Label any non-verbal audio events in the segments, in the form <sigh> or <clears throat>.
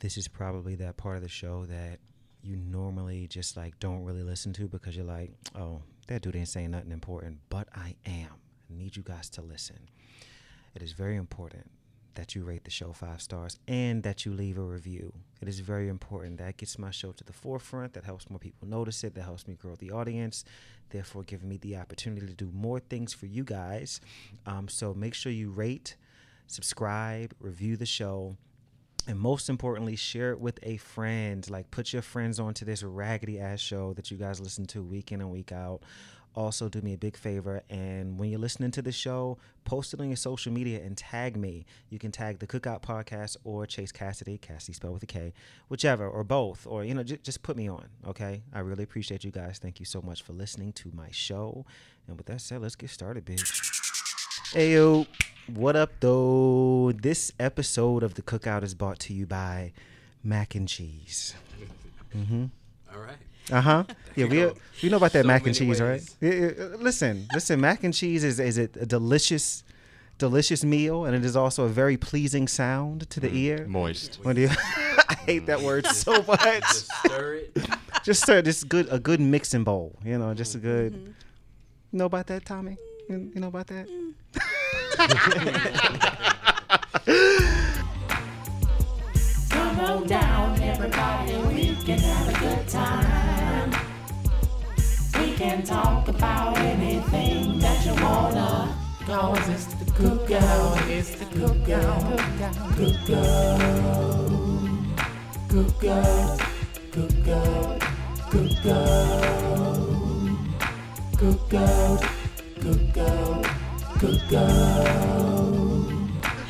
this is probably that part of the show that you normally just like don't really listen to because you're like, oh, that dude ain't saying nothing important, but I am. I need you guys to listen. It is very important that you rate the show five stars and that you leave a review. It is very important. That gets my show to the forefront. That helps more people notice it. That helps me grow the audience. Therefore, giving me the opportunity to do more things for you guys. Um, so make sure you rate, subscribe, review the show. And most importantly, share it with a friend. Like, put your friends onto this raggedy ass show that you guys listen to week in and week out. Also do me a big favor and when you're listening to the show post it on your social media and tag me. You can tag the cookout podcast or chase kassidy kassidy spelled with a k whichever or both or you know j- just put me on okay? I really appreciate you guys. Thank you so much for listening to my show. And with that said let's get started bitch. Hey what up though this episode of the cookout is brought to you by mac and cheese mm-hmm All right. <laughs> uh huh. Yeah, we we know about that So mac and many cheese, right? ways. Yeah, yeah, uh, Listen, listen. Mac and cheese is is it a delicious, delicious meal, and it is also a very pleasing sound to the ear. Moist. When you, <laughs> I hate that word so much. Just stir it. Just stir this good a good mixing bowl. You know, just a good. You know about that, Tommy? You, you know about that? Come on down, everybody, we can have a good time. We can talk about anything that you wanna. Cause it's the cookout, it's the cookout, cookout, cookout, cookout, cookout, cookout, cookout, cookout.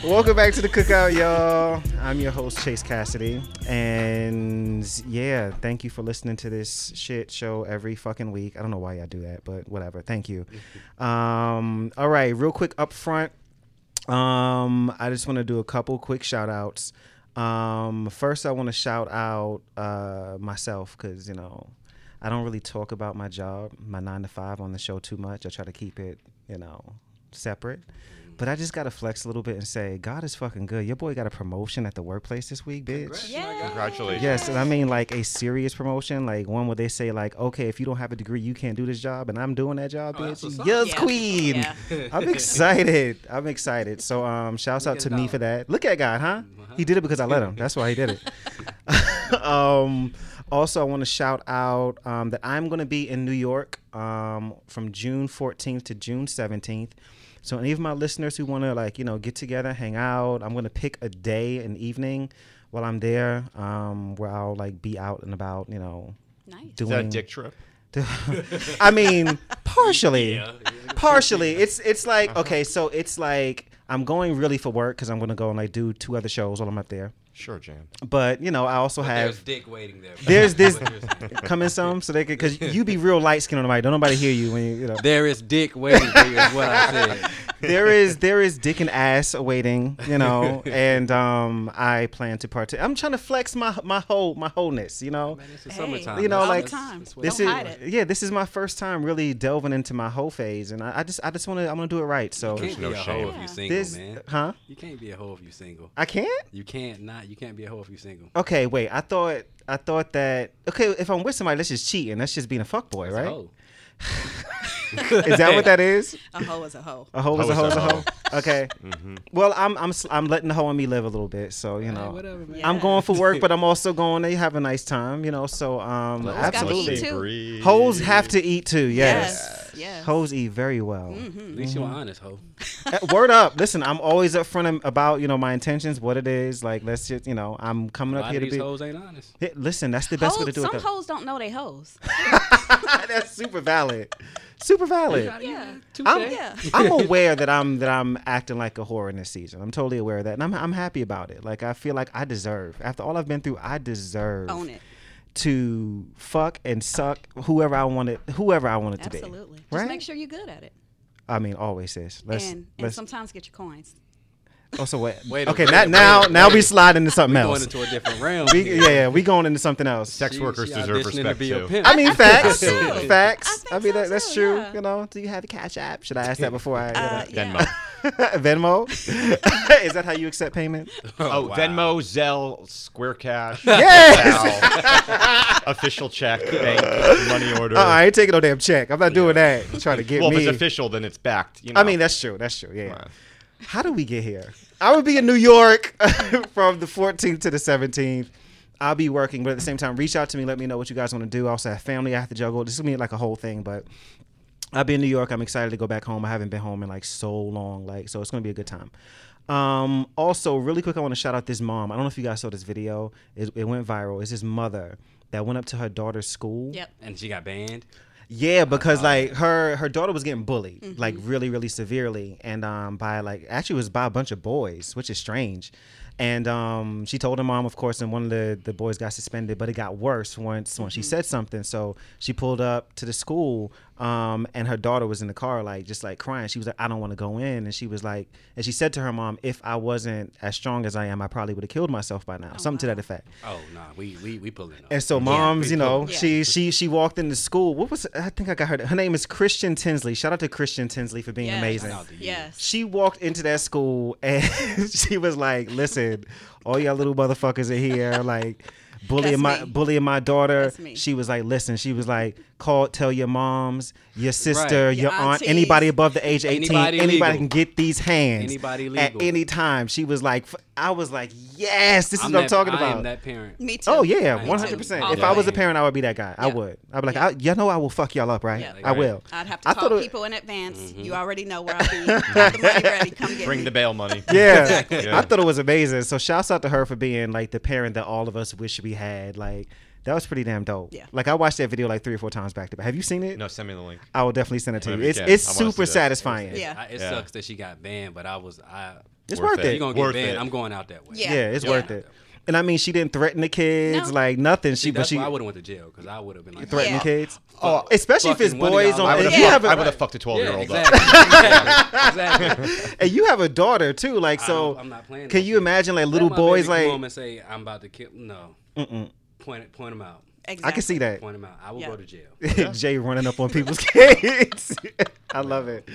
Welcome back to the cookout, y'all. I'm your host Chase Kassidy, and yeah, thank you for listening to this shit show every fucking week. I don't know why I do that, but whatever. Thank you. <laughs> Um, all right, real quick up front, um, I just want to do a couple quick shout outs. Um, first, I want to shout out uh, myself because you know I don't really talk about my job, my nine to five on the show too much. I try to keep it, you know, separate. But I just gotta flex a little bit and say, God is fucking good. Your boy got a promotion at the workplace this week, bitch. Yeah. Congratulations. Yes, and I mean like a serious promotion, like one where they say like, okay, if you don't have a degree, you can't do this job, and I'm doing that job, Oh, bitch. Yes, Yeah. queen. Yeah. I'm <laughs> excited. I'm excited. So um, shouts out to me for that. Look at God, huh? Uh-huh. He did it because I let him. That's why he did it. <laughs> um, also, I want to shout out um, that I'm going to be in New York um, from June 14th to June 17th. So any of my listeners who want to like you know get together, hang out, I'm going to pick a day and evening while I'm there um, where I'll like be out and about, you know, Nice. Is that a dick trip? <laughs> I mean, <laughs> partially Yeah. partially it's it's like okay so it's like i'm going really for work because i'm going to go and like do two other shows while i'm up there Sure, Jan. but you know i also But there's dick waiting there. <laughs> there's this <laughs> coming some so they could because you be real <laughs> light skinned on the mic don't nobody hear you when you you know There is dick waiting for you, is what I said. there is there is dick and ass awaiting you know and um i plan to partake i'm trying to flex my my whole my wholeness you know Man, it's the Hey, summertime. You know, That's- like, that's- time. this Don't is hide it. yeah this is my first time really delving into my whole phase and i, I just i just want to i'm gonna do it right so You can't no be a shame. hoe if you single, this man. huh You can't be a hoe if you single. i can't You can't not. You can't be a hoe if you're single. Okay, wait. I thought I thought that okay. If I'm with somebody, that's just cheating. That's just being a fuck boy, That's a right? hoe. <laughs> Is that what that is? A hoe is a hoe. A hoe is a hoe is a hoe. Okay. Mm-hmm. Well, I'm I'm s- I'm letting the hoe in me live a little bit. So you Hey, know, whatever, man. Yeah. I'm going for work, but <laughs> I'm also going to have a nice time. You know, so um, Hoes gotta absolutely. too. Hoes have to eat too. Yes. Yes. Yes. Hoes eat very well. Mm-hmm. At least you're honest hoe. <laughs> Uh, Word up. Listen, I'm always upfront am- about you know my intentions, what it is. Like, let's just you know, I'm coming A up lot of here to these be. hoes ain't honest. Hey, listen, that's the best way to do some it. Some hoes don't know they hoes. <laughs> that's super valid. Super valid. Yeah. I'm, Yeah. I'm <laughs> aware that I'm that I'm acting like a whore in this season. I'm totally aware of that, and I'm I'm happy about it. Like I feel like I deserve after all I've been through. I deserve Own it. To fuck and suck whoever I wanted, whoever I wanted to be. Absolutely. Just Right? make sure you're good at it. I mean, always sis. Let's and and let's. sometimes get your coins. Also wait. Wait okay, wait now a- now wait now we wait. slide into something We else. going into a different realm. we, yeah, yeah, we going into something else. Sex She- workers she deserve auditioning to respect be a too. pimp. I mean, I facts, so, facts. I I, mean, so, that, that's too, true. yeah. You know, do you have a cash app? Should I ask that before I? You <laughs> know? Uh, <laughs> Venmo. yeah. <laughs> Venmo. Is that how you accept payment? Oh, wow. Venmo, Zelle, Square Cash. Yes. Official check, bank, money order. Uh, I ain't taking no damn check. I'm not doing that. You trying to get well, if it's official, then it's backed. You know? I mean, that's true. That's true. Yeah. Right. How do we get here? I would be in New York <laughs> from the 14th to the 17th. I'll be working, but at the same time, reach out to me. Let me know what you guys want to do. I also have family I have to juggle. This is gonna be like a whole thing, but I'll be in New York. I'm excited to go back home. I haven't been home in like so long, like so it's gonna be a good time. Um, also, really quick, I want to shout out this mom. I don't know if you guys saw this video. It, it went viral. It's his mother that went up to her daughter's school. Yep. And she got banned. Yeah, because like her her daughter was getting bullied Mm-hmm. like really really severely, and um by like actually it was by a bunch of boys, which is strange. And um she told her mom, of course, and one of the the boys got suspended, but it got worse once once she Mm-hmm. said something. So she pulled up to the school, um and her daughter was in the car like just like crying. She was like, I don't want to go in, and she was like, and she said to her mom, if I wasn't as strong as I am, I probably would have killed myself by now, something to that effect. Oh nah, we we we pulling up. And so moms, you know, Yeah. she she she walked into school. What was I think I got her. Her name is Christian Tinsley. Shout out to Christian Tinsley for being Yes. amazing. Shout out to you. Yes. She walked into that school and <laughs> she was like, "Listen, all y'all little motherfuckers are here, like bullying That's my me. bullying my daughter." She was like, "Listen," she was like, "Call, tell your moms, your sister, Right. your Your aunt, anybody above the age of eighteen, Anybody anybody, can get these hands Anybody at any time." She was like, "I was like, yes, this is I'm what I'm talking I about." am that parent. Me too. Oh yeah, one hundred percent. If I was a parent, I would be that guy. I Yeah. would. I'd be like, Yeah. I, you know, I will fuck y'all up, right? Yeah. I will. I'd have to I call thought it- people in advance. Mm-hmm. You already know where I'll be. Have the money <laughs> ready. Come get Bring me. the bail money. Yeah. <laughs> Exactly. Yeah. I thought it was amazing. So shouts out to her for being like the parent that all of us wish we had. Like that was pretty damn dope. Yeah. Like I watched that video like three or four times back to back. Have you seen it? No, send me the link. I will definitely send it to you. It's it's I wanna see super that. satisfying. Yeah. I, it Yeah. sucks that she got banned, but I was I. It's Worth worth it. it. You gonna get Worth banned? it. I'm going out that way. Yeah, Yeah. it's Yeah. worth it. And I mean, she didn't threaten the kids, No. like nothing. See, She, but she why I would have went to jail because I would have been like threatened Yeah. kids. Oh, especially if it's fucking one of boys y'all- on. I would and have you fucked, have a, I would have fucked a 12 year Yeah, old. exactly. <laughs> exactly. <laughs> and you have a daughter too. Like so, I'm, I'm not playing. can you shit. imagine like little boys baby come like? home and say I'm about to kill. No. Point them out. Exactly. I can see that. Point them out. I will Yeah. go to jail. <laughs> Jay running up on people's <laughs> kids. <laughs> I love it.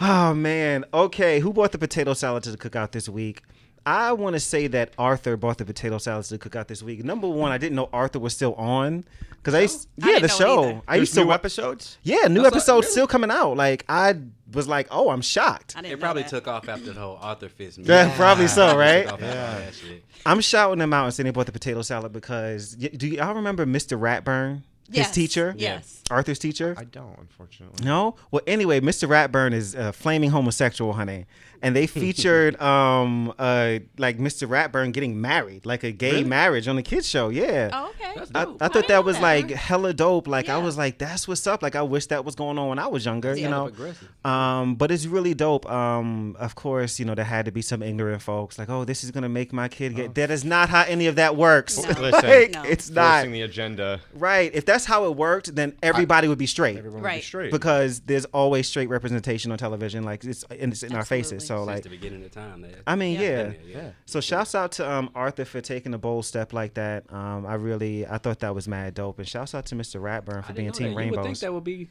Oh man. Okay, who bought the potato salad to the cookout this week? I want to say that Arthur bought the potato salad to the cookout this week. Number one, I didn't know Arthur was still on because I used, I yeah didn't the show. I used There's to episodes. Yeah, new That's episodes like- still coming out. Like I was like, oh, I'm shocked. It probably that. took off after the whole Arthur Fist. Yeah, meeting. probably so, right? Took off after all that shit. I'm shouting them out and saying they bought the potato salad because y- do y'all remember Mr. Ratburn, his Yes. teacher, Yes. Arthur's teacher? I don't, unfortunately. No. Well, anyway, Mr. Ratburn is a flaming homosexual, honey, and they <laughs> featured um uh like Mr. Ratburn getting married, like a gay marriage on the kids show. Yeah. Oh, okay. I. I I thought didn't that was that. like hella dope. Like I was like, that's what's up. Like I wish that was going on when I was younger, you know. Aggressive. Um, but it's really dope. Um, of course, you know there had to be some ignorant folks like, oh, this is gonna make my kid get. That is not how any of that works. No. <laughs> Listen, Like, No. it's not Forcing the agenda. right. If that's how it worked, then everybody would be straight Everyone would be Right. straight. because there's always straight representation on television. Like it's, and it's in our faces. Absolutely. So Since like, the beginning of time. That, I mean, Yeah. yeah. there, yeah. So shouts out to um, Arthur for taking a bold step like that. Um, I really, I thought that was mad dope. And shouts out to Mr. Ratburn for being Team that. You would think that would be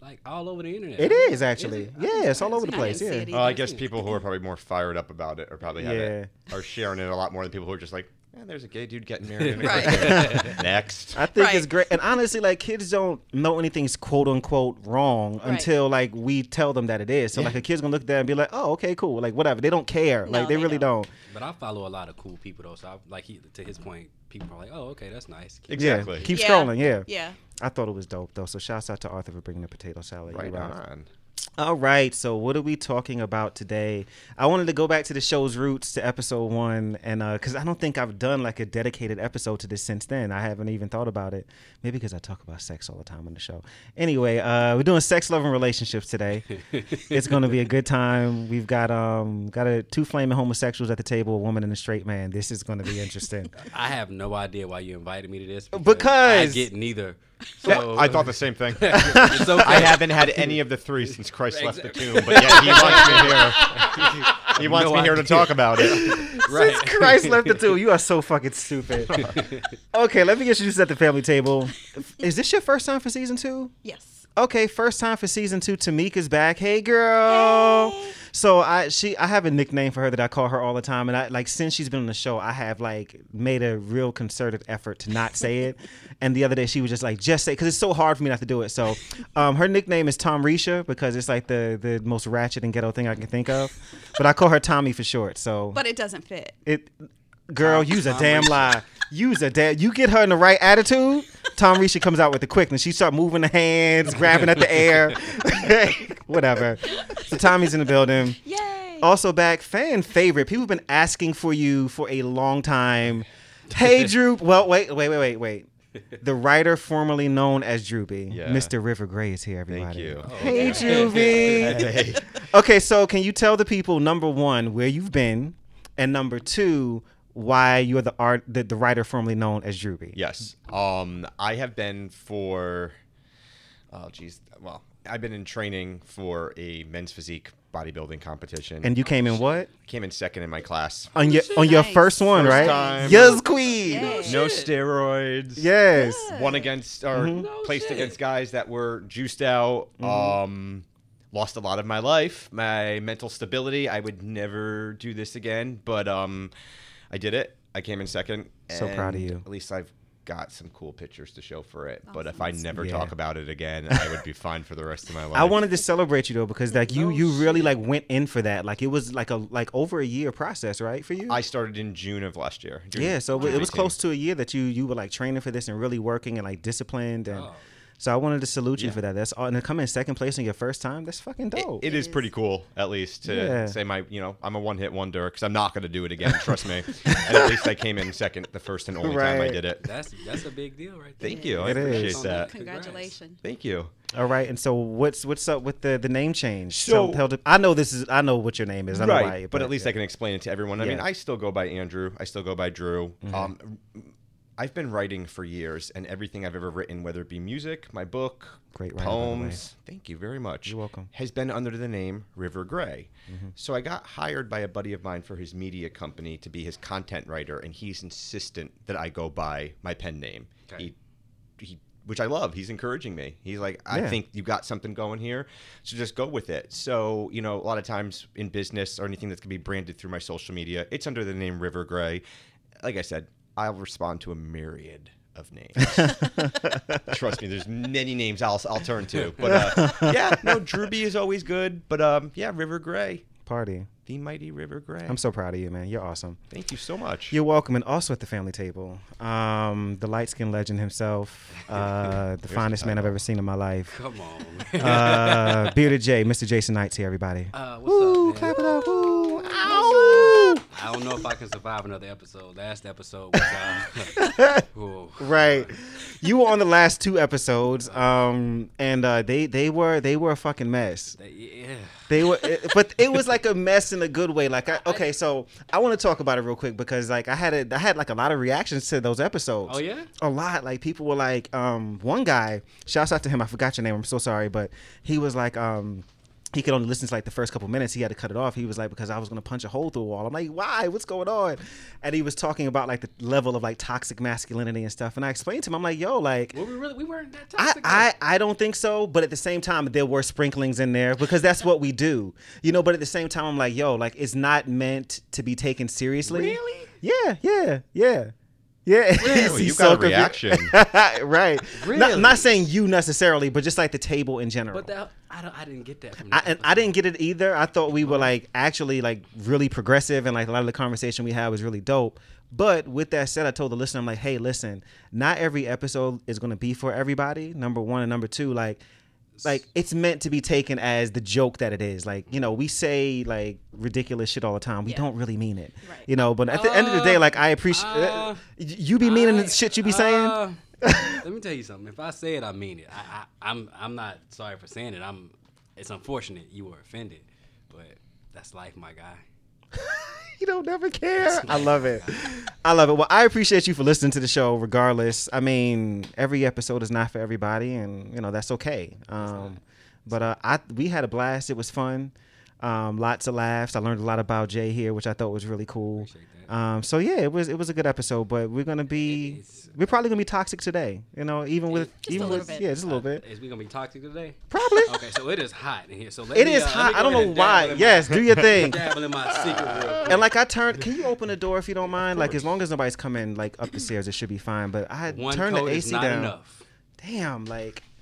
like all over the internet. It is actually. it? Yeah, it's all over the place. Yeah. Well, I guess people who are probably more fired up about it are probably have it, Yeah. are sharing it a lot more than people who are just like, eh, there's a gay dude getting married. <laughs> Right. <laughs> Next. I think Right. it's great. And honestly, like kids don't know anything's quote unquote wrong Right. until like we tell them that it is. So like a kid's gonna look at that and be like, oh, okay, cool. Like whatever. They don't care. No, like they, they really don't. don't. But I follow a lot of cool people though. So I, like he, to his point, people are like, oh, okay, that's nice. Exactly. Yeah. Keep Yeah. scrolling. Yeah. Yeah. I thought it was dope though. So shouts out to Arthur for bringing the potato salad. Right You rock. on. All right, so what are we talking about today? I wanted to go back to the show's roots to episode one, and because I don't think I've done like a dedicated episode to this since then. I haven't even thought about it. Maybe because I talk about sex all the time on the show. Anyway, uh, we're doing sex, love, and relationships today. <laughs> it's going to be a good time. We've got um got a two flaming homosexuals at the table, a woman and a straight man. This is going to be interesting. I have no idea why you invited me to this Because- I get neither. So I thought the same thing. <laughs> it's okay. I haven't had any of the three since Christ <laughs> left the Exactly. tomb, but yet he wants me here. <laughs> He wants No me here to talk about it. <laughs> right. Since Christ left the two, you are so fucking stupid. <laughs> okay, let me get you at the family table. Is this your first time for season two? Yes. Okay, first time for season two. Tamika's back. Hey, girl. Hey. So I she I have a nickname for her that I call her all the time, and I like since she's been on the show, I have like made a real concerted effort to not say it. <laughs> and the other day she was just like, just say because it's so hard for me not to do it. So um, her nickname is Tom Risha because it's like the the most ratchet and ghetto thing I can think of. But I call her Tommy for short. So But it doesn't fit. it, girl, use a Tom damn Risha. lie. Use a damn. You get her in the right attitude. Tom Risha comes out with the quickness. She start moving the hands, grabbing at the air, <laughs> <laughs> whatever. So Tommy's in the building. Yay. Also back, fan favorite. People have been asking for you for a long time. Hey, <laughs> Drew. Well, wait, wait, wait, wait, wait. The writer formerly known as Droopy, Yeah. Mr. River Gray is here, everybody. Thank everybody. you. Oh, hey, Droopy. Okay, so can you tell the people number one where you've been, and number two why you're the art the, the writer formerly known as Droopy? Yes. Um, I have been for, oh geez, well, I've been in training for a men's physique bodybuilding competition. And you came in what came in second in my class. on your on your Nice. first one, First right? time. Yes, queen. Yay. No steroids. Yes. one against or Mm-hmm. placed against guys that were juiced out. Um, lost a lot of my life, my mental stability. I would never do this again, but um, I did it. I came in second. So proud of you. At least I've got some cool pictures to show for it. But if I Awesome. never Yeah. talk about it again, I would be <laughs> fine for the rest of my life. I wanted to celebrate you though because like you No you oh, really shit. like went in for that. Like it was like a like over a year process, right, for you? I started in June of last year. June yeah, so it was 2018. close to a year that you you were like training for this and really working and like disciplined and Oh. So I wanted to salute you Yeah. for that. That's all and to come in second place in your first time, that's fucking It- dope. it is is. pretty cool, at least, to Yeah. say my, you know, I'm a one hit wonder because I'm not going to do it again. <laughs> Trust me. and at least I came in second the first and only time I Right. did it. That's that's a big deal right there. Thank you. I It is. appreciate that. Congratulations. Thank you. All right, and so what's what's up with the the name change? So- Tell- tell I know this is I know what your name is. I know why, but, at least yeah. I can explain it to everyone. I mean, Yeah. Mm-hmm. I still go by Andrew. I still go by Drew. Um, I've been writing for years, and everything I've ever written, whether it be music, my book, Great writer, by the way. poems, thank you very much. You're welcome. Has been under the name River Gray. Mm-hmm. So I got hired by a buddy of mine for his media company to be his content writer, and he's insistent that I go by my pen name. Okay. He, he, which I love. He's encouraging me. He's like, I Yeah. think you got something going here, so just go with it. So you know, a lot of times in business or anything that's gonna be branded through my social media, it's under the name River Gray. Like I said, I'll respond to a myriad of names. <laughs> Trust me, there's many names I'll I'll turn to. But uh, <laughs> yeah, no, Drewby is always good. But um, yeah, River Gray, party. the mighty River Gray. I'm so proud of you, man. You're awesome. Thank you so much. You're welcome, and also at the family table, um, the light skinned legend himself, <laughs> uh, the the finest man I've ever seen in my life. Come on. man. Uh, Bearded J, Mr. Jason Knights here, everybody. Uh, what's Woo, up, man? clap it up. Woo. I don't know if I can survive another episode. Last episode was uh. <laughs> Right. You were on the last two episodes, um, and uh, they they were they were a fucking mess. yeah. They were, it- but it was like a <laughs> mess in a good way. Like, I, okay, so I want to talk about it real quick because like I had a, I had like a lot of reactions to those episodes. Oh yeah. a lot. Like people were like, um, one guy, shouts out to him. I forgot your name. I'm so sorry, but he was like, um, he could only listen to like the first couple minutes. He had to cut it off. He was like, because I was gonna punch a hole through a wall. I'm like, why? What's going on? And he was talking about like the level of like toxic masculinity and stuff. And I explained to him, I'm like, yo, like. Well, we really we weren't that toxic. I. I, I don't think so, but at the same time, there were sprinklings in there because that's what we do, you know. But at the same time, I'm like, yo, like it's not meant to be taken seriously. Really? Yeah, yeah, yeah, yeah. Really? <laughs> You got a reaction. <laughs> right? Not, Really? not saying you necessarily, but just like the table in general. but that I don't I didn't get that from. I, I didn't get it either. I thought we were uh-huh. like actually like really progressive and like a lot of the conversation we had was really dope. But with that said, I told the listener, I'm like, hey, listen, not every episode is going to be for everybody. Number one and number two, like, like it's meant to be taken as the joke that it is. Like, you know, we say like ridiculous shit all the time. We Yeah. don't really mean it. Right. You know, but at the end of the day, Uh, like I appreciate uh, you be meaning I- the shit you be saying. uh, <laughs> let me tell you something. If I say it, I mean it. I, I, I'm I'm not sorry for saying it. I'm. It's unfortunate you were offended, but that's life, my guy. <laughs> you don't never care. <laughs> I love it. I love it. Well, I appreciate you for listening to the show, regardless. I mean, every episode is not for everybody, and you know that's okay. Um, but uh, I we had a blast. It was fun. Um, lots of laughs. I learned a lot about Jay here, which I thought was really cool. Appreciate that. Um, so yeah, it was it was a good episode, but we're gonna be we're probably gonna be toxic today. You know, even with Just even little with bit. yeah, just a little bit. Is we gonna be toxic today? Probably. Okay, so it is hot in here. So let It me, is uh, let me hot. I don't know why. Yes, my, do your thing. <laughs> dabble in my secret real quick. And like I turned, can you open the door if you don't mind? Like as long as nobody's coming like up the stairs, it should be fine. But I had one turned the coat is AC not down. enough. Damn, like <sighs>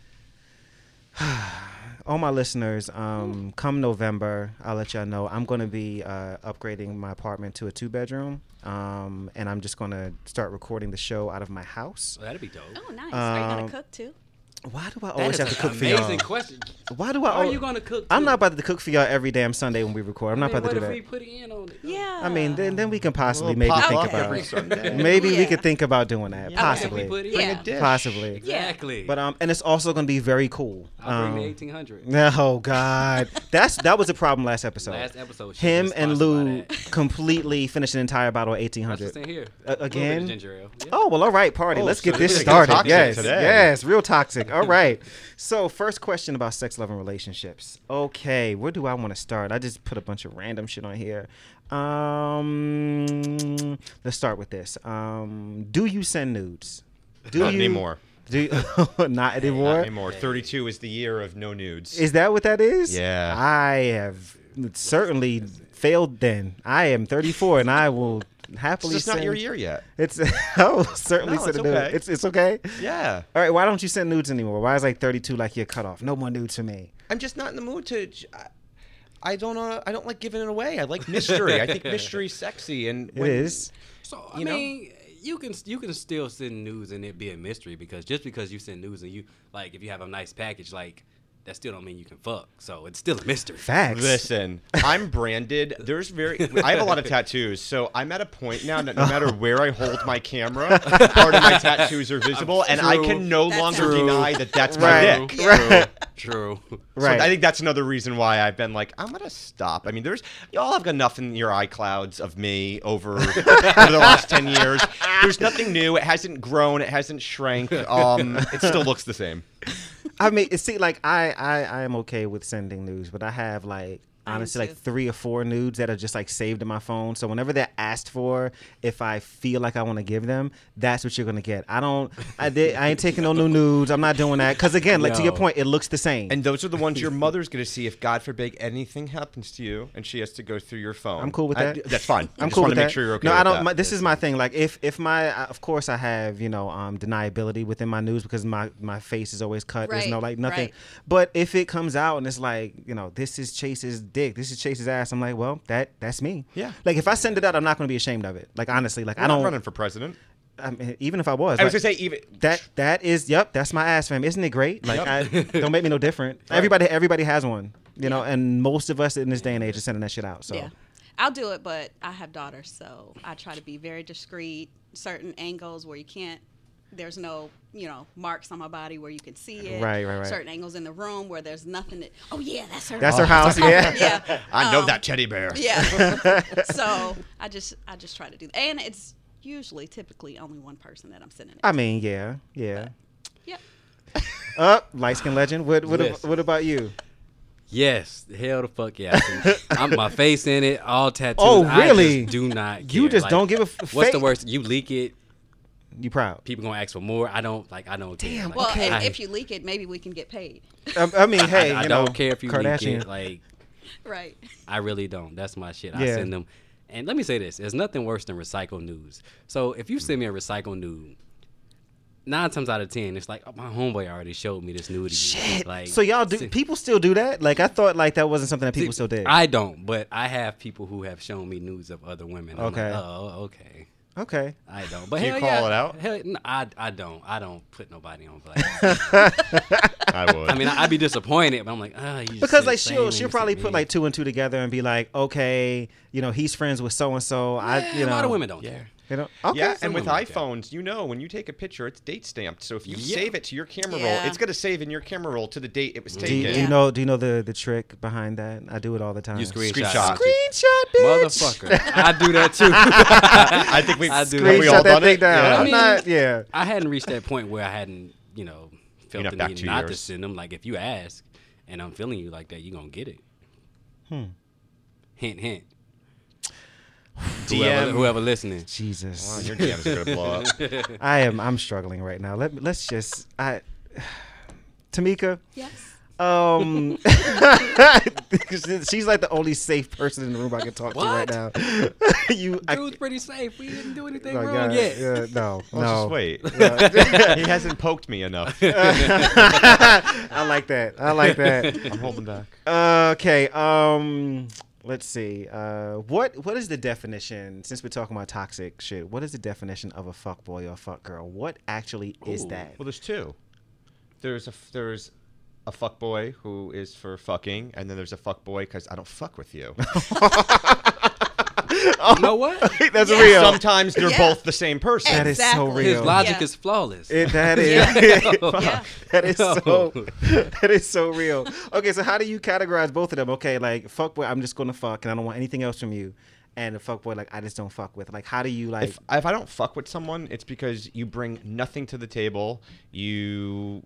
<sighs> all my listeners, um, come November, I'll let y'all know I'm gonna be uh, upgrading my apartment to a two bedroom, um, and I'm just gonna start recording the show out of my house. So that'd be dope. Oh, nice. Are you Um, gonna cook too? Why do I That always have to cook for y'all? amazing question. Why do I? How are al- you gonna cook? I'm too? not about to cook for y'all every damn Sunday when we record. I'm not I mean, about to do what that. if we put in on it? Yeah. I mean, then then we can possibly Little maybe think up about every it. Sunday. <laughs> Maybe we could think about doing that, Yeah. possibly. We put it Yeah. in. a dish. Possibly. Exactly. But um, and it's also gonna be very cool. I'll bring Um, the 1800. <laughs> Oh God, that's that was a problem last episode. Last episode. Him and Lou completely finished an entire bottle of That's what's 1800. in here. Uh, A little bit of again? ginger ale. Yeah. Oh well, all right, party. Oh, Let's so get this this started. toxic Yes, today. yes, real toxic. All right. So first question about sex, love, and relationships. Okay, where do I want to start? I just put a bunch of random shit on here. Um, let's start with this. Um, do you send nudes? Do Not you anymore. Do you, <laughs> not anymore? Not anymore. 32 is the year of no nudes. Is that what that is? Yeah. I have certainly failed then. I am 34 and I will it's happily just not your year yet. It's <laughs> oh certainly No, send it's a nude. okay. It's it's okay. Yeah. All right, why don't you send nudes anymore? Why is like 32 like your cutoff? No more nudes for me. I'm just not in the mood to. I, I don't. Uh, I don't like giving it away. I like mystery. I think <laughs> mystery's sexy, and It when- is. So I You know? mean, you can you can still send news and it be a mystery because just because you send news and you like if you have a nice package like that still don't mean you can fuck. So it's still a mystery. Facts. Listen, I'm branded. There's very. I have a lot of tattoos, so I'm at a point now that no matter where I hold my camera, part of my tattoos are visible, and I can no That's longer true. deny that that's Right. my dick. True. True. Right. So I think that's another reason why I've been like, I'm gonna stop. I mean, there's y'all have got enough in your iClouds of me over, <laughs> over the last ten years. There's nothing new. It hasn't grown. It hasn't shrank. <laughs> Um, it still looks the same. I mean, it- see, like I, I, I am okay with sending news, but I have like honestly like three or four nudes that are just like saved in my phone. So whenever they're asked for, if I feel like I want to give them, that's what you're gonna get. I don't, I did, I ain't taking no new <laughs> nudes. I'm not doing that because again, like to your point, it looks the same. And those are the ones your <laughs> mother's gonna see if God forbid anything happens to you, and she has to go through your phone. I'm cool with I- that. that's fine. I I'm just cool with to make that. sure you're okay. No, with I don't. My, this is my thing. Like, if if my, uh, of course, I have you know um deniability within my news because my my face is always cut. There's no like nothing. right. But if it comes out and it's like you know this is Chase's dick, this is Chase's ass, I'm like, well, that that's me. Yeah. Like if I send it out, I'm not going to be ashamed of it. Like honestly, like I'm I don't. running for president. I mean, even if I was, I was like, gonna say even that that is yep that's my ass fam isn't it great like Yep. I, don't make me no <laughs> different everybody everybody has one you know and most of us in this day and age are sending that shit out so Yeah. I'll do it, but I have daughters, so I try to be very discreet. Certain angles where you can't, there's no, you know, marks on my body where you can see it. Right, right, right. Certain angles in the room where there's nothing that, oh yeah, that's her. that's her house yeah <laughs> yeah. <laughs> I know Um, that teddy bear. Yeah. <laughs> so I just, I just try to do that, and it's usually, typically, only one person that I'm sending it. I mean yeah yeah Yep. up light skin legend what what, Listen. what about you Yes, hell the fuck yeah. I'm my face in it, all tattoos. Oh, I really? just do not. You just Like, don't give a f- What's the worst? You leak it, you proud people gonna ask for more. I don't like. I don't care. Damn, Like, Well, Okay. and I- if you leak it, maybe we can get paid. I, I mean <laughs> hey I, I you don't care if you Kardashian leak it. Like <laughs> Right. I really don't. That's my shit. I send them. And let me say this: there's nothing worse than recycled news. So if you send me a recycled nude, nine times out of ten, it's like oh, my homeboy already showed me this nude. again. Shit. Like so y'all do see- people still do that like I thought like that wasn't something that people see, still did I don't, but I have people who have shown me nudes of other women. I'm Okay. Like, oh, okay. Okay I don't. But Do you call yeah, it out? Hell, no, I I don't. I don't put nobody on blast. <laughs> I would. I mean, I'd be disappointed, but I'm like, ah, you just because like she'll she'll as probably me. put like two and two together and be like okay you know he's friends with so and so I Yeah, you a lot of women don't Yeah. care. You know okay yeah, and with women like that. iPhones, you know, when you take a picture, it's date stamped. So if you Yeah. save it to your camera roll, it's gonna save in your camera roll to the date it was do taken. you, do you know do you know the the trick behind that I do it all the time You screenshot. Screenshot. screenshot bitch Motherfucker. <laughs> I do that too. <laughs> I think we I do have that. we all that done thing it? down Yeah. I'm mean- not yeah I hadn't reached that point where I hadn't, you know, felt the need two not to send them. Like if you ask and I'm feeling you like that, you are gonna get it. Hmm. Hint, hint. DM. Whoever, whoever listening. Jesus. Wow, your DMs are gonna blow up. <laughs> I am. I'm struggling right now. Let let's just. I. <sighs> Tamika. Yes. Um, <laughs> she's like the only safe person in the room I can talk to right now. <laughs> you, I, Dude's pretty safe. We didn't do anything no, wrong yeah, yet. yeah, no, Well, no. just wait. he hasn't poked me enough. I like that. I like that. I'm holding back. okay. Um, let's see. Uh, what what is the definition? Since we're talking about toxic shit, what is the definition of a fuck boy or a fuck girl? What actually is Ooh. that? Well, there's two. There's a there's a fuck boy who is for fucking, and then there's a fuck boy because I don't fuck with you. <laughs> <laughs> You know what? <laughs> That's Yeah. real. Sometimes they're Yeah. both the same person. That is so real. His logic Yeah. is flawless. It, that is <laughs> Yeah. <laughs> that is No. so that is so real. Okay, so how do you categorize both of them? Okay, like fuck boy, I'm just gonna fuck and I don't want anything else from you, and the fuck boy, like I just don't fuck with. Like, how do you like? if, if I don't fuck with someone, it's because you bring nothing to the table. You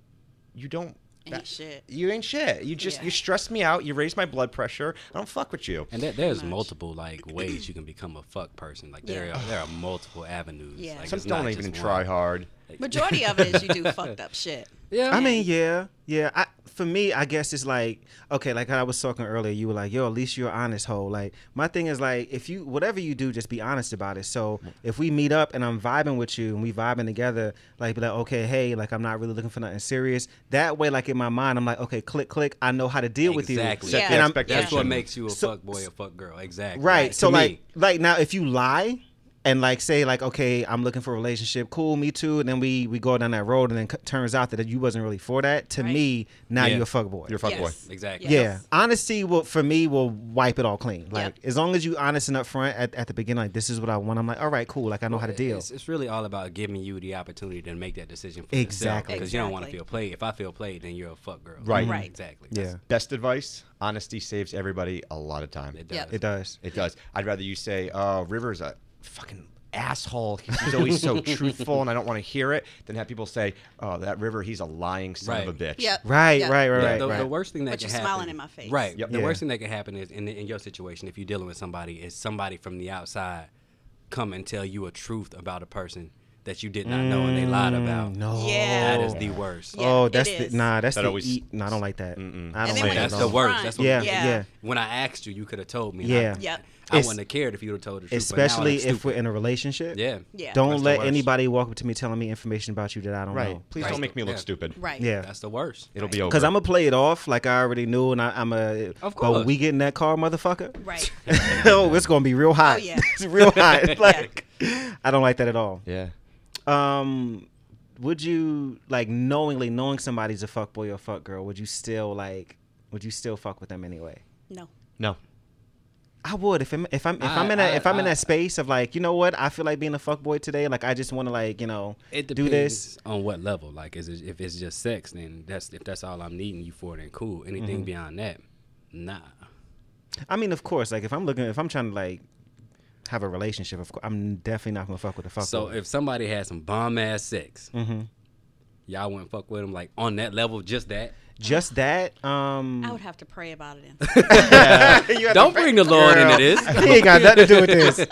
you don't. Ain't that- shit. You ain't shit. You just Yeah. you stress me out. You raise my blood pressure. I don't fuck with you. And there, there's much. multiple like ways you can become a fuck person. Like there, Yeah. are, there are multiple avenues. Yeah. Like, Some don't even try one. hard. Majority of it is you do <laughs> fucked up shit. Yeah, I mean, yeah, yeah. I, for me, I guess it's like okay, like I was talking earlier. You were like, "Yo, at least you're honest, hoe." Like my thing is like, if you whatever you do, just be honest about it. So if we meet up and I'm vibing with you and we vibing together, like be like, okay, hey, like I'm not really looking for nothing serious. That way, like in my mind, I'm like, okay, click, click. I know how to deal with you. Exactly. Yeah. And I'm- expectation. that's what makes you a So- fuck boy a fuck girl. Exactly. Right. So To like me. like now if you lie and like say like okay I'm looking for a relationship cool me too and then we we go down that road and then c- turns out that you wasn't really for that to Right. me now Yeah. you're a fuck boy. You're a fuck boy. Yes. Exactly. yeah. Yes. Honesty will for me will wipe it all clean. Like Yep. as long as you honest and upfront at, at the beginning like this is what I want I'm like all right cool like I know how to deal. It's, it's really all about giving you the opportunity to make that decision for Exactly. Because you don't want to feel played. If I feel played, then you're a fuck girl. Right. Right. Exactly. Yeah. That's- Best advice: honesty saves everybody a lot of time. It does. Yep. It does. It does. I'd rather you say, "Oh, River's a fucking asshole. He's he's always so <laughs> truthful, and I don't want to hear it." Then have people say, "Oh, that River, he's a lying son of a bitch." Yep. Right, Yep. right, right, The- right, the, right. the worst thing that But can you're happen, smiling in my face. Right. Yep. The Yeah. worst thing that can happen is in, in your situation, if you're dealing with somebody, is somebody from the outside come and tell you a truth about a person that you did not know and they lied about. Mm, No. Yeah. That is the worst. Yeah, oh, that's the nah. That's That the always- eat. No, I don't like that. Mm-mm. I don't like that. That's the worst. That's what Yeah, Yeah. yeah. When I asked you, you could have told me. and Yeah. I, Yep. I wouldn't have cared if you would have told the truth. but now Especially if we're in a relationship. Yeah. Yeah. Don't That's the let worst. anybody walk up to me telling me information about you that I don't Right. know. Please Right. don't make me look Yeah. stupid. Right. Yeah. That's the worst. It'll be over. Because I'm gonna play it off like I already knew, and I, I'm a. Of But course. when we get in that car, motherfucker. Right. <laughs> oh, it's gonna be real hot. Oh, yeah. it's <laughs> real hot. <laughs> Like, I don't like that at all. yeah. Um, would you like knowingly knowing somebody's a fuck boy or fuck girl? Would you still like? Would you still fuck with them anyway? No. No. I would if I'm if I'm if I- I'm in that if I'm in that space of like you know what I feel like being a fuck boy today like I just want to like you know It do this on what level. Like, is it, if it's just sex, then that's if that's all I'm needing you for, then cool. Anything Mm-hmm. beyond that, nah. I mean of course like if I'm looking if I'm trying to like have a relationship of course I'm definitely not gonna fuck with a fuck So boy. if somebody had some bomb ass sex, mm-hmm. y'all wouldn't fuck with them like on that level, just that. Just that um I would have to pray about it. And <laughs> You <laughs> Don't bring the Lord Girl, into this. <laughs> he ain't got nothing to do with this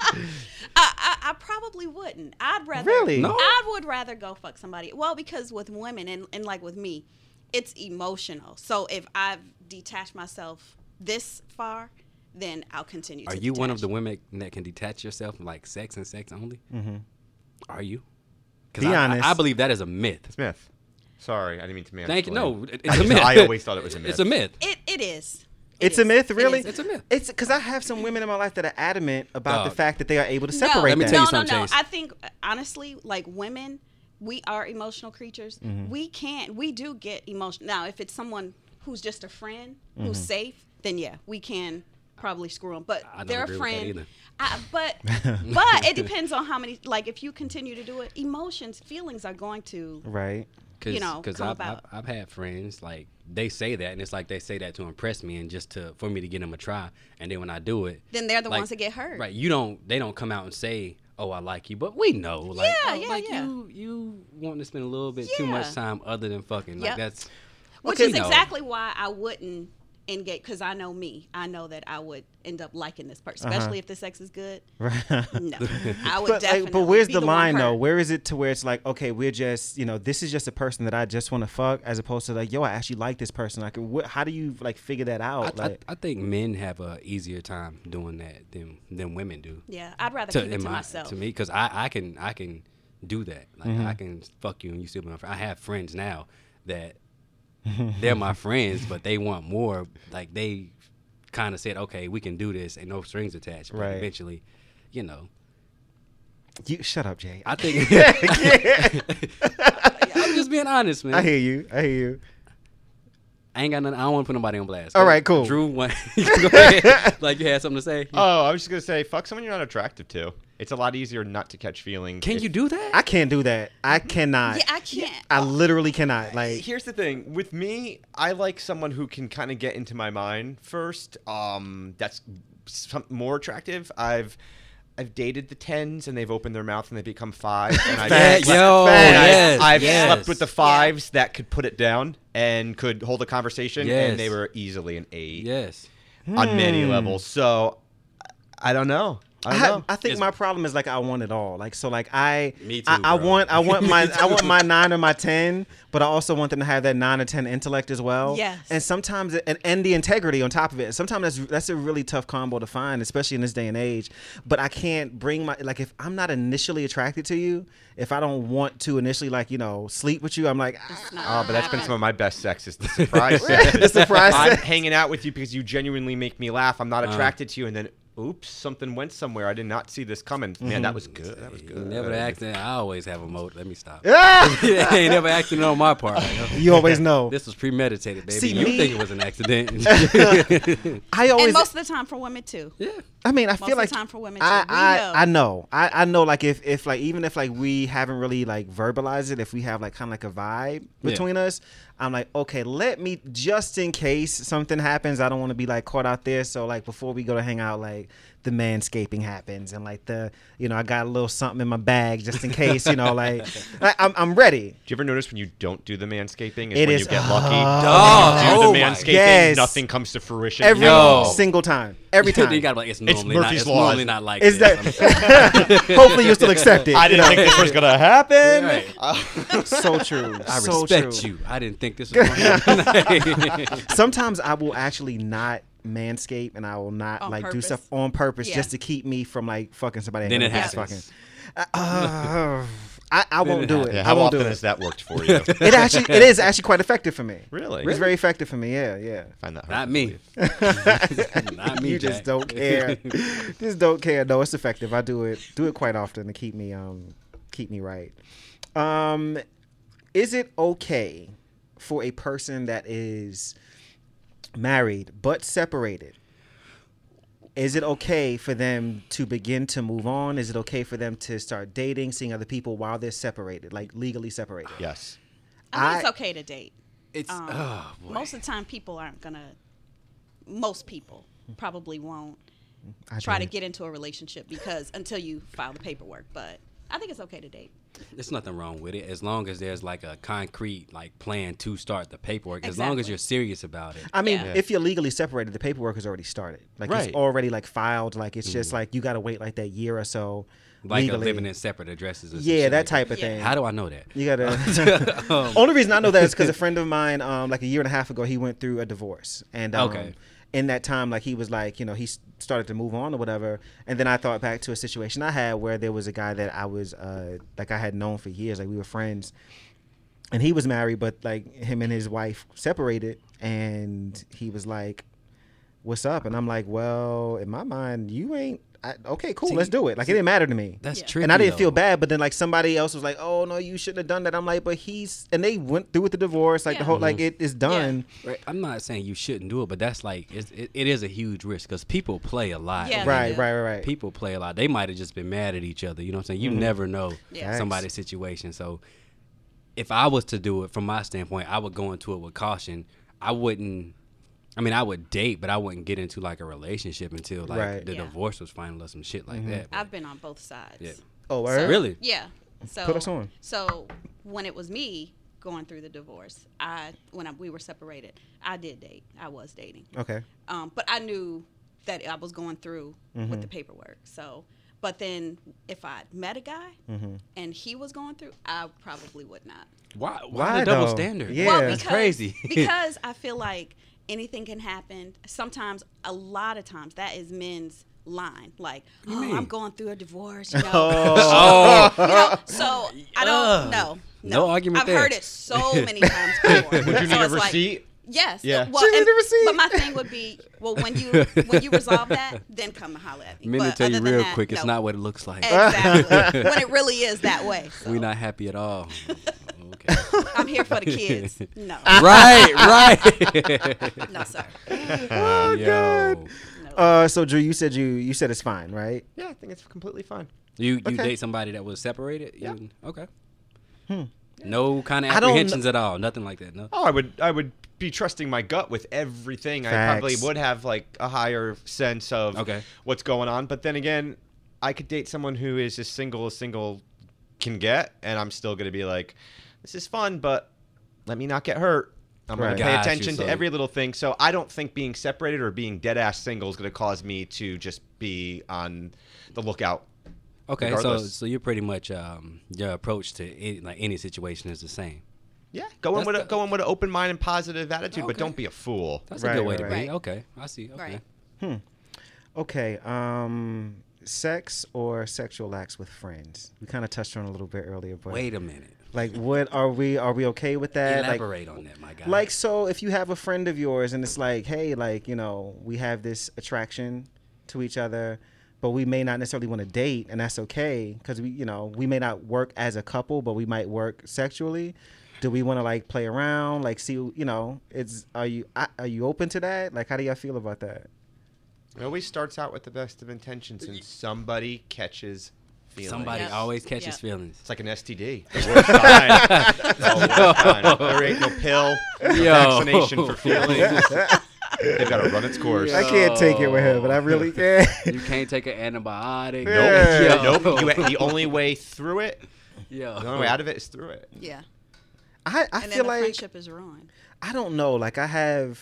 I, I, I probably wouldn't. I'd rather. Really? No? I would rather go fuck somebody. Well, because with women and, and like with me, it's emotional. So if I've detached myself this far, then I'll continue. Are to you one of the women that can detach yourself from like sex and sex only? mm-hmm. Are you? 'Cause Be I, I- honest. I, believe that is a myth. Smith. Sorry, I didn't mean to mansplain. Thank you. No, it- it's <laughs> a myth. I always thought it was a myth. It's a myth. It it is. It It's a myth, really. is. It's a myth. It's because I have some women in my life that are adamant about the fact that they are able to No, separate Let me that. tell you no, something, no, no. Chase. I think honestly, like women, we are emotional creatures. Mm-hmm. We can't. We do get emotional. Now, if it's someone who's just a friend Mm-hmm. who's safe, then yeah, we can probably screw them. But I don't they're a agree with that friend. I, but <laughs> but it depends on how many. Like if you continue to do it, emotions, feelings are going to. right. Cause, you know, because I've. I've, I've had friends like they say that, and it's like they say that to impress me and just to for me to get them a try. And then when I do it, Then they're the like- ones that get hurt. Right? You don't. They don't come out and say, "Oh, I like you," but we know. Like, Yeah, oh, yeah, like yeah. you, you want to spend a little bit too much time other than fucking. Like that's Which is no. exactly why I wouldn't engage because I know me. I know that I would end up liking this person, Uh-huh. especially if the sex is good. <laughs> Right. No, <laughs> I would but, definitely. like, but where's be the, one line though? Where is it to where it's like, okay, we're just, you know, this is just a person that I just want to fuck, as opposed to like, yo, I actually like this person. Like, wh- how do you like figure that out? I, like, I think men have a easier time doing that than than women do. Yeah, I'd rather To, keep it to my- myself. to me, because I, I can I can do that. Like Mm-hmm. I can fuck you and you still be my friend. I have friends now that <laughs> they're my friends, but they want more. Like they kind of said, okay, we can do this, and no strings attached. But Right. eventually, you know, you shut up, Jay. I, I <laughs> think <laughs> I'm just being honest, man. I hear you. I hear you. I ain't got nothing. I don't want to put nobody on blast. All right, cool. Drew, what, go ahead. like you had something to say. Oh, I was just gonna say, fuck someone you're not attractive to. It's a lot easier not to catch feelings. Can if- you do that? I can't do that. I cannot. yeah, I can't. I literally cannot. Like, Here's the thing with me, I like someone who can kind of get into my mind first. Um, that's some, more attractive. I've I've dated the tens and they've opened their mouth and they become fives. And I've, <laughs> Facts. slept- Yo, and I've- yes, I've yes. slept with the fives that could put it down and could hold a conversation, Yes. and they were easily an eight yes. on many levels. So I don't know. I I, don't have- know. I think It's- my problem is like I want it all. Like so, like I, Me too, I, I want, I want my, <laughs> I want my nine or my ten, but I also want them to have that nine or ten intellect as well. Yes. And sometimes, and, and the integrity on top of it. Sometimes that's that's a really tough combo to find, especially in this day and age. But I can't bring my like if I'm not initially attracted to you, if I don't want to initially like you know sleep with you, I'm like. ah, Oh, but that's been some of my best sex is the surprise <laughs> sex. The surprise I'm sex. hanging out with you because you genuinely make me laugh. I'm not attracted to you, and then oops, something went somewhere. I did not see this coming. Man, that was good. That was You good. never accident. I always have a motive. Let me stop. Ah! ain't <laughs> never accident on my part. You always know. <laughs> This was premeditated, baby. See, you me- think it was an accident? <laughs> I always. and most of the time for women too. yeah. I mean, I Most feel of the like time for women, too. I, I, know. I know. I, I know. Like if, if like even if like we haven't really like verbalized it, if we have like kind of like a vibe Yeah. between us, I'm like, okay, let me just in case something happens, I don't want to be like caught out there. So like before we go to hang out, like the manscaping happens and like the you know I got a little something in my bag just in case you know <laughs> like I, I'm I'm ready. Do you ever notice when you don't do the manscaping is It when is- you get lucky? Oh, you do oh the manscaping, Yes. nothing comes to fruition. Every Yo. single time, every <laughs> time. you gotta be like, it's normally Murphy's not. It's Law. normally not like Is this. that <laughs> hopefully you'll still accept it. I you didn't know? think this was gonna happen. Right. so true. I so respect true. you. I didn't think this was going to happen. sometimes I will actually not manscape and I will not On like do stuff on purpose Yeah. just to keep me from like fucking somebody. I then it happens. Fucking. Uh, <laughs> I, I won't do it. Yeah, I how won't often do has that worked for you? <laughs> It actually, it is actually quite effective for me. Really? It's very effective for me. Yeah, yeah. find that hard Not me. <laughs> not me. you just Jack. don't care. just don't care. No, it's effective. I do it. Do it quite often to keep me um keep me right. Um, is it okay for a person that is married but separated? Is it okay for them to begin to move on? Is it okay for them to start dating, seeing other people while they're separated, like legally separated? Yes. I think it's okay to date. It's Um, oh, boy. most of the time, people aren't gonna. Most people probably won't I try to get into a relationship because until you file the paperwork. But I think it's okay to date. There's nothing wrong with it as long as there's like a concrete like plan to start the paperwork. As long as you're serious about it. I mean, Yeah. if you're legally separated, the paperwork has already started. Like Right. it's already like filed. Like it's just like you got to wait like that year or so. Like living in separate addresses. Or some Yeah, that like type of Yeah. thing. How do I know that? you gotta. <laughs> <laughs> Only reason I know that is because a friend of mine, um, like a year and a half ago, he went through a divorce, and um, Okay. In that time, like he was like, you know, he started to move on or whatever, and then I thought back to a situation I had where there was a guy that I was, uh, like I had known for years, like we were friends, and he was married, but like him and his wife separated, and he was like, "What's up?" And I'm like, "Well, in my mind, you ain't." I, okay, cool, See- let's do it. Like it didn't matter to me. That's Yeah. tricky. and I didn't though. feel bad, but then like somebody else was like, "Oh no, you shouldn't have done that." I'm like, "But he's," and they went through with the divorce, like the Yeah. whole, like mm-hmm. it is done. Right. I'm not saying you shouldn't do it, but that's like it's, it, it is a huge risk because people play a lot. Yeah, Right, right, right, right. People play a lot. They might have just been mad at each other. You know what I'm saying? You mm-hmm. never know Yeah. Facts. somebody's situation. So if I was to do it from my standpoint, I would go into it with caution. I wouldn't. I mean, I would date, but I wouldn't get into like a relationship until like Right. the Yeah. divorce was final or some shit like that. But- I've been on both sides. Yeah. Oh, So- Really? Yeah. So Put us on. So when it was me, going through the divorce. I when I, we were separated, I did date. I was dating. Okay. Um, but I knew that I was going through Mm-hmm. with the paperwork. So, but then if I met a guy Mm-hmm. and he was going through, I probably would not. Why? Why, Why, the double though? standard? Yeah. Well, that's because, crazy. <laughs> because I feel like anything can happen. Sometimes, a lot of times, that is men's line. Like, oh. I'm going through a divorce. You <laughs> know? oh, <laughs> You know, so I don't Ugh. know. No argument I've there. heard it so <laughs> many times before. Would you So need a it's like- receipt? Yes. Yeah. Well, and- but my thing would be, well, when you when you resolve that, then come and holler at me. Men to But tell you other than real that, quick, it's not what it looks like. exactly when it really is that way. So We're not happy at all. Okay. <laughs> I'm here for the kids. <laughs> No, right, <laughs> right. no, sir. Yo. No. Uh, so Drew, you said you you said it's fine, right? Yeah, I think it's completely fine. You you Okay. date somebody that was separated? Yeah. You- okay. No kind of I don't kn- apprehensions at all. Nothing like that. No. Oh, I would I would be trusting my gut with everything. Facts. I probably would have like a higher sense of Okay. what's going on. But then again, I could date someone who is as single as single can get, and I'm still gonna be like, this is fun, but let me not get hurt. I'm Right. gonna pay Got attention to every little thing. So I don't think being separated or being dead ass single is gonna cause me to just be on the lookout. Okay, so Regardless. so you're pretty much um, your approach to any, like any situation is the same. Yeah, go in That's with a, go in with an open mind and positive attitude, but don't be a fool. That's Right, a good way to right, be. Okay, I see. Okay. Right. Okay. Um, sex or sexual acts with friends. We kind of touched on a little bit earlier, but Wait a minute. Like, what are we? Are we okay with that? Like, Elaborate on that, my guy. like so if you have a friend of yours and it's like hey like you know we have this attraction to each other but we may not necessarily want to date and that's okay because we you know we may not work as a couple but we might work sexually do we want to like play around like see you know it's are you are you open to that like how do y'all feel about that It always starts out with the best of intentions, and somebody catches feelings. somebody Yep. always catches Yep. feelings. It's like an STD. <laughs> The worst kind. The. There ain't no pill, no Yo. vaccination for <laughs> feelings. They've got to run its course. i can't take it with him but i really <laughs> can You can't take an antibiotic. Yeah. Nope. Nope. You, the only way through it, Yo. the only way out of it is through it. Yeah. i, I and then feel the like friendship is ruined. i don't know like i have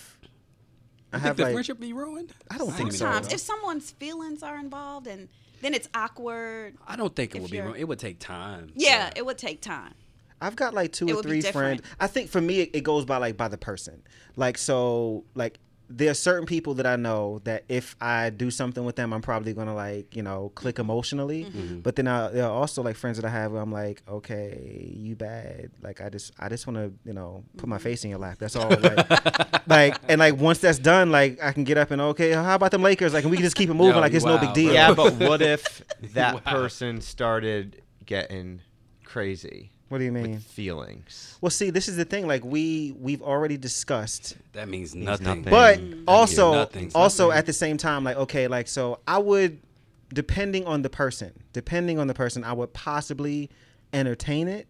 i You think have the like friendship be ruined? I don't ain't think so. Sometimes, if someone's feelings are involved, and then it's awkward. I don't think it would be you're- It would take time. Yeah, So- it would take time. I've got like two It or three friends. I think for me, it, it goes by like by the person. Like so, like there are certain people that I know that if I do something with them, I'm probably gonna like you know click emotionally. Mm-hmm. But then I, there are also like friends that I have where I'm like, okay, you bad. Like I just I just want to you know put Mm-hmm. my face in your lap. That's all. Like, like and like once that's done, like I can get up and okay, how about them Lakers? Like and we can just keep it <laughs> moving. Yo, like you it's no big deal. bro. Yeah, but what if <laughs> that Wow. person started getting crazy What do you mean? with feelings? Well, see, this is the thing. Like we we've already discussed That means Means nothing. nothing. But also, Nothing. also Nothing. at the same time, like okay, like so, I would, depending on the person, depending on the person, I would possibly entertain it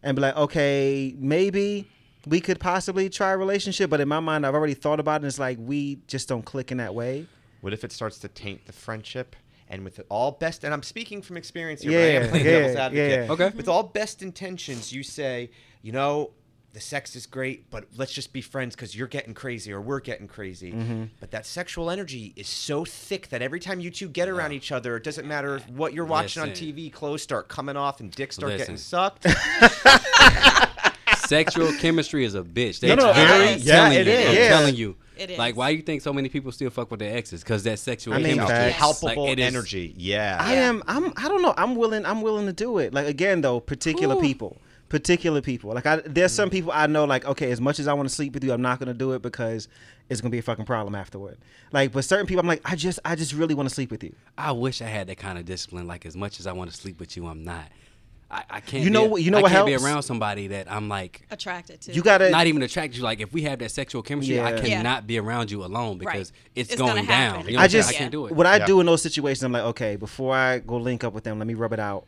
and be like, okay, maybe we could possibly try a relationship. But in my mind, I've already thought about it. and It's like we just don't click in that way. What if it starts to taint the friendship? And with all best, and I'm speaking from experience here, Yeah, but I am playing yeah, devil's advocate. yeah. Okay. With all best intentions, you say, you know, the sex is great, but let's just be friends because you're getting crazy or we're getting crazy. Mm-hmm. But that sexual energy is so thick that every time you two get around each other, it doesn't matter what you're watching on TV, clothes start coming off and dicks start getting sucked. <laughs> Sexual chemistry is a bitch. They No, no, very it is. Yeah, telling it you. is. I'm Yeah. telling you. It is. Like, why do you think so many people still fuck with their exes? Because that sexual I mean, chemistry. facts. Palpable Like, energy. Yeah. I am. I'm. I don't know. I'm willing. I'm willing to do it. Like again, though, particular Ooh. people. Particular people. Like I, there's Mm. some people I know. Like okay, as much as I want to sleep with you, I'm not gonna do it because it's gonna be a fucking problem afterward. Like, but certain people, I'm like, I just, I just really want to sleep with you. I wish I had that kind of discipline. Like, as much as I want to sleep with you, I'm not. I, I can't. You know what- you know I what can't helps? be around somebody that I'm like Attracted to. You gotta. not even attracted to. Like, if we have that sexual chemistry, I Yeah. Yeah. cannot be around you alone because it's, It's going down. You know I what I'm saying? just I can't do it. what I Yeah. do in those situations. I'm like, okay, before I go link up with them, let me rub it out.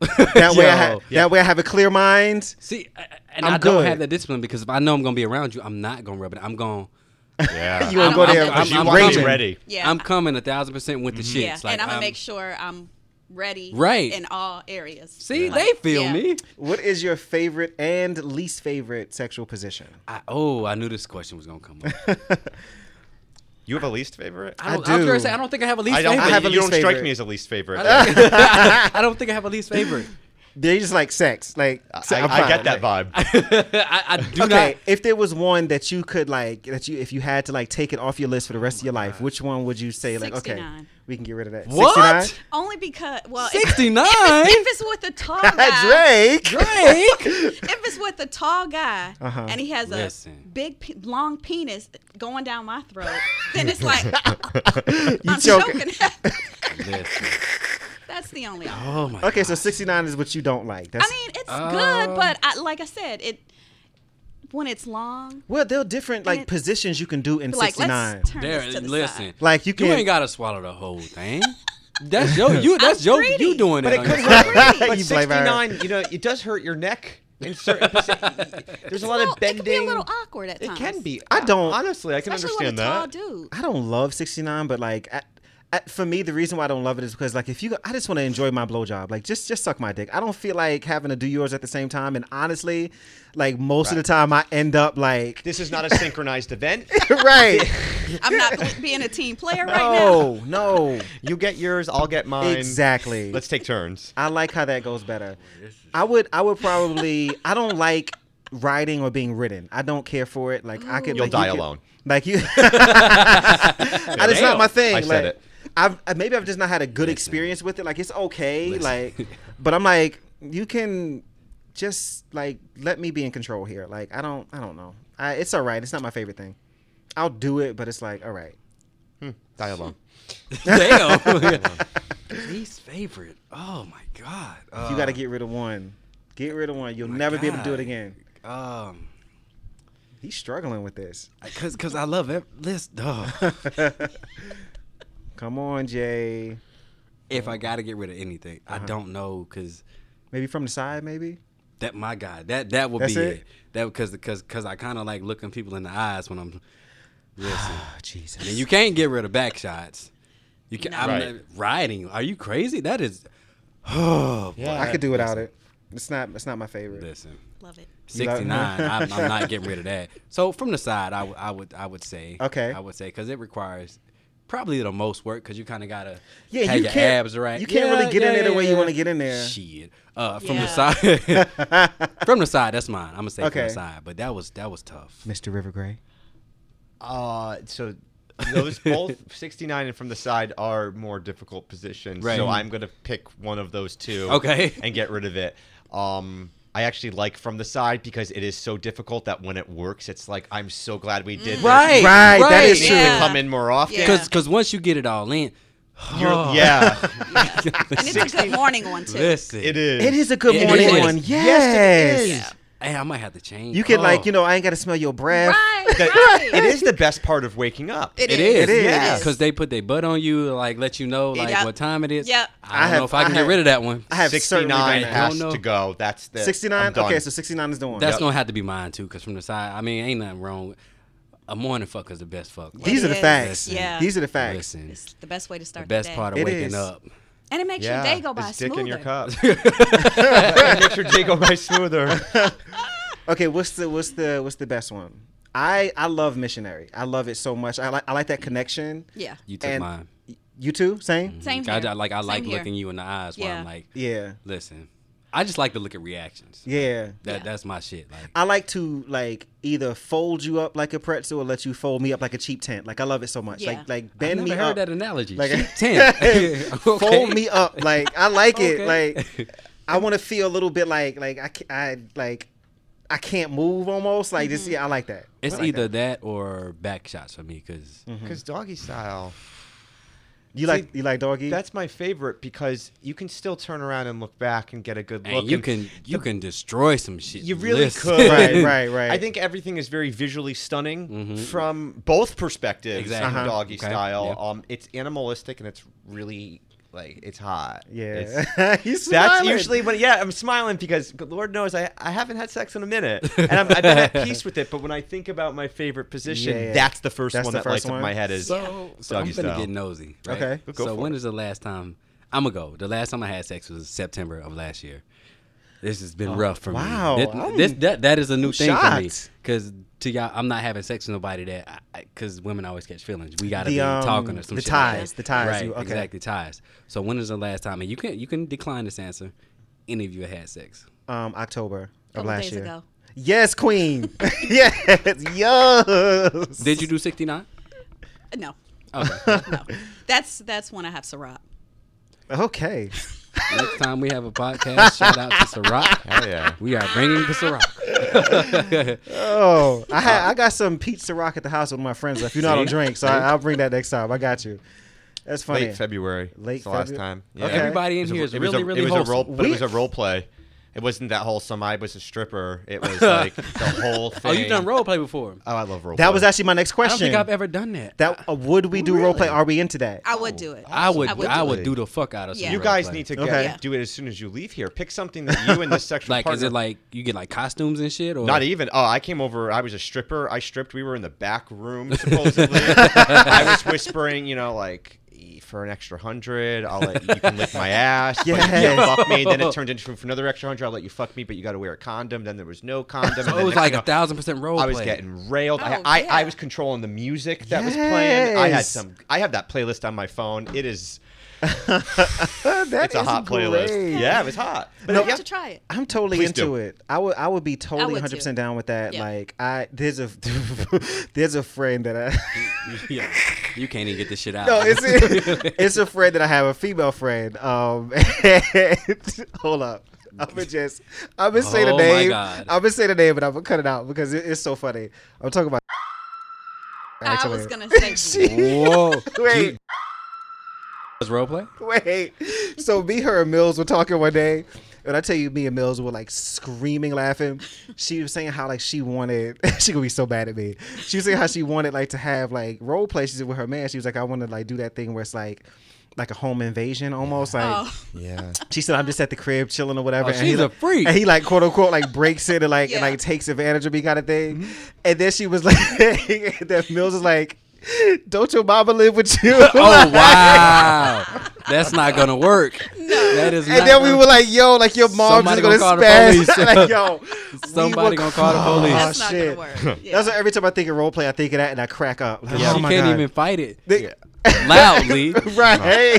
<laughs> That way, I ha- Yo. that way I have a clear mind. See, I- I- and I'm I don't good. have that discipline because if I know I'm gonna be around you, I'm not gonna rub it. I'm going. Yeah. <laughs> You gonna go I'm- there I'm- I'm want to ready. Yeah. I'm coming a thousand percent with the shit. yeah, Like, and I'm gonna make sure I'm ready, Right. in all areas. See, Like, they feel yeah. me. What is your favorite and least favorite sexual position? I, oh, I knew this question was gonna come up. <laughs> You have a least favorite? I, don't, I I was gonna do. say I don't think I have a least I don't. favorite. I have a you don't least strike me as a least favorite. I don't think I have a least favorite. <laughs> They just like sex. Like I, so I'm I get that Like, vibe. <laughs> I, I do not Okay, not. if there was one that you could like that you if you had to like take it off your list for the rest of your life, which one would you say like okay, 69. We can get rid of that? What? 69? Only because well, Sixty nine. If, it's with a tall <laughs> guy, Drake. Drake. <laughs> if it's with a tall guy Uh-huh. and he has a Listen. big, long penis going down my throat, then it's like <laughs> You I'm choking. choking. That's the only. option. Oh my. Okay, so 69 is what you don't like. That's I mean, it's Uh, good, but I, like I said, it when it's long, well, there are different like it- positions you can do in like 69. let's turn There, this to the listen. side. Like you can You ain't gotta swallow the whole thing. That's your you. That's your greedy. you doing But it. it could hurt. But You blame her. 69, you know, it does hurt your neck in certain. <laughs> There's a lot Well, of bending. It can be a little awkward at times. It can be. I don't- Honestly, I can especially understand with a tall that. dude. I don't love 69, but like at, at, for me, the reason why I don't love it is because like if you, I just want to enjoy my blowjob. Like just just suck my dick. I don't feel like having to do yours at the same time. And honestly, like most of the time, I end up like This is not a synchronized event. <laughs> right. <laughs> I'm not being a team player right now. No, no, You get yours, I'll get mine. exactly. Let's take turns. I like how that goes better. I would I would probably I don't like riding or being ridden. I don't care for it. Like I could You'll like, die you could- alone. Like you, <laughs> it's not my thing. I said it. I've maybe I've just not had a good experience with it. Like it's okay. Like, <laughs> but I'm like you can just like let me be in control here. Like I don't I don't know. I, it's all right. It's not my favorite thing. I'll do it, but it's like all right. Die alone. <laughs> <laughs> Damn. Least favorite. Oh my god. Uh, You got to get rid of one. Get rid of one. You'll never be able to do it again. um. He's struggling with this. Cause, cause I love it. List. Oh. Come on, Jay. if I gotta get rid of anything, Uh-huh. I don't know. Cause Maybe from the side, maybe. that my God, that that would That's be it? it. That because because because I kind of like looking people in the eyes when I'm. Listen, <sighs> Oh, Jesus. and you <sighs> can't get rid of back shots. You can. I'm Right. not- riding. Are you crazy? That is. Oh, <sighs> boy. I could do without it. It's not. It's not my favorite. Listen. Love it. 69 <laughs> I'm, I'm not getting rid of that so from the side I, would- I would i would say Okay. i would say because it requires probably the most work because you kind of gotta Yeah, have you your can't- abs right you can't really get in there the way you wanna get in there. shit uh from Yeah. the side <laughs> <laughs> from the side that's mine i'm gonna say from the side but that was that was tough Mr. River Gray. Uh, so those <laughs> both 69 and from the side are more difficult positions. Right. So I'm going to pick one of those two. Okay. And get rid of it. Um, I actually like from the side because it is so difficult that when it works, it's like I'm so glad we did this. Mm-hmm. right Right, that is true. Yeah. to come in more often. Yeah. because because once you get it all in You're- oh, <sighs> yeah, <laughs> And it's a good morning one too. listen it is. It is a good It morning is. one. Yes, Yes. it is. Yeah. Hey i might have to change You can Oh. like you know I ain't got to smell your breath. Right, <laughs> That- right. It is the best part of waking up. It It is. is, It is. Yeah. because they put their butt on you, like let you know like Yep. what time it is. Yep. I I don't have- know if I can I get rid of that one. I have 69 has I don't know. to go. That's the 69. Okay, so 69 is the one. That's Yep. gonna have to be mine too, because from the side, I mean, ain't nothing wrong. A morning fuck is the best fuck. Like, These are the is. facts. Yeah. These are the facts. Listen, It's the best way to the start best the day. part of It waking is. up. And it makes yeah, your day go by it's dick smoother. in your cup. <laughs> it makes your day go by smoother. <laughs> Okay, what's the what's the what's the best one? I I love missionary. I love it so much. I like I like that connection. Yeah. You took And- mine. You too? Same? Same mm-hmm. I, here. I like I Same like here. looking you in the eyes while I'm like, Yeah. listen. I just like to look at reactions. Yeah. That Yeah. that's my shit. Like I like to like either fold you up like a pretzel or let you fold me up like a cheap tent. Like I love it so much. Yeah. Like like I bend never me heard up. that analogy. Like- Cheap <laughs> tent. <laughs> Fold <laughs> me up. Like I like it. Okay. Like I want to feel a little bit like like I I like I can't move almost. Like this. Mm-hmm. Yeah, I like that. It's like either that. that. or back shots for me, because Because mm-hmm. doggy style. You like you like doggy. That's my favorite because you can still turn around and look back and get a good look. and you and can you can destroy some shit. You really Listen. could. right, right, right. I think everything is very visually stunning Mhm. from both perspectives. Exactly. in Uh-huh. Doggy Okay. style. Yep. Um, it's animalistic and it's really like it's hot. Yeah, It's- <laughs> He's That's usually when yeah I'm smiling because Lord knows I, I haven't had sex in a minute <laughs> and I'm, I've been at peace with it. But when I think about my favorite position, Yeah. that's the first That's one the that first lights up my head. Is So, so I'm gonna style. get nosy. Right? Okay. Go so for when it. is the last time I'm gonna go. The last time I had sex was September of last year. This has been rough for wow. me. I'm- This, this that that is a new I'm thing for me. Cause to y'all, I'm not having sex with nobody that, I, cause women always catch feelings. We gotta The, be um, talking or some the shit like ties, that. the ties, Right, you- okay. exactly ties. So when is the last time? And you can you can decline this answer. Any of you had sex? Um, October of last days year. ago. Yes, Queen. <laughs> <laughs> yes, yes. Did you do 69? No, Okay. <laughs> no. That's that's when I have Ciroc. Okay. Next time we have a podcast, shout out to Ciroc. <laughs> Hell yeah. We are bringing the Ciroc. Oh, I had I got some pizza rock at the house with my friends. If you know I don't See? drink, so I, I'll bring that next time. I got you. That's funny. Late February. Late It's the last February? time. Okay. Everybody in was here is it really, a, really it was wholesome. a role, but it was a role play. It wasn't that wholesome. I was a stripper. It was <laughs> like the whole thing. Oh, you've done role play before. Oh, I love role. that play. was actually my next question. I don't think I've ever done that. that uh, would we do role play? Are we into that? I would do it. I would, I I would would, do do the fuck out of some Yeah. You role guys play. need to Okay. get Yeah. do it as soon as you leave here. Pick something that you and this <laughs> sexual like, is it like you get like costumes and shit, or Not even. Oh, I came over. I was a stripper. I stripped. We were in the back room supposedly. <laughs> I was whispering, you know, like "E- for an extra hundred, I'll let you can lick my <laughs> ass. yeah, you Yes. can't fuck me. Then it turned into for another extra hundred, I'll let you fuck me, but you got to wear a condom. Then there was no <laughs> condom. So it was like a thousand percent role I was play. getting railed. I, Oh, I, I yeah. was controlling the music that was playing. I had some. I have that playlist on my phone. It is. <laughs> That it's a is hot playlist. great. Yeah, it was hot. But You yeah, have to try it. I'm totally Please into do. it. I would I would be totally would 100 percent too. down with that. Yeah. Like I there's a <laughs> there's a friend that I <laughs> yeah, you can't even get this shit out. no it's it's a friend that I have a female friend. Um, and, hold up. I'm gonna just I'm gonna say the Oh my name. God. I'm gonna say the name, but I'm gonna cut it out because it, it's so funny. I'm talking about. I was gonna say She- Whoa, wait. Was role play? Wait. So me, her, and Mills were talking one day. And I tell you, me and Mills were like screaming, laughing. She was saying how like she wanted. <laughs> she gonna be so bad at me. She was saying how she wanted like to have like role play. She said with her man. She was like, I want to like do that thing where it's like like a home invasion almost. Like Oh, yeah. <laughs> she said, I'm just at the crib chilling or whatever. Oh, and he, she's a freak. And he like quote unquote like breaks it and like and like takes advantage of me kind of thing. Mm-hmm. And then she was like, <laughs> that Mills is like, don't your mama live with you? <laughs> Oh <laughs> wow, that's not gonna work. No, that is. And not then we gonna- were like, yo, like your mom's Somebody just gonna gonna, call the spaz. police. <laughs> like, yo, Somebody gonna call the oh, police. Oh, that's not shit. gonna work. Yeah. That's why every time I think of role play, I think of that and I crack up. Like, Yeah, oh you my can't God. even fight it They- loudly. right. Hey.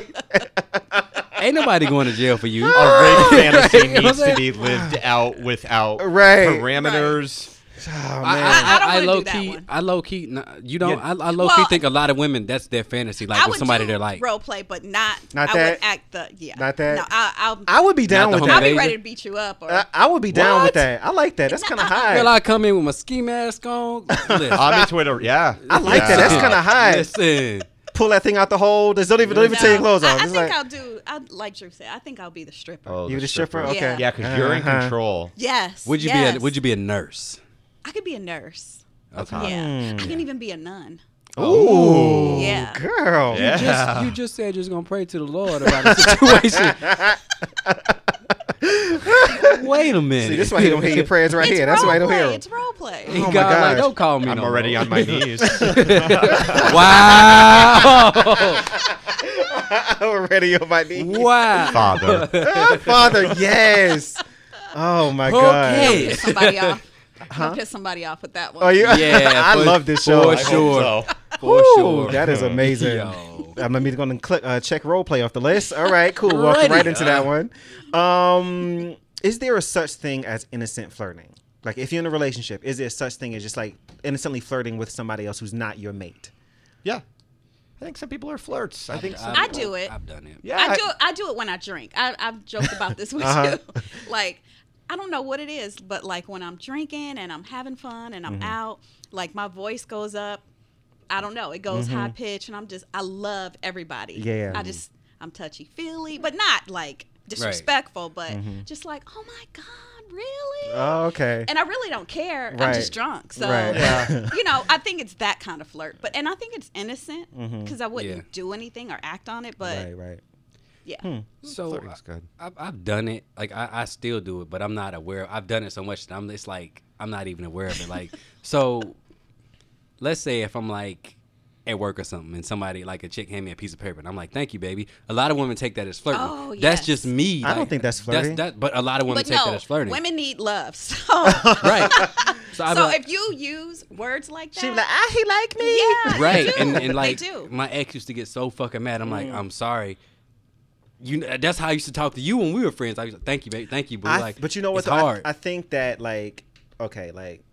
Ain't nobody going to jail for you. A rape fantasy You know what I'm needs to be lived out without Right. parameters. Oh, I, man. I, I I, don't I low do that key, one. I low key. Nah, you don't. Yeah. I, I low key think a lot of women that's their fantasy. Like I with somebody they're like, role play, but not. Not I that? would act the yeah. Not that? No, I, I'll. I would be down with that. I'll be ready to beat you up. Or I, I would be down What? with that. I like that. That's kind of high. girl, I come in with my ski mask on. <laughs> Listen, I'm into it. Yeah. I like that. That's kind of high. Listen, Pull that thing out the hole. Just don't even don't even take your clothes off. I It's think like, I'll do. I like Drew said. I think I'll be the stripper. Oh, you the stripper? Okay. Yeah. Yeah, because you're in Uh-huh. control. Yes. would you yes. be? A, would you be a nurse? I could be a nurse. Okay. Yeah. I can mm. even be a nun. Ooh, Yeah. girl. Yeah. Just, you just said you're gonna pray to the Lord about a situation. <laughs> Wait a minute. See, this is why he don't hear your prayers right it's here. That's why he don't hear hear 'em. It's role play. He Oh my got like, gosh. don't call me. I'm no already more. on my knees. wow. <laughs> I'm <laughs> already on my knee. wow. Father. Father, yes. Oh my god. Okay. Piss somebody off. I'll piss somebody off with that one. Oh, you? Yeah, <laughs> I for- love this show. I hope sure. so. For Woo, sure. That is <laughs> amazing. Yo. I'm going to click uh, check role play off the list. All right, cool. Walking right into that one. Um, is there a such thing as innocent flirting? Like, if you're in a relationship, is there such thing as just like innocently flirting with somebody else who's not your mate? Yeah. I think some people are flirts. I think some I do it. I've done it. Yeah. I do it. I do it when I drink. I, I've joked about this <laughs> with Uh-huh. you. Like, I don't know what it is, but like when I'm drinking and I'm having fun and I'm Mm-hmm. out, like my voice goes up. I don't know. It goes high pitch, and I'm just. I love everybody. Mm-hmm. Yeah. I just. I'm touchy feely, but not like disrespectful, but just like, oh my god, really? Mm-hmm. Oh, okay. and I really don't care. I'm just drunk. So, Right. <laughs> Yeah. you know, I think it's that kind of flirt. But and I think it's innocent Mm-hmm. because I wouldn't Yeah. do anything or act on it. But right, right. yeah, So Flirting's good. I, I've, I've done it. Like I, I still do it, but I'm not aware. I've done it so much that I'm just like I'm not even aware of it. Like <laughs> so, let's say if I'm like at work or something, and somebody like a chick hand me a piece of paper, and I'm like, "Thank you, baby." A lot of women take that as flirting. Oh, That's just me. I don't think that's flirting. that, but a lot of women But take no, that as flirting. women need love. So, <laughs> right? <laughs> So, so like- if you use words like that, She be like, ah, he like me. yeah, they right do. and, and like they do. my ex used to get so fucking mad i'm like Mm. i'm sorry you that's how i used to talk to you when we were friends i was like thank you babe thank you but like but you know what? it's though? I- hard I, think that like okay, like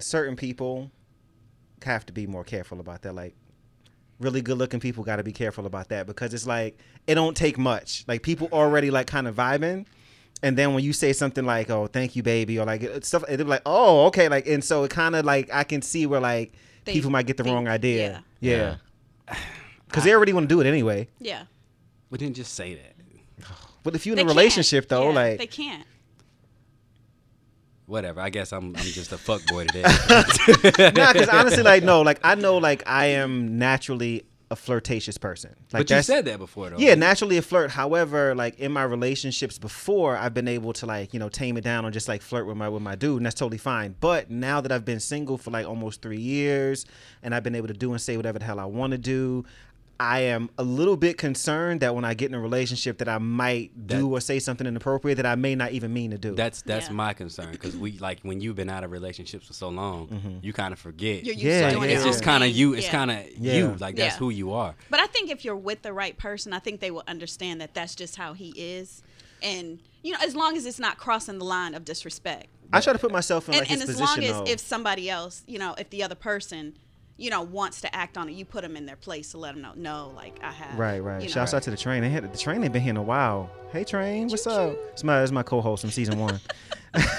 certain people have to be more careful about that. Like really good looking people got to be careful about that because it's like it don't take much. Like people already like kind of vibing. And then when you say something like "Oh, thank you, baby," or like uh, stuff, they're like, "Oh, okay," like, and so it kind of like I can see where like They people might get the think- wrong idea, Yeah. yeah, because <sighs> they already want to do it anyway. yeah. But then just say that But if you're They in a can't. relationship though, Yeah, like they can't. whatever i guess i'm, I'm just a fuck boy today <laughs> nah, because honestly, like no, like I know, like I am naturally a flirtatious person. Like but you said that before though Yeah, naturally a flirt. However, like in my relationships before, I've been able to like you know tame it down and just like flirt with my with my dude, and that's totally fine. But now that I've been single for like almost three years, and I've been able to do and say whatever the hell I want to do. I am a little bit concerned that when I get in a relationship that I might do That- or say something inappropriate that I may not even mean to do. that's that's Yeah. my concern because we like when you've been out of relationships for so long Mm-hmm. you kind of forget You're used Yeah, to doing yeah. it's just kind of you it's Yeah. kind of Yeah. you like that's Yeah. who you are But I think if you're with the right person, I think they will understand that that's just how he is, and you know, as long as it's not crossing the line of disrespect. I try to put myself in and, like and his as long as though. if somebody else, you know, if the other person, you know, wants to act on it, you put them in their place to let them know. No, like I have. Right, right. you know. Shouts out to the train. They had the train ain't been here in a while. Hey train, what's Choo-choo. up? It's my it's my co-host from season one.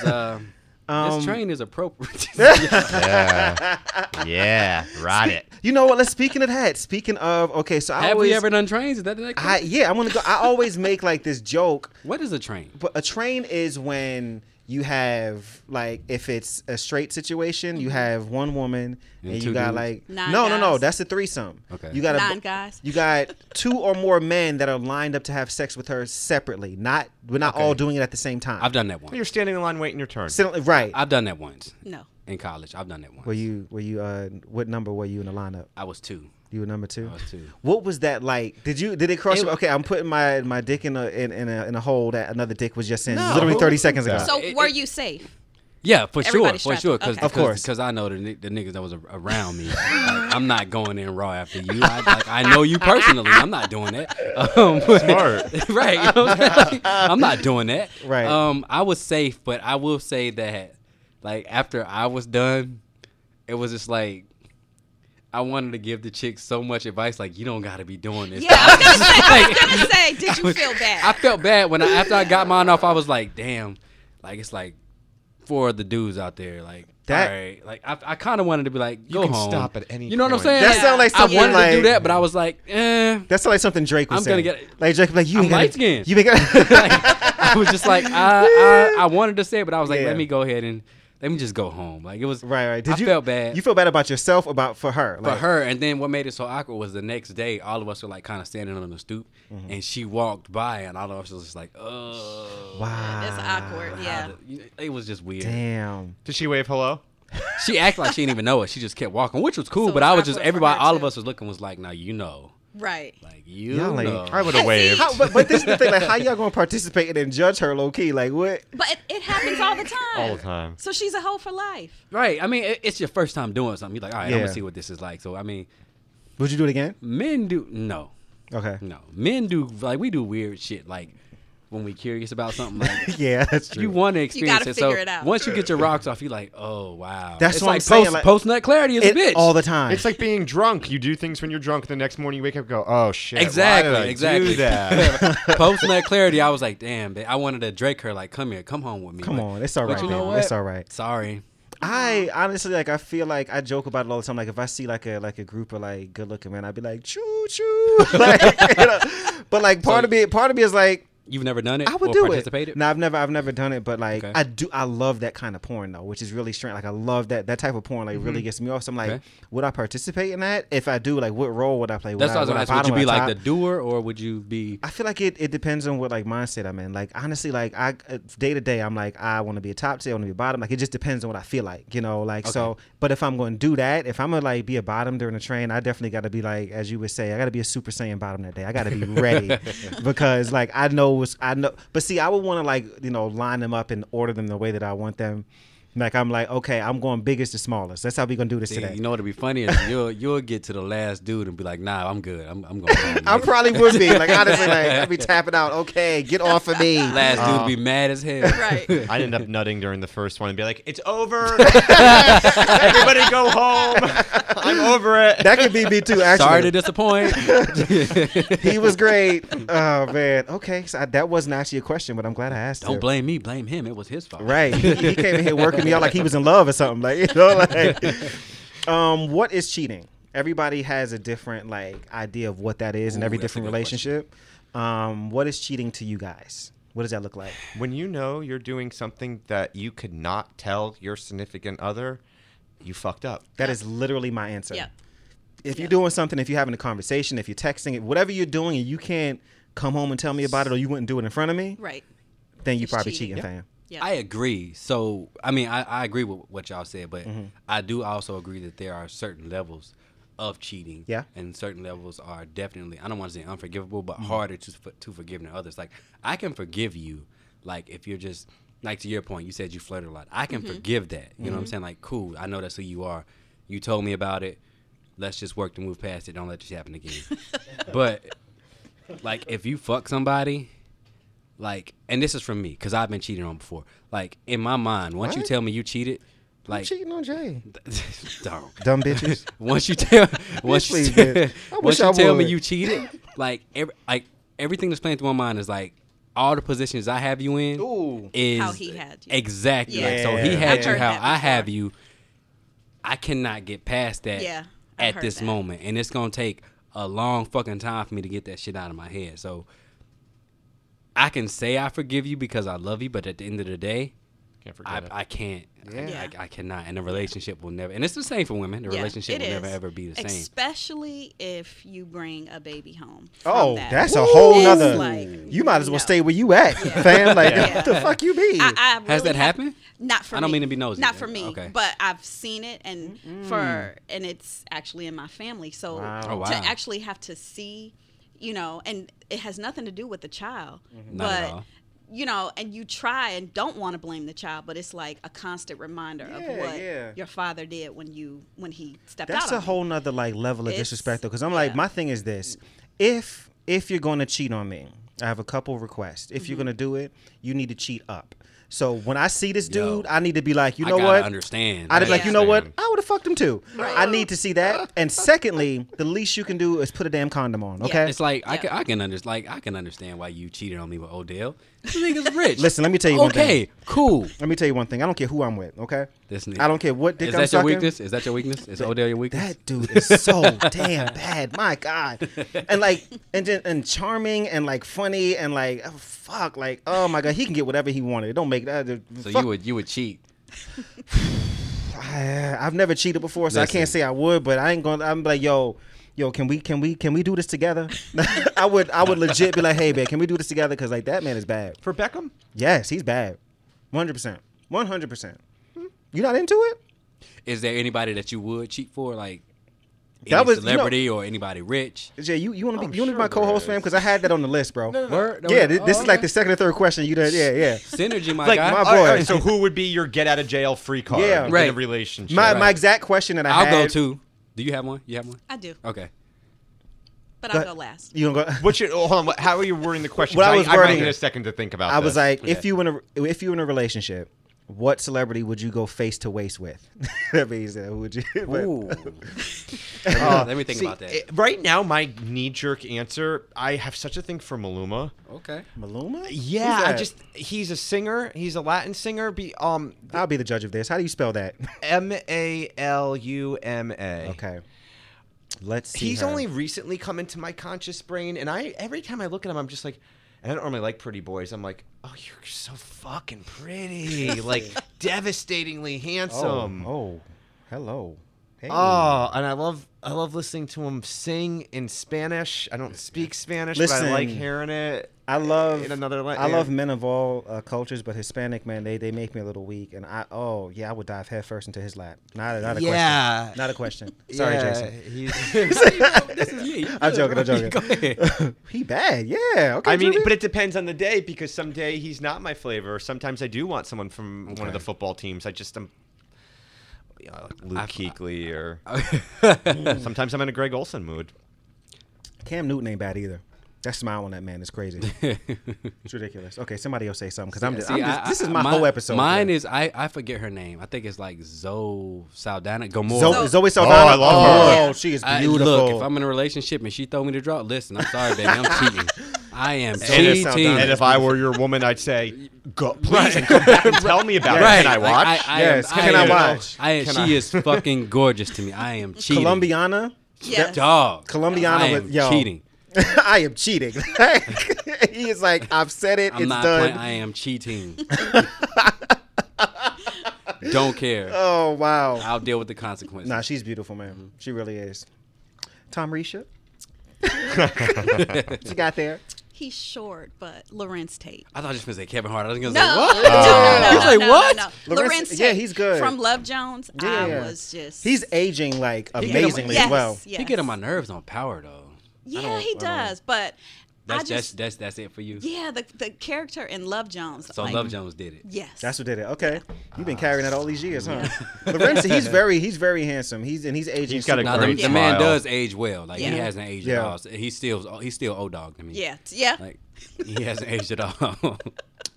uh, <laughs> Um, this train is appropriate <laughs> Yeah. yeah. Ride it. You know what? Let's speaking of that. Speaking of okay, so I have always, we ever done trains is that the next I yeah, I want to go. I always make like this joke, what is a train but a train is when you have like if it's a straight situation, you have one woman And and, you got dudes? like Nine no, no, no. That's a threesome. Okay. You got a Nine guys. You got two or more men that are lined up to have sex with her separately. Not we're not all doing it at the same time. i've done that once You're standing in line waiting your turn. Sit- right. I've done that once No. in college. I've done that once. Were you were you uh what number were you in the lineup? I was two. You were number two. I was two. What was that like? Did you did it cross? It- your, okay, I'm putting my my dick in a in, in a in a hole that another dick was just in No. literally 30 seconds ago. that? So it- were it- you safe? Yeah, for sure, for sure. Because Okay. Of course. because I know the, the niggas that was around me. Like, <laughs> I'm not going in raw after you. I, like, I know you personally. I'm not doing that. <laughs> Um, <laughs> Smart. right? you know what I'm? Like, I'm not doing that. Right. Um, I was safe, but I will say that, like after I was done, it was just like. I wanted to give the chick so much advice, like you don't got to be doing this. Yeah, I was gonna <laughs> say. I was gonna say. <laughs> Did you was- feel bad? I felt bad when I after I got mine off. I was like, damn, like it's like four of the dudes out there. Like That- all right, like I, I kind of wanted to be like, You go can home. stop at any You know what I'm saying? That Like, sound like I something wanted to do that, but I was like, eh. That That's like something Drake was I'm gonna saying. get- like Drake like you I'm ain't gotta- light-skinned. You ain't got <laughs> like, I was just like, I, I I wanted to say it, but I was like, Yeah. let me go ahead and let me just go home. Like it was right, right. Did I you felt bad. You feel bad about yourself about for her? for her. And then what made it so awkward was the next day, all of us were like kind of standing on the stoop, Mm-hmm. and she walked by, and all of us was just like, oh, Wow. It's awkward. how Yeah. It was just weird. Damn. Did she wave hello? She acted like she didn't even know it. She just kept walking, which was cool. So but it's I was just everybody, her, all of us was looking was like, now you know, Right. like you Y'all ain't- know. I would have See, waved. How, but, but this is the thing. Like, how y'all gonna participate and then judge her low key? Like, what? But it, it happens all the time. All the time. So she's a hoe for life. Right. I mean, it, it's your first time doing something. You're like, all right, I'm gonna see what this is like. So I mean, Would you do it again? men do no, Okay. no. Men do like we do weird shit like when we curious about something <laughs> like. Yeah, that's true. You want to experience gotta it, so it out. once you get your rocks off, you're like, "Oh wow!" That's it's what I'm like saying, post, like- post nut clarity is it a bitch all the time. It's like being drunk. You do things when you're drunk. The next morning you wake up and go, oh shit. Exactly, Why did I exactly. Do that? <laughs> Post nut clarity, I was like, "Damn!" Babe. I wanted to Drake her like, "Come here, come home with me." Come But- on, it's all right. but right. you know what? It's all right. Sorry. I honestly like. I feel like I joke about it all the time. Like if I see like a like a group of like good looking men, I'd be like choo choo. <laughs> like, you know? But like part So- of me, part of me is like, You've never done it. I would do it. No, I've never, I've never done it, but like Okay. I do, I love that kind of porn though, which is really strange. Like I love that that type of porn. Like really gets me off. So I'm like, Okay. would I participate in that? If I do, like, what role would I play? That's would what I was ask. Would you be I like the doer, or would you be? I feel like it, it depends on what like mindset I'm in. Like honestly, like I uh, day to day, I'm like I want to be a top tier, I want to be a bottom. Like it just depends on what I feel like, you know. Like so, but if I'm going to do that, if I'm gonna like be a bottom during the train, I definitely got to be like, as you would say, I got to be a super saiyan bottom that day. I got to be ready <laughs> because like I know what's I know. But see, I would want to like you know line them up and order them the way that I want them. Like I'm like, okay, I'm going biggest to smallest. That's how we gonna do this See, today. you know what'd be funny is you'll you'll get to the last dude and be like, Nah, I'm good. I'm I'm going. Home, I probably would be like honestly, like <laughs> I'd be tapping out. Okay, get off of me. last dude be um, mad as hell. Right. <laughs> I'd end up nutting during the first one and be like, "It's over. <laughs> Everybody go home. I'm over it." That could be me too. Actually, Sorry to disappoint. he was great. Oh man. Okay, so I, that wasn't actually a question, but I'm glad I asked. Don't it. blame me. Blame him. It was his fault. Right. He, he came in here working me out like he was in love or something. Like you know, <laughs> like. Um, what is cheating? Everybody has a different like idea of what that is in every different relationship. Um, what is cheating to you guys? What does that look like? When you know you're doing something that you could not tell your significant other, you fucked up. That is literally my answer. Yep. If you're doing something, if you're having a conversation, if you're texting, it, whatever you're doing, and you can't come home and tell me about it, or you wouldn't do it in front of me, Right. then you It's probably cheating. cheating, Yep. fam. Yeah. I agree. So, I mean, I, I agree with what y'all said, but Mm-hmm. I do also agree that there are certain levels of cheating. Yeah. And certain levels are definitely, I don't want to say unforgivable, Mm-hmm. but harder to, to forgive than others. Like, I can forgive you, like, if you're just, like, to your point, you said you flirted a lot. I can forgive that. You know Mm-hmm. what I'm saying? Like, cool, I know that's who you are. You told me about it. Let's just work to move past it. Don't let this happen again. <laughs> but, like, if you fuck somebody, like, and this is from me because I've been cheated on before. Like in my mind, once you What? tell me you cheated, I'm like, cheating on Jay. <laughs> don't. Dumb bitches. <laughs> Once you tell, <laughs> once you, please, tell, bitch. I once wish you I tell me would. you cheated, like, every, like everything that's playing through my mind is like all the positions I have you in Ooh. is How he had you. exactly. Like, so he Yeah. had I've you heard how that I have you. I cannot get past that Yeah, I've at heard this that. moment, and it's gonna take a long fucking time for me to get that shit out of my head. So I can say I forgive you because I love you, but at the end of the day, Can't forget I, it. I can't. I- Yeah. I, I cannot. And the relationship will never. And it's the same for women. The Yeah, relationship it will never ever be the same. Especially if you bring a baby home. Oh, that. that's a whole It's nother. like, you might as well no. stay where you at, fam. Like, Yeah. what the fuck you be? I, I Has that happened? Not for I don't me. mean to be nosy. Not for me. Okay. But I've seen it, and for and it's actually in my family. So Wow. Oh, wow. to actually have to see, you know, and it has nothing to do with the child, Not but. at all. You know, and you try and don't want to blame the child, but it's like a constant reminder Yeah, of what yeah. your father did when you when he stepped That's out. That's a whole nother like level of It's- disrespect though, because I'm like, my thing is this: if if you're going to cheat on me, I have a couple requests. If you're Mm-hmm. going to do it, you need to cheat up. So when I see this Yo. dude, I need to be like, you I know gotta what? understand. I'd be like, you know what? I would have fucked him too. I need to see that. And secondly, the least you can do is put a damn condom on. Okay. It's like I can I can understand like I can understand why you cheated on me with Odell. This nigga's rich. Listen, let me tell you one thing. Okay, cool. Let me tell you one thing. I don't care who I'm with. Okay. This nigga. I don't care what dick Is I'm that your sucking. weakness? Is that your weakness? Is Odell your weakness? That dude is so <laughs> damn bad. My God. And like and and charming and like funny and like oh, fuck like oh my God he can get whatever he wanted. It don't make that. so fuck. you would you would cheat. I, <sighs> I've never cheated before, so I can't say I would. But I ain't gonna. I'm like yo. Yo, can we can we can we do this together? <laughs> I would I would legit be like, hey, man, can we do this together? Because like that man is bad. For Beckham, Yes, he's bad. One hundred percent. One hundred percent. You not into it? Is there anybody that you would cheat for, like That any was- you know- celebrity or anybody rich? Jay, you, you want to I'm be you want to be my there co-host, is. fam? Because I had that on the list, bro. Word? Yeah, thi- this Oh, is like okay. the second or third question you did. Yeah, yeah. synergy, my like guy. my all right, all boy. right, so who would be your get out of jail free card? Yeah. in Right. a relationship. My Right. my exact question that I I'll had. go too. Do you have one? You have one? I do, Okay. but Go I'll ahead. go last. You gonna go? <laughs> What's your? oh, hold on. How are you wording the question? What I 'Cause was I, might wording need it- a second to think about. I was this. like, Yeah. if you in a if you in a relationship, what celebrity would you go face to waist with? <laughs> that means that would you? <laughs> but- Ooh. <laughs> Uh, Let me think see, about that. it- right now, my knee jerk answer, I have such a thing for Maluma. okay. Maluma? Yeah, I just he's a singer. He's a Latin singer. Be um I'll be the judge of this. How do you spell that? M A L U M A. okay. Let's see. He's her. only recently come into my conscious brain, and I every time I look at him, I'm just like, and I don't normally like pretty boys. I'm like, oh, you're so fucking pretty, <laughs> like devastatingly handsome. Oh, oh, hello. Hey. Oh, and I love I love listening to him sing in Spanish. I don't speak Spanish, but I like hearing it. I love in another I yeah. love men of all uh, cultures, but Hispanic man, they, they make me a little weak, and I oh yeah, I would dive headfirst into his lap. Not a, not a Yeah. question. Not a question. <laughs> Sorry, Jason. he's- <laughs> <laughs> this is me. I'm joking. I'm joking. He bad. Yeah. Okay. I mean, but it depends on the day because some day he's not my flavor. Sometimes I do want someone from one of the football teams. I just am. You know, like Luke I- uh, Kuechly, or sometimes I'm in a Greg Olsen mood. Cam Newton ain't bad either. That smile on that man is crazy. <laughs> it's ridiculous. Okay, somebody else say something because I'm just, See, I'm just I- this is I- my, whole episode. Mine man. is I, I forget her name. I think it's like Zoe Saldana. Gomorrah. Zoe, Zoe Oh, Saldana. I love oh, her. oh, she is I- beautiful. look, if I'm in a relationship and she throw me the draw, listen, I'm sorry, baby, I'm <laughs> cheating. I am cheating. And if I were your woman, I'd say, "Go, please, and come back and <laughs> tell me about Right. it. Can I like, watch?" I, I Yes, am, can I I am- watch? I, Can she I? is fucking gorgeous to me. I am cheating. Colombiana. Yes. Dog. Colombiana I am with- yo. cheating. <laughs> I am cheating. <laughs> he is like, I've said it. I'm it's not done. playing. I am cheating. <laughs> Don't care. Oh wow. I'll deal with the consequences. Nah, she's beautiful, man. She really is. Tom Risha. she got there. He's short, but Larenz Tate. I thought you were gonna say Kevin Hart. I was gonna No, say what? no, no, no, oh. He was no, like, no, what? no, no. Larenz- Larenz yeah, he's good. From Love Jones, Yeah, I was just. He's aging like He get amazingly yes, well. yes. He get on my nerves on Power though. Yeah, he does. But That's I just, that's that's that's it for you. yeah, the the character in Love Jones. So like, Love Jones did it. Yes, That's what did it. Okay, you've been carrying that all these years, huh? Lorenzo, <laughs> he's <laughs> very, he's very handsome. He's and he's aging. He's got a super Now the, great the man does age well. Like he hasn't aged Yeah. at all. So He's still he's still old dog to me. Yeah, yeah. Like he hasn't aged at all. <laughs>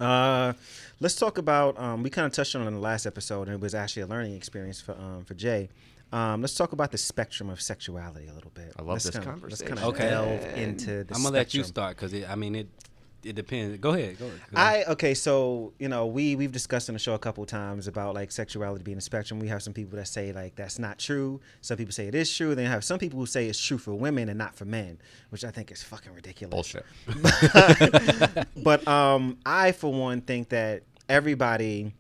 Uh, let's talk about. Um, we kind of touched on it in the last episode, and it was actually a learning experience for um, for Jay. Um, let's talk about the spectrum of sexuality a little bit. I love let's this kinda, conversation. Let's kind of Okay. delve into the I'm gonna let you start because I mean it it depends. Go ahead. Go ahead. I okay, so you know we we've discussed on the show a couple times about like sexuality being a spectrum. We have some people that say like that's not true. Some people say it is true. Then you have some people who say it's true for women and not for men, which I think is fucking ridiculous. Bullshit. <laughs> But um, I for one think that everybody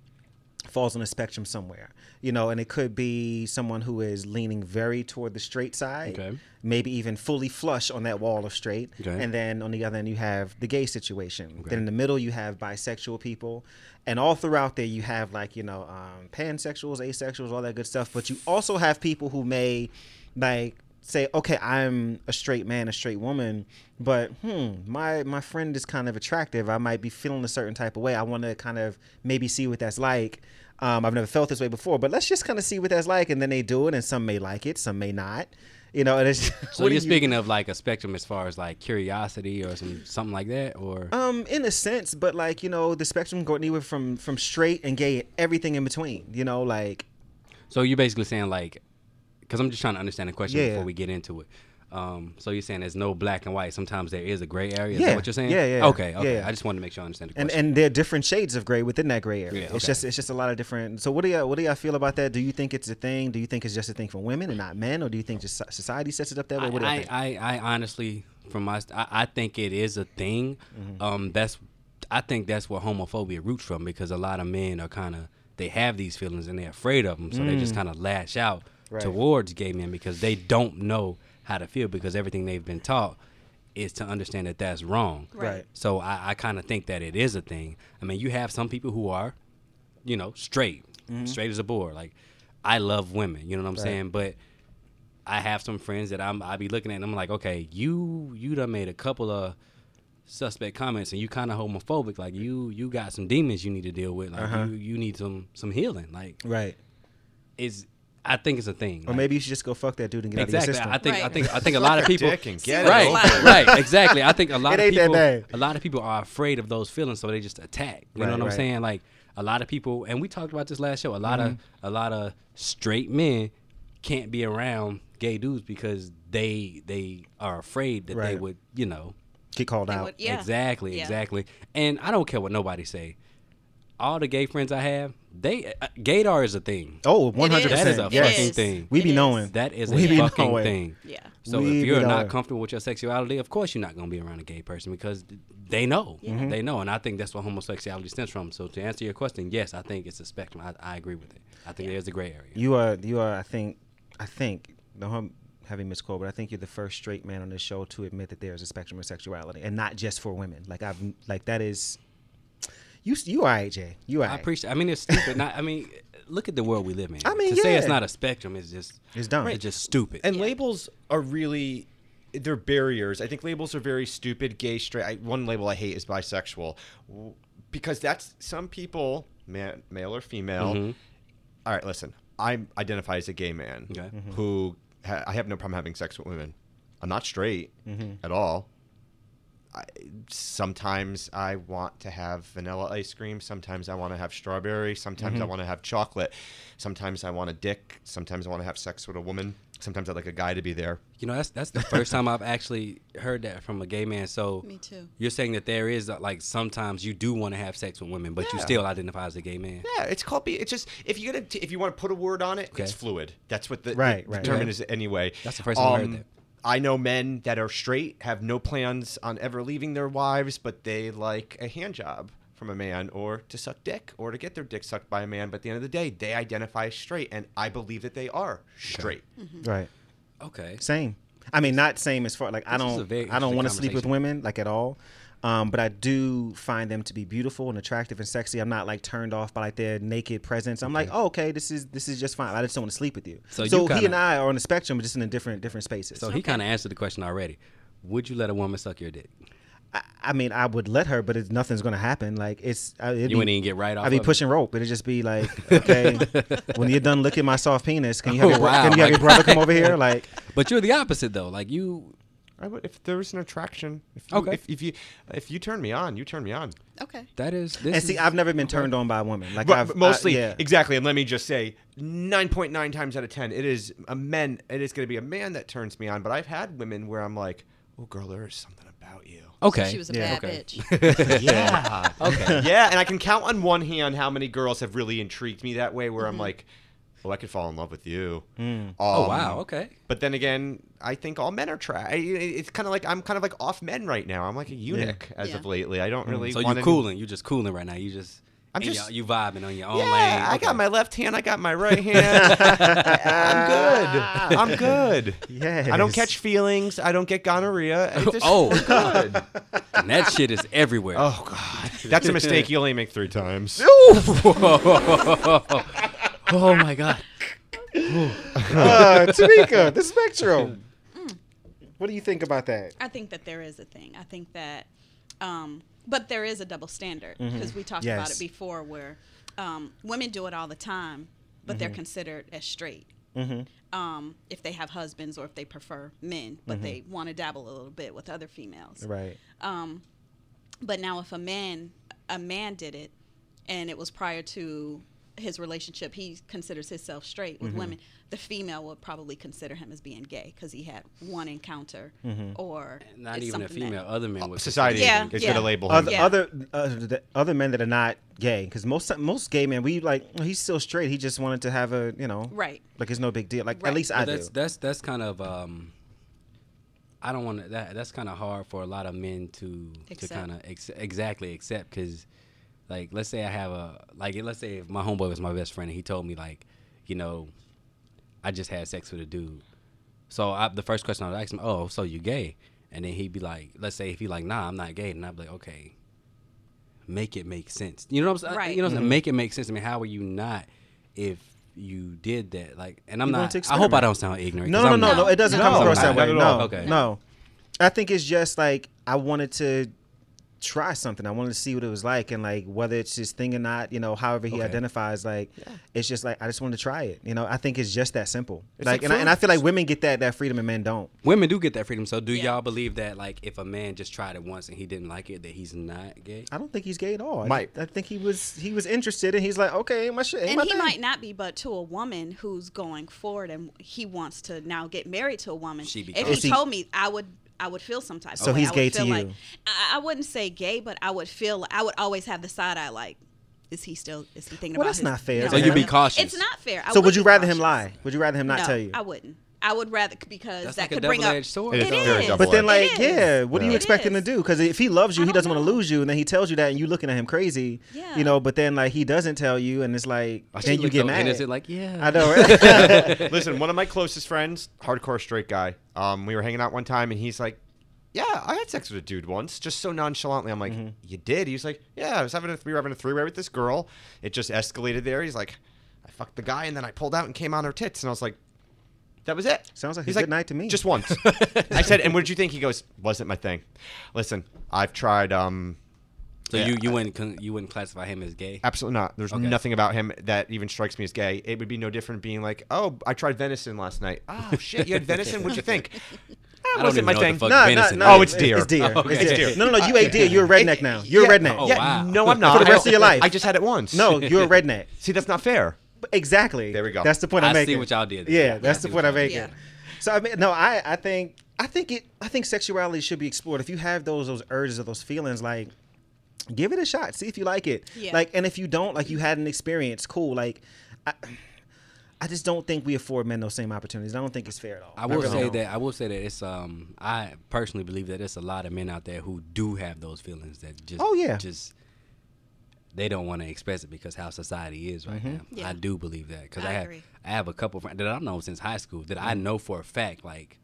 falls on a spectrum somewhere. You know, and it could be someone who is leaning very toward the straight side, Okay. maybe even fully flush on that wall of straight. Okay. And then on the other end, you have the gay situation. Then in the middle, you have bisexual people. And all throughout there, you have like, you know, um, pansexuals, asexuals, all that good stuff. But you also have people who may like say, okay, I'm a straight man, a straight woman, but hmm, my my friend is kind of attractive. I might be feeling a certain type of way. I want to kind of maybe see what that's like. Um, I've never felt this way before, but let's just kind of see what that's like. And then they do it, and some may like it, some may not. You know, and it's <laughs> so you're you- speaking of like a spectrum as far as like curiosity or some something like that, or Um, in a sense, but like you know, the spectrum going anywhere from from straight and gay, everything in between. You know, like so you're basically saying like, because I'm just trying to understand the question Yeah. before we get into it. Um, so you're saying there's no black and white. Sometimes there is a gray area. Is Yeah. that what you're saying? Yeah, yeah, Okay, yeah, okay. yeah. I just wanted to make sure I understand the and question. and there are different shades of gray within that gray area. Yeah, It's just it's just a lot of different. So what do y'all what do y'all feel about that? Do you think it's a thing? Do you think it's just a thing for women and not men, or do you think just society sets it up that way? What I? I, I, I honestly, from my, I, I think it is a thing. Mm-hmm. Um, that's, I think that's where homophobia roots from because a lot of men are kind of they have these feelings and they're afraid of them, so they just kind of lash out Mm. Right. towards gay men because they don't know how to feel because everything they've been taught is to understand that that's wrong. Right. So I, I kind of think that it is a thing. I mean, you have some people who are, you know, straight, straight as a board. Like, I love women. You know what I'm Mm-hmm. Right. saying? But I have some friends that I'm I be looking at and I'm like, okay, you you done made a couple of suspect comments and you kind of homophobic. Like you you got some demons you need to deal with. Like Uh-huh. you you need some some healing. Like right. is I think it's a thing. Or Like, maybe you should just go fuck that dude and get out of exactly. your system. I think I think I think a lot of <laughs> people Dick and get right, it over. Right. right, exactly. I think a <laughs> lot It of people, a lot of people are afraid of those feelings, so they just attack. You Right, know what I'm saying? Like a lot of people, and we talked about this last show. A lot Mm-hmm. of a lot of straight men can't be around gay dudes because they they are afraid that they would, you know, Get called They out. would- yeah. exactly, Yeah. exactly. And I don't care what nobody say. All the gay friends I have, they uh, gaydar is a thing. 100 percent. That is a. Yes. fucking thing. We be It is. knowing. That is We a fucking knowing. thing. Yeah. So We if you're knowing. not comfortable with your sexuality, of course you're not going to be around a gay person because they know. Mm-hmm. They know, and I think that's what homosexuality stems from. So to answer your question, yes, I think it's a spectrum. I, I agree with it. I think there's a gray area. You are. You are. I think. I think. No harm having misquote, but I think you're the first straight man on this show to admit that there is a spectrum of sexuality, and not just for women. Like I've. Like that is. You. You are right, Jay. You are. I appreciate. I mean, it's stupid. not, I mean, look at the world we live in. <laughs> I mean, to say it's not a spectrum is just It's dumb. It's just stupid. And labels are really they're barriers. I think labels are very stupid. Gay, straight. I, one label I hate is bisexual, because that's some people, man, male or female. Mm-hmm. All right, listen. I identify as a gay man Okay. Mhm. who ha- I have no problem having sex with women. I'm not straight Mm-hmm. at all. I, sometimes I want to have vanilla ice cream. Sometimes I want to have strawberry. Sometimes Mm-hmm. I want to have chocolate. Sometimes I want a dick. Sometimes I want to have sex with a woman. Sometimes I'd like a guy to be there. You know, that's that's the first time I've actually heard that from a gay man. So Me too. You're saying that there is uh, like sometimes you do want to have sex with women, but you still identify as a gay man. Yeah, it's called. Be, it's just if you're gonna if you want to put a word on it, Okay. it's fluid. That's what the Right, the, right. the term Okay. is anyway. That's the first time I heard Um, that. I know men that are straight have no plans on ever leaving their wives, but they like a hand job from a man or to suck dick or to get their dick sucked by a man. But at the end of the day, they identify as straight, and I believe that they are straight. Mm-hmm. Right. Okay. Same. I mean, not same as far like I This is don't. I don't want to sleep with women like at all. Um, but I do find them to be beautiful and attractive and sexy. I'm not like turned off by like their naked presence. I'm like, oh, okay, this is this is just fine. I just don't want to sleep with you. So So, you he kinda- and I are on the spectrum, but just in a different different spaces. So he kind of answered the question already. Would you let a woman suck your dick? I, I mean, I would let her, but it's, nothing's gonna happen. Like it's. I, it'd You be- wouldn't even get right off. I'd be of it? pushing rope. It'd just be like, okay, <laughs> when you're done licking my soft penis, can you have, your, Wow, can you have your brother come over <laughs> here? Like, But you're the opposite though. Like you. I would if there was an attraction. If you, Okay. If, if you if you turn me on, you turn me on. Okay. That is. This and see, is- I've never been turned on by a woman. Like But I've mostly, I, yeah. exactly. And let me just say, nine point nine times out of ten, it is a men. It is going to be a man that turns me on. But I've had women where I'm like, "Oh, girl, there is something about you." Okay. She was a Yeah. bad Okay. bitch. <laughs> Yeah. <laughs> okay. Yeah, and I can count on one hand how many girls have really intrigued me that way. Where I'm mm-hmm. like, "Oh, I could fall in love with you." Um, oh wow. Okay. But then again, I think all men are trash. It's kind of like I'm kind of like off men right now. I'm like a eunuch as Yeah. of lately. I don't really. So want you're any- cooling. You're just cooling right now. You just. I'm just- your- you vibing on your own Yeah, lane. I got my left hand. I got my right <laughs> hand. I'm good. <laughs> I'm good. Yes. I don't catch feelings. I don't get gonorrhea. <laughs> Just- Oh. I'm good. And that shit is everywhere. Oh God, that's a mistake you only make three times. Oh my god. uh, Tamika, the spectrum. What do you think about that? I think that there is a thing. I think that, um, but there is a double standard because we talked about it before, where um, women do it all the time, but they're considered as straight. Um, if they have husbands or if they prefer men, but they want to dabble a little bit with other females. Right. But now, if a man a man did it, and it was prior to his relationship, he considers himself straight Mm-hmm. with women. The female would probably consider him as being gay because he had one encounter, Mm-hmm. or Not even a female. Other men would. Society Yeah, is yeah. going to label him. Other Yeah. other uh, the other men that are not gay, because most most gay men, we like "Oh, he's still straight. He just wanted to have a you know Right. Like it's no big deal. Like Right. at least I But that's do. that's that's kind of um. I don't want. That that's kind of hard for a lot of men to to kind of ex- exactly accept because, like, let's say I have a like, let's say if my homeboy was my best friend and he told me like, you know, I just had sex with a dude. So I, the first question I would ask him, oh, so you gay? And then he'd be like, let's say if he like, nah, I'm not gay, and I'd be like, okay, make it make sense. You know what I'm saying? Right. You know, what I'm mm-hmm. make it make sense. I mean, how are you not if you did that? Like, and I'm You not. I hope I don't sound ignorant. No, no, I'm no, not. no. It doesn't No, come across not that way. at No, all. Okay. no. I think it's just like I wanted to try something. I wanted to see what it was like, and like whether it's his thing or not. You know, however he Okay. identifies, like it's just like I just wanted to try it. You know, I think it's just that simple. It's like, like and, I, and I feel like women get that that freedom and men don't. Women do get that freedom. So, do Yeah. y'all believe that, like, if a man just tried it once and he didn't like it, that he's not gay? I don't think he's gay at all. I- Might. I, think he was he was interested, and he's like, okay, my shit. And my he thing. might not be, but to a woman who's going forward and he wants to now get married to a woman, She if he he- told me, I would. I would feel some type. So of he's I gay to you? Like, I, I wouldn't say gay, but I would feel. I would always have the side eye like, is he still is he thinking Well, about that's his- not fair You know, so you'd be cautious. It's not fair. I So would would you be rather him lie? Would you rather him not no, tell you? I wouldn't. I would rather because That's that like a could bring up. double-edged sword. It is It very is. But then, It like, is. yeah, what do you It expect him to is. do? Because if he loves you, I he don't doesn't want to know. lose you, and then he tells you that, and you looking at him crazy. Yeah. You know, but then like he doesn't tell you, and it's like I then should you look get so mad. innocent, like yeah. I know. <laughs> Right? <laughs> Listen, one of my closest friends, hardcore straight guy. Um, we were hanging out one time, and he's like, "Yeah, I had sex with a dude once, just so nonchalantly." I'm like, "You did?" He's like, "Yeah, I was having a we were having a three way with this girl. It just escalated there." He's like, "I fucked the guy, and then I pulled out and came on her tits," and I was like. That was it. Sounds like a He's good night to me. Just once. <laughs> I said, and what did you think? He goes, wasn't my thing. Listen, I've tried. Um, so yeah, you you I- wouldn't con- you wouldn't classify him as gay? Absolutely not. There's Okay. nothing about him that even strikes me as gay. It would be no different being like, oh, I tried venison last night. Oh <laughs> shit, you had venison? What'd you think? I That don't wasn't even my know thing. what the fuck Nah, nah, venison nah, Oh, it's deer. It's deer. Oh, <laughs> okay. It's deer. No, no, no. You ate deer. You're a redneck now. You're a Yeah. redneck. Oh, yeah. wow. No, I'm not. For the rest I- of your life. I just had it once. No, you're a redneck. See, that's not fair. Exactly. There we go. That's the point I I'm see making. what y'all did there. Yeah, Yeah, that's the point I'm making. did. So I mean, no, I, I think, I think it, I think sexuality should be explored. If you have those, those urges or those feelings, like, give it a shot. See if you like it. Yeah. Like, and if you don't, like, you had an experience, cool. Like, I, I just don't think we afford men those same opportunities. I don't think it's fair at all. I will really say don't. that I will say that it's um I personally believe that it's a lot of men out there who do have those feelings that just Oh, yeah. just they don't want to express it because how society is right now. Yeah. I do believe that because I I, have agree. I have a couple friends that I've known since high school that I know for a fact like,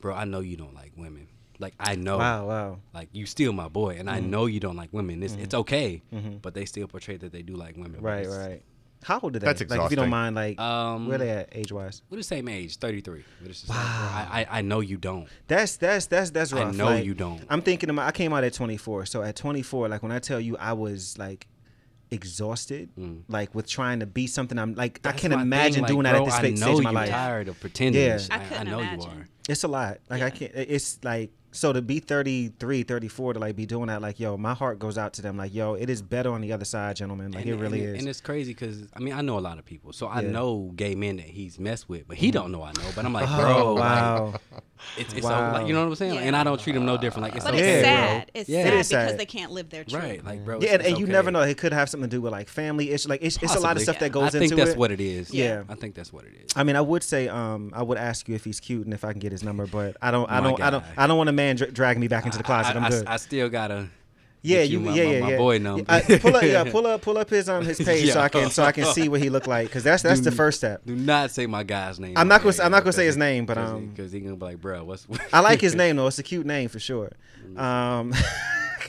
bro, I know you don't like women. Like I know, Wow, wow. like you still my boy, and I Mm-hmm. know you don't like women. It's it's okay, but they still portray that they do like women. Right, right. How old are they? That's Like, if you don't mind, like, Um, where they at age wise? We're the same age, thirty three. Wow. I, I I know you don't. That's that's that's that's rough. I rough. know Like, you don't. I'm thinking about. I came out at 24, so at 24, like when I tell you I was like exhausted, like with trying to be something. I'm like I Mm. Can't my thing, imagine like, doing that bro, at this I stage know of my you're life. tired of pretending. Yeah. and shit. I I, know imagine. you are. It's a lot. Like I can't. It's like so to be 33, 34 to like be doing that. Like yo, my heart goes out to them. Like yo, it is better on the other side, gentlemen. Like and, it really and, is. And it's crazy because I mean I know a lot of people, so I Yeah. know gay men that he's messed with, but he don't know I know. But I'm like, Oh, bro, like, wow. it's, it's Wow. so, like you know what I'm saying, Yeah. and I don't treat him no different. Like it's But okay, it's Yeah, sad. It's Yeah. sad It is because sad. they can't live their truth. right? Like bro, yeah, and, and it's you never know. It could have something to do with like family issues. Like it's, it's a lot of Possibly. stuff that goes into it. I think that's it. what it is. Yeah. I think that's what it is. I mean, I would say, um, I would ask you if he's cute and if I can get his number, but I don't, I My don't, I don't. I don't want a man dra- drag me back into the closet. I, I'm good. I still gotta. yeah, get you, my, yeah, my, yeah, my yeah. boy number. I, pull up, yeah, <laughs> pull up, pull up his um his page so I can, so I can see what he look like, because that's that's the first step. Do not say my guy's name. I'm not gonna, there, I'm not gonna say 'cause his name, but cause he- um, cause he gonna be like, bro, what's? <laughs> I like his <laughs> name though. It's a cute name for sure. Um,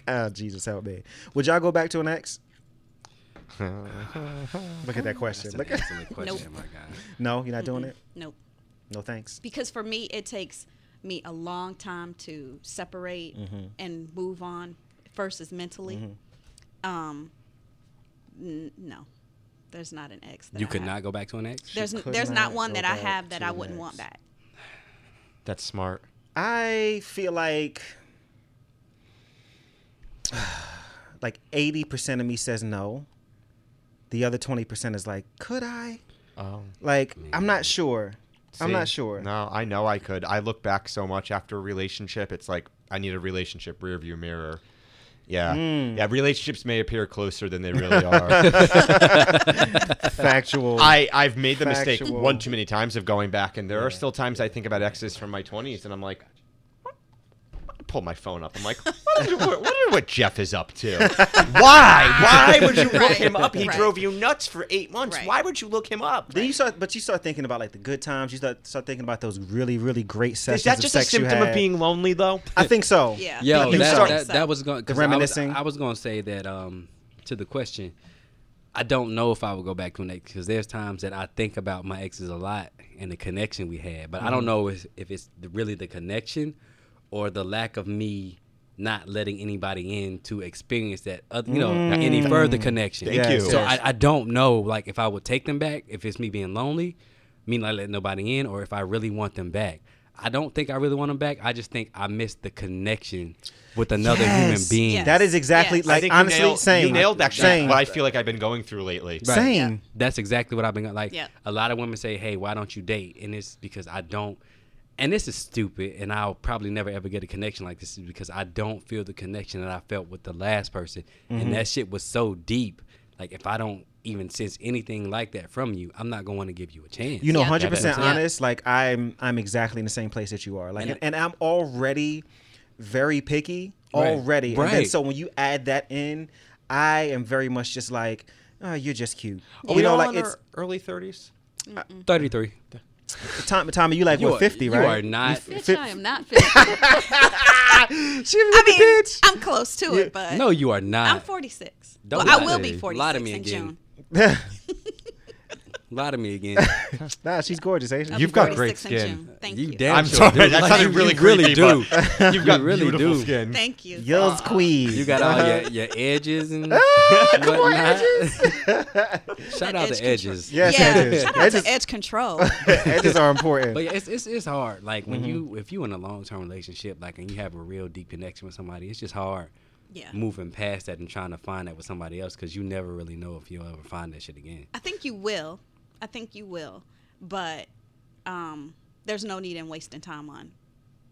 oh Jesus help me. Would y'all go back to an ex? Look at that question. That's an Look at, excellent question, my guy. no, you're not doing it. Nope. No thanks. Because for me, it takes me a long time to separate Mm-hmm. and move on. First is mentally. Mm-hmm. Um, n- no, there's not an ex. That You I could have. not go back to an ex. There's could there's not not one that I have that I wouldn't ex. want back. That's smart. I feel like <sighs> like 80% of me says no. The other 20% is like, could I? Oh. Like, I'm not sure. I'm not sure. No, I know I could. I look back so much after a relationship. It's like I need a relationship rearview mirror. Yeah, Hmm. yeah. Relationships may appear closer than they <laughs> really are. <laughs> Factual. I I've made the mistake one too many times of going back, and there are still times I think about exes from my twenties, and I'm like, pull my phone up. I'm like, <laughs> what is, what, what, what Jeff is up to? Why? Why <laughs> would you look Right. him up? He Right. drove you nuts for eight months. Right. Why would you look him up? then you start, but you start thinking about like the good times. You start start thinking about those really, really great sessions Is that of just a sex you symptom of had. being lonely, though? I think so. <laughs> Yeah. Yo, You that, start- that, that was going. The I was, reminiscing. I was going to say that um, to the question. I don't know if I would go back to an ex because there's times that I think about my exes a lot and the connection we had, but I Mm-hmm. don't know if, if it's the, really the connection or the lack of me not letting anybody in to experience that, other, you know, mm. any further connection. Thank Yes, you. So yes. I, I don't know, like, if I would take them back, if it's me being lonely, me not letting nobody in, or if I really want them back. I don't think I really want them back. I just think I missed the connection with another human being. Yes. That is exactly Yes. like I think you honestly nailed, same. You nailed actually Same. what I feel like I've been going through lately. Right. Same. That's exactly what I've been like. Yeah. A lot of women say, "Hey, why don't you date?" And it's because I don't. And this is stupid, and I'll probably never ever get a connection like this is because I don't feel the connection that I felt with the last person, Mm-hmm. and that shit was so deep Like if I don't even sense anything like that from you, I'm not going to give you a chance. You know, Yeah. hundred percent Yeah. honest. Like I'm, I'm exactly in the same place that you are. Like, And and, I- I'm already very picky Right. already. And then Right. so when you add that in, I am very much just like, oh, you're just cute. Are you we know, all like in it's our early 30s? 33. Tommy. Tommy, you like You what are- fifty, you right? are not- You Bitch, fi- I am not 50. <laughs> She was I mean, bitch. I'm close to it, but No, you are not. I'm 46. Don't well, lie I will to be me. 46 Lie to me in again. June. <laughs> Lie to me again. <laughs> nah, she's gorgeous, ain't she? You've got great skin. Thank you you. damn I'm sure sorry, do. that Like, sounded you really really do. <laughs> You've got You really beautiful do. skin. Thank you. Yells queen. You got all your, your edges and <laughs> whatnot. Edges. Shout out Edge to edges. Yes, yeah, edges. shout out Edges- to edge control. Edges are important. But yeah, it's, it's it's hard. Like when Mm-hmm. you if you in a long term relationship, like and you have a real deep connection with somebody, it's just hard yeah. moving past that and trying to find that with somebody else because you never really know if you'll ever find that shit again. I think you will. I think you will. But um, there's no need in wasting time on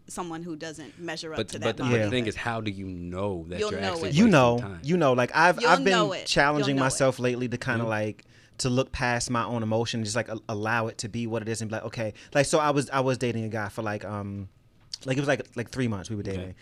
someone who doesn't measure up But to that. But, Yeah. the thing is, how do you know that You'll you're know actually it. you know, time? you know, like I've You'll I've been challenging You'll know myself lately to kind of Yeah. like to look past my own emotion, just like a- allow it to be what it is, and be like, okay, like so I was I was dating a guy for like um, like it was like like three months we were dating, Okay.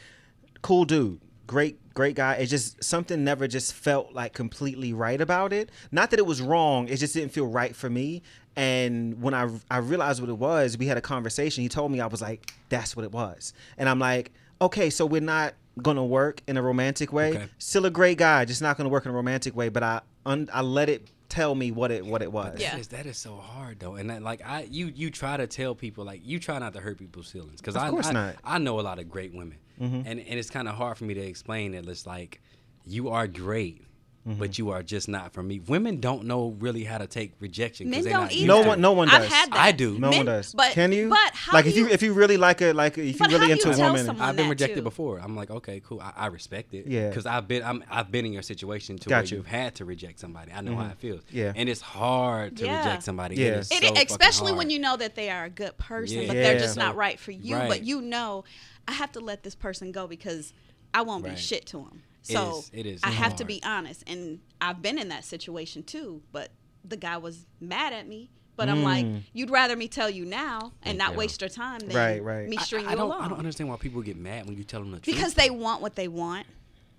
cool dude. Great, great guy. It just something never just felt like completely right about it. Not that it was wrong. It just didn't feel right for me. And when I I realized what it was, we had a conversation. He told me I was like, "That's what it was," and I'm like, "Okay, so we're not gonna work in a romantic way. Okay. Still a great guy, just not gonna work in a romantic way." But I un- I let it tell me what it what it was. Yeah. That is that is so hard though, and that, like I you you try to tell people like you try not to hurt people's feelings because I course I, not. I know a lot of great women, Mm-hmm. and and it's kind of hard for me to explain that it's like you are great. Mm-hmm. But you are just not for me. Women don't know really how to take rejection. 'cause Men they're don't not either. No to one- no one I've does. had that. I do. No Men- one does. But Can you? But how like do if you if you really like a like if you But really into you a woman, I've been rejected too. before. I'm like, okay, cool. I, I respect it. Yeah. Because I've been I'm I've been in your situation to Got where you. you've had to reject somebody. I know how it feels. Yeah. And it's hard to Yeah. reject somebody. Yeah. It is It, so fucking especially when you know that they are a good person, Yeah. but they're Yeah. just not right for you. right. But you know, I have to let this person go because I won't be shit to him. So is- it is I have to be honest, and I've been in that situation too. But the guy was mad at me. But I'm like, Mm. you'd rather me tell you now and not Yeah. waste your time than Right, right. me I- string I, you don't, along. I don't understand why people get mad when you tell them the truth. because they want what they want.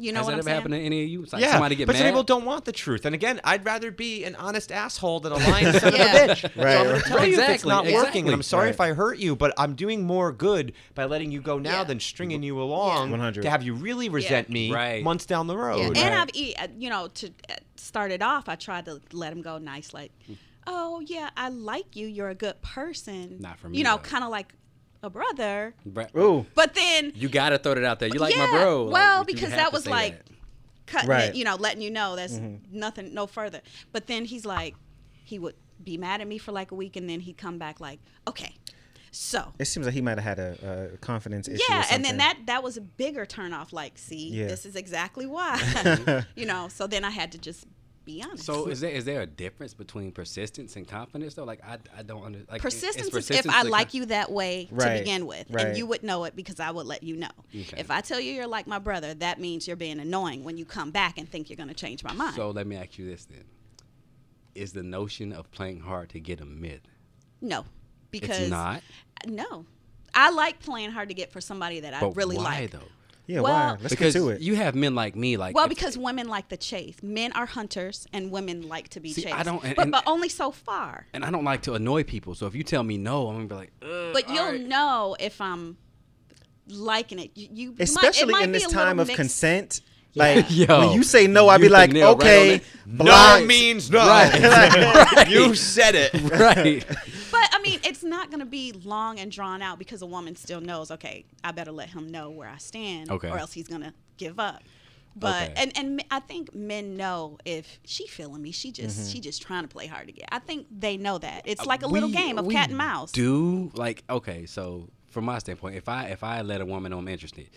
You know Has what that I'm ever saying? happened to any of you? It's like yeah, somebody get but mad. some people don't want the truth. And again, I'd rather be an honest asshole than a lying son Yeah. of a <laughs> bitch. Right, So I'm going right. to tell you if it's Exactly, not working, exactly. and I'm sorry Right. if I hurt you, but I'm doing more good by letting you go now Yeah. than stringing you along 100. to have you really resent me Right. months down the Yeah, road. and Right. I've, e- uh, you know, to uh, start it off, I tried to let him go nice, like, oh yeah, I like you, you're a good person. Not for me, You know, though. kind of like a brother. Bra- ooh, But then You gotta throw it out there. You like my bro. Like, well, because that was like that. cutting Right. it, you know, letting you know that's mm-hmm. nothing, no further. But then he's like, he would be mad at me for like a week, and then he'd come back like, okay, so it seems like he might have had a, a confidence issue. or yeah, and then that that was a bigger turnoff. Like, see, Yeah. this is exactly why, <laughs> you know. So then I had to just be honest. So is there is there a difference between persistence and confidence though? Like I, I don't understand. Like, persistence is if I like con- you that way to begin with, right. and you would know it because I would let you know. Okay. If I tell you you're like my brother, that means you're being annoying when you come back and think you're going to change my mind. So let me ask you this then: Is the notion of playing hard to get a myth? no, because it's not. No, I like playing hard to get for somebody that I really why like. though? Yeah, well- why? Let's because get to it. you have men like me, like Well, if- because women like the chase. Men are hunters, and women like to be See, chased. I don't- and- but, and- but only so far. and I don't like to annoy people. So if you tell me no, I'm gonna be like, Ugh, But you'll right. know if I'm liking it. You, you might- it especially might in this time of mixed- consent. Like <laughs> Yo, when you say no, I'd be like, nail right on okay. No blind- means <laughs> no. <laughs> Right. you said it. right. But I mean, it's not going to be long and drawn out because a woman still knows. Okay, I better let him know where I stand, Okay. or else he's going to give up. But Okay. and and I think men know if she feeling me, she just Mm-hmm. she just trying to play hard to get. I think they know that it's like a little game of we cat and mouse. Do like okay, so from my standpoint, if I if I let a woman know I'm interested,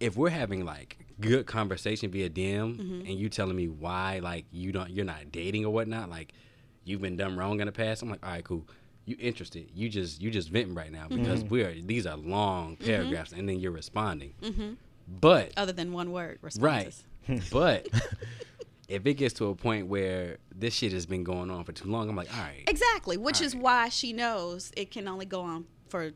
if we're having like good conversation via DM Mm-hmm. and you telling me why like you don't you're not dating or whatnot, like you've been done wrong in the past, I'm like, all right, cool. You interested? You just you just venting right now because Mm-hmm. we're these are long paragraphs and then you're responding. But Other than one word responses. right, <laughs> but <laughs> if it gets to a point where this shit has been going on for too long, I'm like, all right. Exactly, which is Alright. why she knows it can only go on for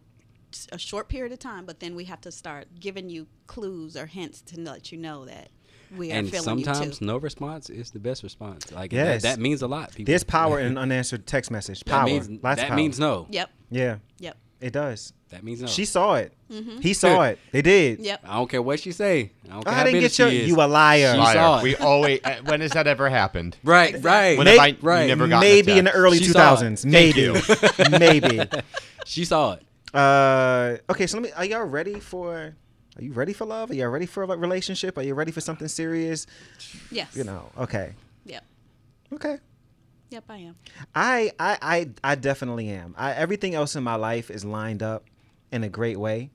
a short period of time. But then we have to start giving you clues or hints to let you know that we are And feeling you sometimes too. no response is the best response. Like Yes. that, that means a lot. People. There's power in an unanswered text message. that Power. means Lots that of power. means no. Yep, Yeah, yep, it does. That means no. She saw it. He saw it. They did. yep. I don't care what she say. I don't care I how didn't get your. she is. You a liar. She Liar. saw it. We always. uh, when has that ever happened? <laughs> right, right. When May- have I right. never got Maybe in the early She saw it. 2000s. Maybe. <laughs> <laughs> Maybe. She saw it. Uh, okay, so let me. Are y'all ready for? Are you ready for love? Are y'all ready for a relationship? Are you ready for something serious? Yes. You know. Okay. Yep. Okay. Yep. I am. I I I, I definitely am. I, everything else in my life is lined up in a great way.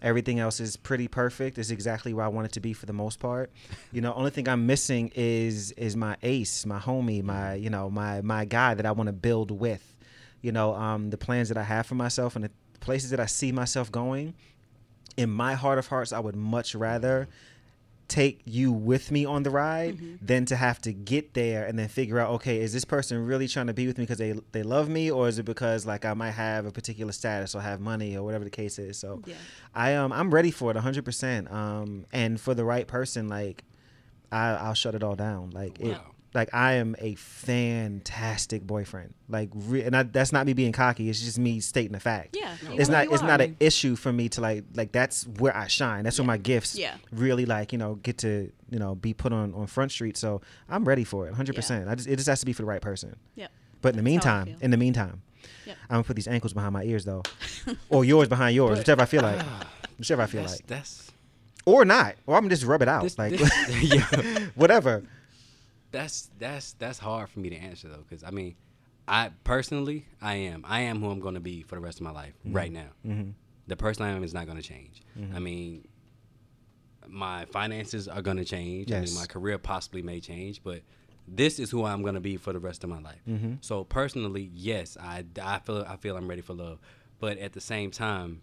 Everything else is pretty perfect. Is exactly where I want it to be for the most part. You know, only thing I'm missing is is my ace, my homie, my you know my my guy that I want to build with. You know, um, the plans that I have for myself and the places that I see myself going. In my heart of hearts, I would much rather take you with me on the ride than to have to get there and then figure out okay is this person really trying to be with me because they they love me or is it because like I might have a particular status or have money or whatever the case is so Yeah. I um I'm ready for it 100% um and for the right person like I I'll shut it all down like it Wow. Like I am a fantastic boyfriend like re- and I, that's not me being cocky it's just me stating the fact Yeah. you it's not it's are. not an issue for me to like like that's where I shine. That's where my gifts Yeah. really like you know get to you know be put on on front street. So I'm ready for it, 100. percent I just it just has to be for the right person. Yep. But in the That's meantime, in the meantime, Yep. I'm gonna put these ankles behind my ears though, <laughs> or yours behind yours, whichever I feel like, <sighs> whichever I feel That's like, that's or not, or I'm gonna just rub it out this, like this- <laughs> yeah. <laughs> whatever. That's that's that's hard for me to answer though, because I mean, I personally, I am, I am who I'm going to be for the rest of my life Mm-hmm. right now. The person I am is not going to change. Mm-hmm. I mean, my finances are going to change. I Yes. mean, my career possibly may change, but this is who I'm going to be for the rest of my life. Mm-hmm. So personally, yes, I, I feel I feel I'm ready for love, but at the same time,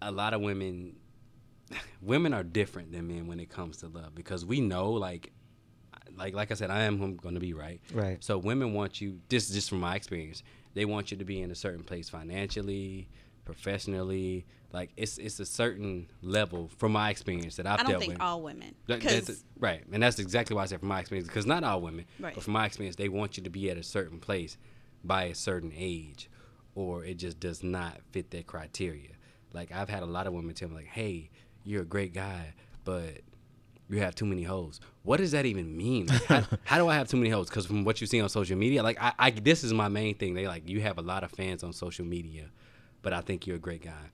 a lot of women <laughs> women are different than men when it comes to love because we know like like like I said, I am who I'm going to be, right? Right. So women want you. This is just from my experience. They want you to be in a certain place financially, professionally. Like it's it's a certain level from my experience that I've I don't dealt think with. all women. That- Because that's- right, and that's exactly why I said from my experience because not all women, Right. but from my experience, they want you to be at a certain place by a certain age, or it just does not fit their criteria. Like I've had a lot of women tell me like, "Hey, you're a great guy, but you have too many hoes." What does that even mean? Like, how, <laughs> how do I have too many hoes? Because from what you see on social media, like I, I, this is my main thing. They like you have a lot of fans on social media, but I think you're a great guy.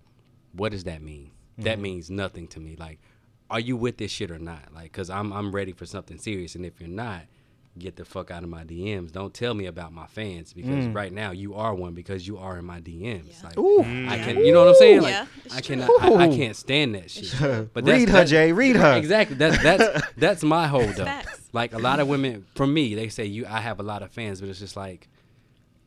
What does that mean? That mm-hmm. means nothing to me. Like, are you with this shit or not? Like, cause I'm I'm ready for something serious, and if you're not, get the fuck out of my DMs. Don't tell me about my fans because right now you are one because you are in my DMs. Like, Ooh. I can, you know what I'm saying? Like, Yeah, I true. cannot, I, I can't stand that shit. But Read her, that's- Jay. Read her. Exactly. That's that's <laughs> that's my hold up. Like a lot of women, for me, they say you. I have a lot of fans, but it's just like,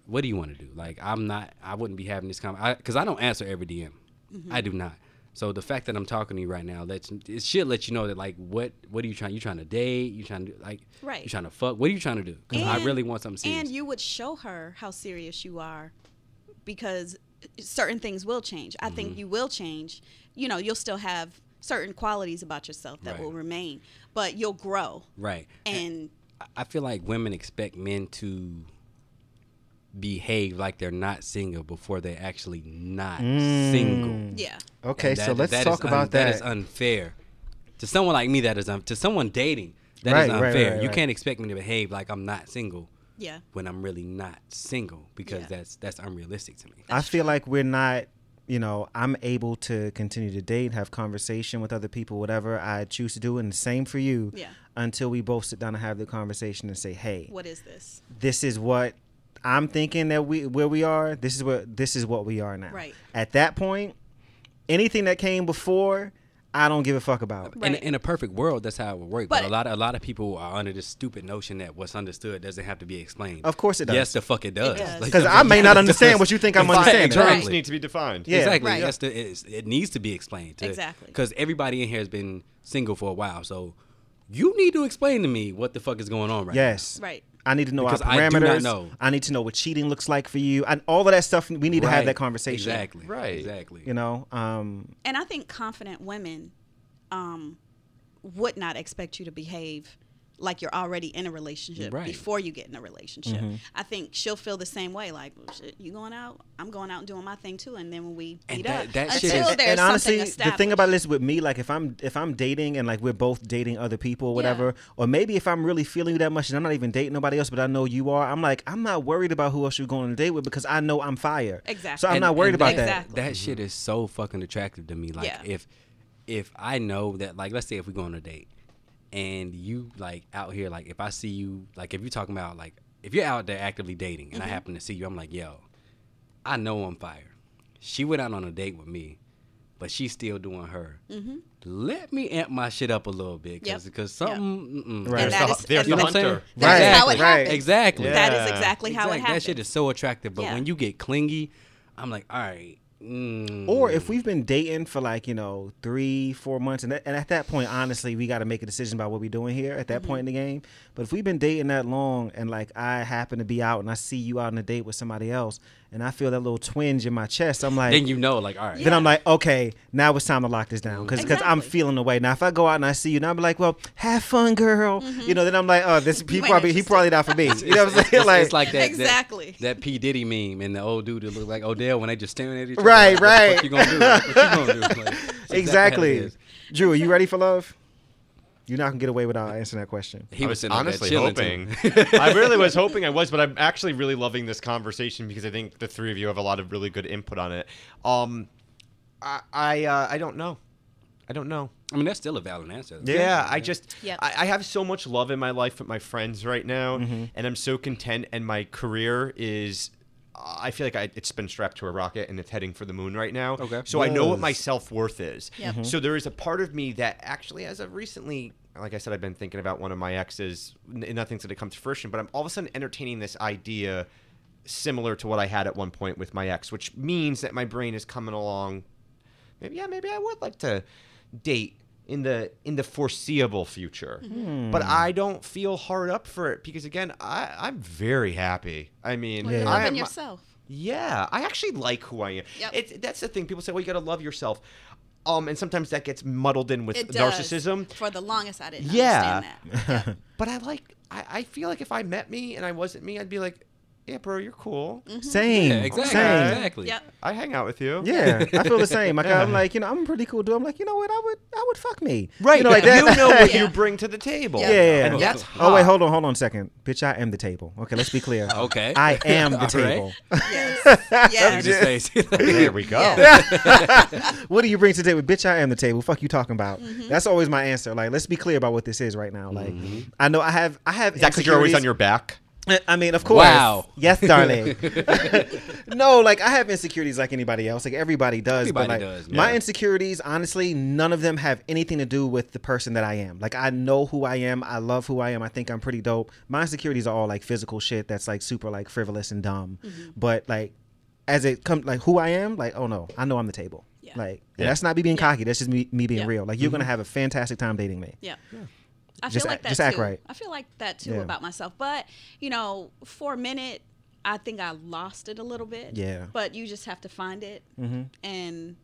what do you want to do? Like I'm not. I wouldn't be having this conversation because I, don't answer every DM. Mm-hmm. I do not. So the fact that I'm talking to you right now lets it should let you know that like what what are you trying? You trying to date? You trying to like Right. You trying to fuck? What are you trying to do? Because I really want something serious. And you would show her how serious you are because certain things will change. I Mm-hmm. think you will change. You know, you'll still have certain qualities about yourself that Right. will remain, but you'll grow. right. And I feel like women expect men to behave like they're not single before they're actually not mm. single. yeah, Okay, And so let's talk un- about That that. is unfair. To someone like me, that is un- to someone dating. that is Right, right, unfair. right, You right. can't expect me to behave like I'm not single yeah, when I'm really not single because Yeah. that's that's unrealistic to me. I feel like we're not, you know, I'm able to continue to date, have conversation with other people, whatever I choose to do, and the same for you. Yeah. Until we both sit down and have the conversation and say, hey, what is this? this is what I'm thinking that we where we are. This is what this is what we are now. Right. At that point, anything that came before, I don't give a fuck about. In, Right. in a perfect world, that's how it would work. But, But- a lot of a lot of people are under this stupid notion that what's understood doesn't have to be explained. Of course it does. Yes, the fuck it does. does. Because I may not understand what you think I'm understanding. Exactly. Terms need to be defined. Yeah. Exactly. Right. Yes, the, it needs to be explained. To, Exactly. Because everybody in here has been single for a while, so you need to explain to me what the fuck is going on right now. Yes. Right. I need to know Because our I do parameters. not know. I need to know what cheating looks like for you, and all of that stuff. We need now. to have that conversation. Exactly. Right. Exactly. You know. Um, And I think confident women um, would not expect you to behave like you're already in a relationship Right. before you get in a relationship. Mm-hmm. I think she'll feel the same way. Like, well, shit, you going out? I'm going out and doing my thing too. And then when we And meet that- up, that shit until is- there's and honestly, the thing about this with me, like if I'm if I'm dating and like we're both dating other people, whatever, or maybe if I'm really feeling you that much and I'm not even dating nobody else, but I know you are, I'm like I'm not worried about who else you're going to date with because I know I'm fire. Exactly. So I'm And- not worried and about that, Exactly. That shit is so fucking attractive to me. Like Yeah. if if I know that like let's say if we go on a date and you like out here like if I see you like if you're talking about like if you're out there actively dating and I mm-hmm. happen to see you, I'm like, yo, I know I'm fire. She went out on a date with me, but she's still doing her. Mm-hmm. Let me amp my shit up a little bit because Yep. because something. mm-mm. Right. And There's that the, is- there's the You know what hunter. saying? That's Right, how it right. happens. Exactly. That is Yeah. exactly how it Exactly. happens. That shit is so attractive. But Yeah. when you get clingy, I'm like, all right. Mm, Or if we've been dating for like you know three, four months, and, that, and at that point, honestly, we got to make a decision about what we're doing here at that point in the game. But if we've been dating that long, and like I happen to be out and I see you out on a date with somebody else, and I feel that little twinge in my chest, I'm like, then you know, like, all right. then I'm like, okay, now it's time to lock this down because I'm feeling the way. Now, if I go out and I see you, now I'm like, well, have fun, girl. You know, then I'm like, oh, this he probably he probably not for me. <laughs> You know what I'm saying? like, it's like that Exactly. that, that P Diddy meme and the old dude that look like Odell when they just staring at each other. Right, like, right. What you gonna do? What you gonna do? Like, <laughs> that's how it exactly. Drew, are you ready for love? You're not gonna get away without answering that question. He was was sitting on that honestly hoping. <laughs> <laughs> I really was hoping I was, but I'm actually really loving this conversation because I think the three of you have a lot of really good input on it. Um, I I, uh, I don't know. I don't know. I mean, that's still a valid answer. Yeah, I just Yep. I, I have so much love in my life with my friends right now, Mm-hmm. and I'm so content. And my career is, I feel like I, it's been strapped to a rocket and it's heading for the moon right now. Okay. So I know what my self worth is. Yep. Mm-hmm. Mhm. So there is a part of me that actually, as of recently, like I said, I've been thinking about one of my exes. N- nothing's going to come to fruition, but I'm all of a sudden entertaining this idea similar to what I had at one point with my ex, which means that my brain is coming along. Maybe yeah, maybe I would like to date in the in the foreseeable future, Mm-hmm. but I don't feel hard up for it because again, I I'm very happy. I mean, Well, you're Yeah. I loving am- yourself. yeah, I actually like who I am. Yep. It's that's the thing. People say, "Well, you got to love yourself," um, and sometimes that gets muddled in with It does. narcissism. For the longest, I didn't Yeah. understand that. <laughs> Yeah. But I like. I, I feel like if I met me and I wasn't me, I'd be like, "Yeah, bro, you're cool. Same, Yeah, exactly. same. Exactly. Yep. I hang out with you." Yeah, I feel the <laughs> same. Like I'm like, you know, I'm a pretty cool dude. I'm like, you know what? I would, I would fuck me. Right. You know, like that. You know what Yeah. <laughs> you bring to the table. Yeah, yeah, And yeah. that's Oh wait, hold on, hold on a second, bitch. I am the table. Okay, let's be clear. <laughs> Okay. I am the All right. table. Yes. You yes. just say- say. There we go. what do you bring to the table, bitch? I am the table. Fuck you talking about? Mm-hmm. That's always my answer. Like, let's be clear about what this is right now. Like, I know I have, I have. Is that because you're always on your back? I mean, of course. Wow. Yes, darling. <laughs> <laughs> no, like I have insecurities like anybody else. Like everybody does. but Everybody like does, my yeah. insecurities, honestly, none of them have anything to do with the person that I am. Like I know who I am. I love who I am. I think I'm pretty dope. My insecurities are all like physical shit that's like super like frivolous and dumb. Mm-hmm. But like as it comes like who I am, like, oh no, I know I'm the table. Yeah. Like Yeah. that's not me being cocky. That's just me, me being Yeah. real. Like you're gonna have a fantastic time dating me. Yeah. I Just feel like act- that just act too. right. I feel like that too Yeah. about myself. But, you know, for a minute, I think I lost it a little bit. Yeah. But you just have to find it and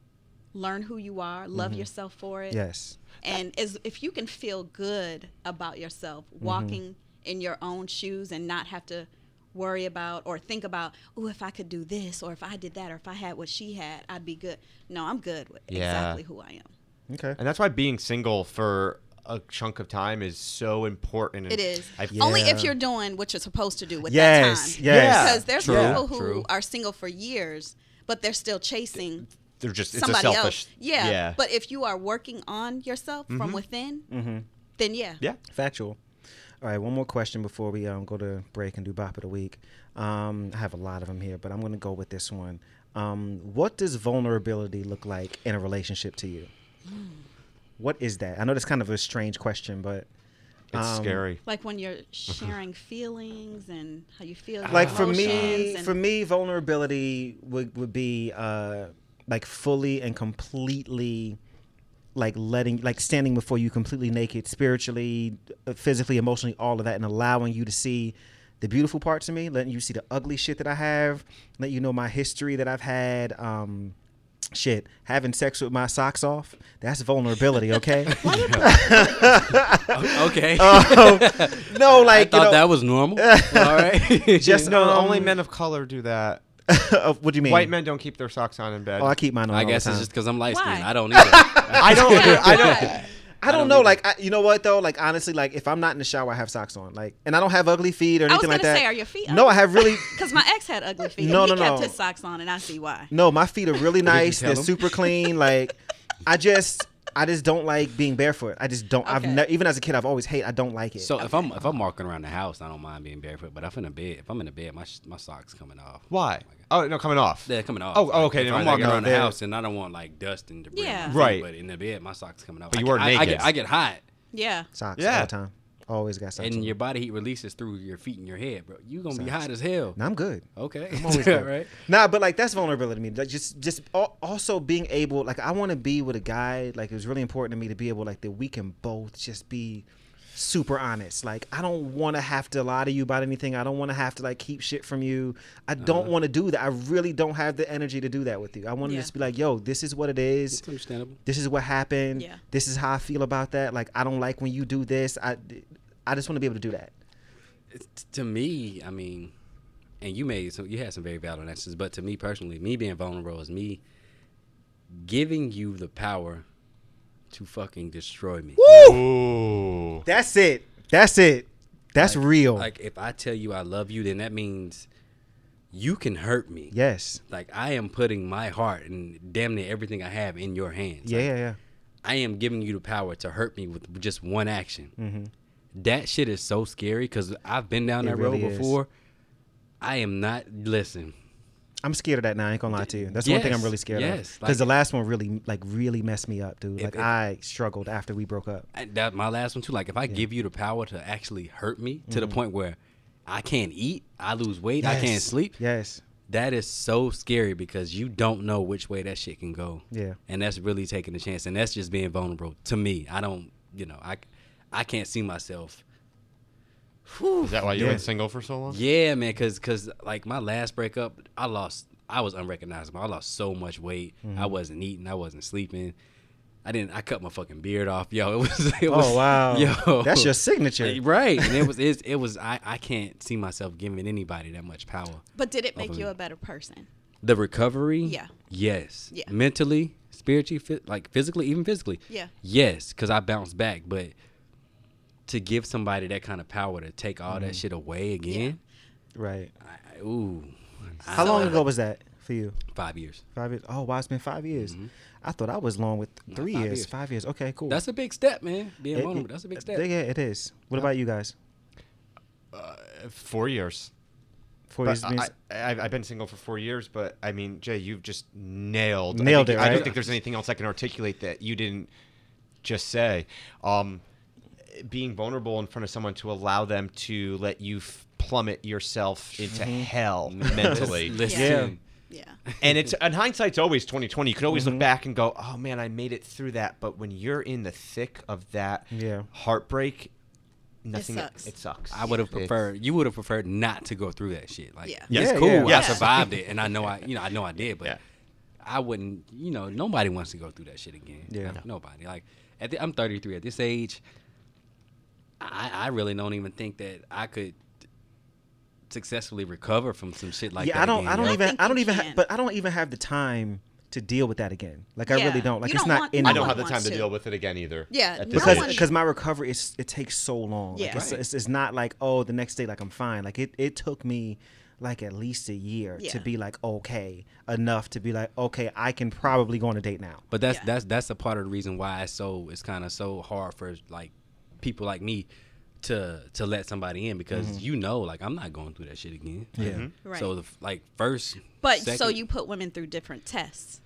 learn who you are, love yourself for it. Yes. And as if you can feel good about yourself, Mm-hmm. walking in your own shoes and not have to worry about or think about, oh, if I could do this or if I did that or if I had what she had, I'd be good. No, I'm good with Yeah. exactly who I am. Okay. And that's why being single for a chunk of time is so important. It is I- only if you're doing what you're supposed to do with Yes, that time. yes. Because there's True, people who true. are single for years, but they're still chasing They're just it's a somebody selfish. else. Yeah. Yeah. Mm-hmm. But if you are working on yourself from within, then yeah. yeah. Factual. All right, one more question before we um, go to break and do Bop of the Week. Um, I have a lot of them here, but I'm going to go with this one. Um, what does vulnerability look like in a relationship to you? What is that? I know that's kind of a strange question, but It's Um, scary. Like when you're sharing feelings and how you feel. like for me, for me, vulnerability would would be uh, like fully and completely like letting like standing before you completely naked spiritually uh, physically emotionally all of that and allowing you to see the beautiful parts of me letting you see the ugly shit that i have let you know my history that i've had um shit having sex with my socks off that's vulnerability okay <laughs> <laughs> <laughs> okay. Um, no I like thought you know, that was normal. All right. just no, um, only men of color do that. uh, what do you mean White men don't keep their socks on in bed. oh i keep mine on I all guess the it's just because I'm light skinned. I don't either. I don't. I don't. Why? I don't don't know. either. Like, I, you know what though? Like, honestly, like if I'm not in the shower, I have socks on. Like, and I don't have ugly feet or I was anything gonna like that. say, are your feet? No, I have really. <laughs> Because my ex had ugly feet. No, and he no, kept no. his socks on, and I see why. No, my feet are really nice. They're him? super clean. Like, <laughs> I just, I just don't like being barefoot. I just don't. I've Okay. ne- even as a kid, I've always hate. I don't like it. So if I'm if I'm walking around the house, I don't mind being barefoot. But if I'm in the bed, if I'm in the bed, my my socks coming off. Why? Oh no, coming off. They're coming off. Oh, oh, okay, If never I'm walking around the house and I don't want like dust and debris. Yeah. on Right. But in the bed, my socks coming off. But I you get- weren't I, I naked. get I get hot, Yeah. socks Yeah. all the time. Always got socks. and on. your body heat releases through your feet and your head, bro. You gonna be Socks. hot as hell. No, I'm good. Okay. I'm always good. <laughs> right. Nah, but like that's vulnerability to me. Like just, just also being able, like I want to be with a guy. Like it was really important to me to be able, like that we can both just be super honest. Like I don't want to have to lie to you about anything. I don't want to have to like keep shit from you. I Uh-huh. don't want to do that. I really don't have the energy to do that with you. I want to Yeah. just be like, yo, this is what it is. It's understandable. This is what happened. Yeah. This is how I feel about that. Like I don't like when you do this. I, I just want to be able to do that. It's- to me, I mean, and you made some, you had some very valid answers, but to me personally, me being vulnerable is me giving you the power to fucking destroy me. Ooh. That's it. That's it. That's Like- real. Like if I tell you I love you, then that means you can hurt me. yes. Like I am putting my heart and damn near everything I have in your hands. Yeah, Like, yeah, yeah. I am giving you the power to hurt me with just one action. Mm-hmm. That shit is so scary because I've been down It that really road is. before. I am not listen. I'm scared of that now. I ain't gonna lie to you. That's one thing I'm really scared of. yes, Because the last one really, like, really messed me up, dude. If- Like, if- I struggled after we broke up. I, that my last one too. Like if I give you the power to actually hurt me to the point where I can't eat, I lose weight, I can't Mm-hmm. Sleep. Yes. That is so scary because you don't know which way that shit can go. Yeah. and that's really taking a chance, and that's just being vulnerable to me. I don't, you know, I, I can't see myself. Is that why you Yeah. went single for so long? Yeah, man, cause, cause like my last breakup, I lost. I was unrecognizable. I lost so much weight. Mm-hmm. I wasn't eating. I wasn't sleeping. I didn't. I cut my fucking beard off. Yo, <laughs> it was. It was Oh wow. Yo, That's your signature. right? And it was. <laughs> It, it was. I. I can't see myself giving anybody that much power. But did it make you a- a better person? The recovery. Yeah. Yes. Yeah. Mentally, spiritually, phy- like physically, even physically. Yeah. Yes, because I bounced back, but to give somebody that kind of power to take all Mm-hmm. that shit away again, Right. I, I- ooh. How I- long ago was that for you? Five years. Five years. Oh wow, it's been five years. I thought I was long with three Mm-hmm. five years. years. Five years. Okay, cool. That's a big step, man. Being It- vulnerable. it- That's a big step. Yeah, it is. What about you guys? Four years. Four But years. means- I, I've, I've been single for four years, but I mean, Jay, you've just nailed I Nailed think- it, I don't think there's anything else I can articulate that you didn't just say. Um, being vulnerable in front of someone to allow them to let you f- plummet yourself into Mm-hmm. hell <laughs> mentally. Listen. Yeah. and it's and hindsight's always 2020 you could always Mm-hmm. look back and go oh man i made it through that but when you're in the thick of that Yeah. heartbreak nothing sucks. it sucks I would have It's- preferred. You would have preferred not to go through that shit. Like, Yeah. it's Yeah, cool. yeah. I Yes. survived it, and I know I, you know, I know I did, but Yeah. I wouldn't. You know, nobody wants to go through that shit again. Yeah. Like, nobody. Like, at the, I'm 33 at this age. I, I really don't even think that I could successfully recover from some shit like yeah, that. I don't. again, I don't yo. Even. think I don't even. Ha- but I don't even have the time to deal with that again. Like I really don't. Like You it's don't not want- in. no i don't have the time to to. deal with it again either Yeah, at no because because my recovery is it takes so long. Yeah. Like it's, Right. it's it's not like oh the next day like I'm fine. Like it it took me like at least a year to be like okay enough to be like okay I can probably go on a date now. But that's Yeah. that's that's a part of the reason why it's so it's kind of so hard for like people like me to to let somebody in because you know like I'm not going through that shit again. Yeah. Mhm. Right. So the like first, But so you put women through different tests.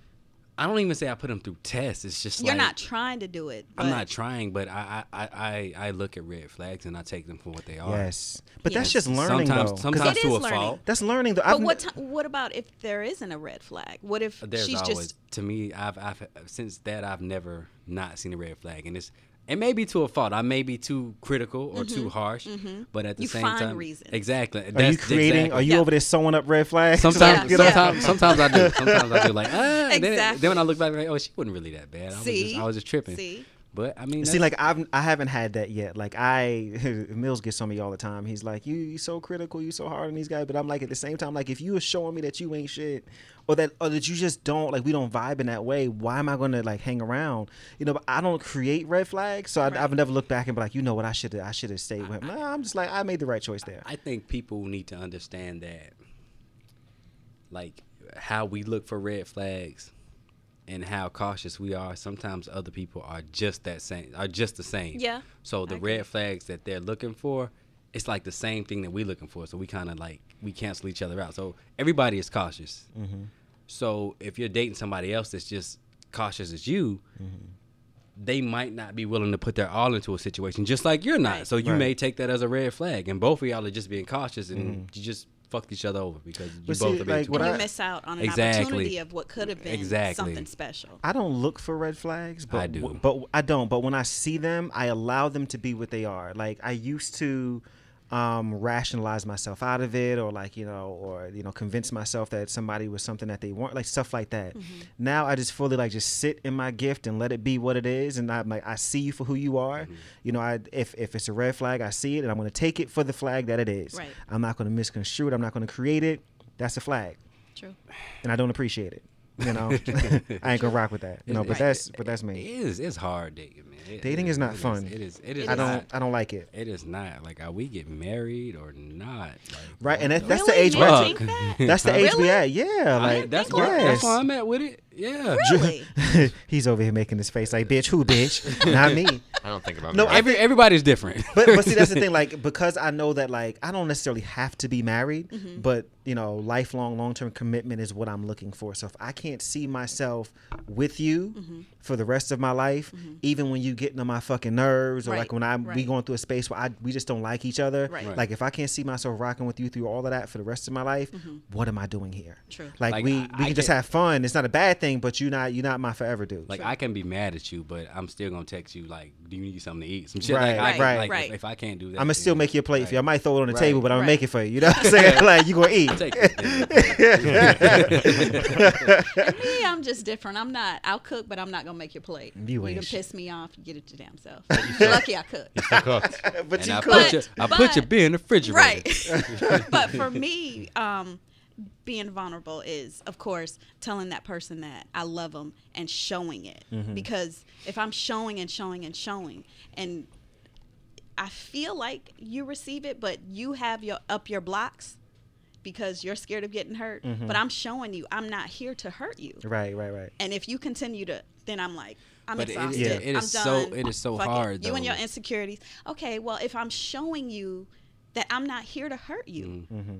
I don't even say I put them through tests. It's just like You're like, not trying to do it. I'm not trying, but I, I, I, I I look at red flags and I take them for what they are. Yes, but that's just learning sometimes, though. 'Cause sometimes It to is a learning. fault. that's learning though. But I've what n- ti- what about if there isn't a red flag? What if There's she's always just to me. I've, I've since that I've never not seen a red flag, and it's it may be to a fault. I may be too critical or too harsh, but at the Mm-hmm. You same find time, reasons. exactly. are you creating? exactly- Are you Yeah. over there sewing up red flags? Sometimes, Yeah. sometimes, sometimes I do. <laughs> Sometimes I do. Like, ah, and then, Exactly. then when I look back, like, oh, she wasn't really that bad. I was See? just, I was just tripping. See? But I mean, See, like I've I haven't had that yet. Like I <laughs> Mills gets on me all the time. He's like, "You you so critical, you so hard on these guys." But I'm like, at the same time, like if you are showing me that you ain't shit, or that or that you just don't like we don't vibe in that way, why am I gonna like hang around? You know, but I don't create red flags, so I, I've never looked back and be like, you know what, I should I should have stayed with him. Nah, I'm just like I made the right choice there. I think people need to understand that, like how we look for red flags, and how cautious we are. Sometimes other people are just that same, are just the same. Yeah, So the I agree. red flags that they're looking for, it's like the same thing that we're looking for. So we kind of like we cancel each other out. So everybody is cautious. Mm-hmm. So if you're dating somebody else that's just cautious as you. Mm-hmm. They might not be willing to put their all into a situation, just like you're not. Right. So you Right. may take that as a red flag, and both of y'all are just being cautious, and you just fucked each other over because you. But both see, are being like, too what I- you miss out on an Exactly. opportunity of what could have been Exactly. something special. I don't look for red flags, but I do. w- but I don't. But when I see them, I allow them to be what they are. Like I used to um, rationalize myself out of it, or like you know, or you know, convince myself that somebody was something that they weren't, like stuff like that. Mm-hmm. Now I just fully like just sit in my gift and let it be what it is, and I'm like I see you for who you are. Mm-hmm. You know, I if if it's a red flag, I see it, and I'm going to take it for the flag that it is. Right. I'm not going to misconstrue it. I'm not going to create it. That's a flag, True. and I don't appreciate it. You know, <laughs> I ain't gonna rock with that. You know, but Right. that's but that's me. is. It's hard dating, man. It- Dating it- is not it fun. It is. It is. I don't not. I don't like it. It is not. Like, are we get married or not? Like, Right, and that, that's Really? the age You we're Fuck. think that? <laughs> that's the age we Really? at. Yeah, I- like that's think where about that's yes. where I'm at with it. Yeah. Really? <laughs> He's over here making his face like, bitch, who, bitch? <laughs> Not me. I don't think about No, marriage. I Every everybody's different. But but see, that's the thing. Like because I know that like I don't necessarily have to be married, Mm-hmm. but you know, lifelong, long term commitment is what I'm looking for. So if I can't see myself with you Mm-hmm. For the rest of my life, even when you getting on my fucking nerves, or Right, like when I'm we right. going through a space where I we just don't like each other, Right. Right. like if I can't see myself rocking with you through all of that for the rest of my life, what am I doing here? Mm-hmm. True. Like, Like, we I- we I can just can- have fun. It's not a bad thing, but you're not you're not my forever dude. Like True. I can be mad at you, but I'm still gonna text you like, "Do you need something to eat?" Some shit. Right, like, I, right, like, right. If, if I can't do that, I'm gonna still make you a plate for you. I might throw it on the Right. table, but I'm gonna Right. make it for you. You know what I'm <laughs> saying? <laughs> like you gonna eat. It. <laughs> Me, I'm just different. I'm not. I'll cook, but I'm not gonna make your plate. You can ain't shit. piss me off. You get it your damn self. <laughs> You're lucky I cook. cooked. <laughs> but and you I cook. put, your, I put your beer in the refrigerator. Right. <laughs> but for me, um, being vulnerable is, of course, telling that person that I love them and showing it. Mm-hmm. Because if I'm showing and showing and showing, and I feel like you receive it, but you have your up your blocks because you're scared of getting hurt. Mm-hmm. But I'm showing you I'm not here to hurt you. Right, right, right. And if you continue to, then I'm like, I'm But it- exhausted. yeah, it I'm is so- done. it is so Fuck hard, You and your insecurities. Okay, well, if I'm showing you that I'm not here to hurt you, mm-hmm. Mm-hmm.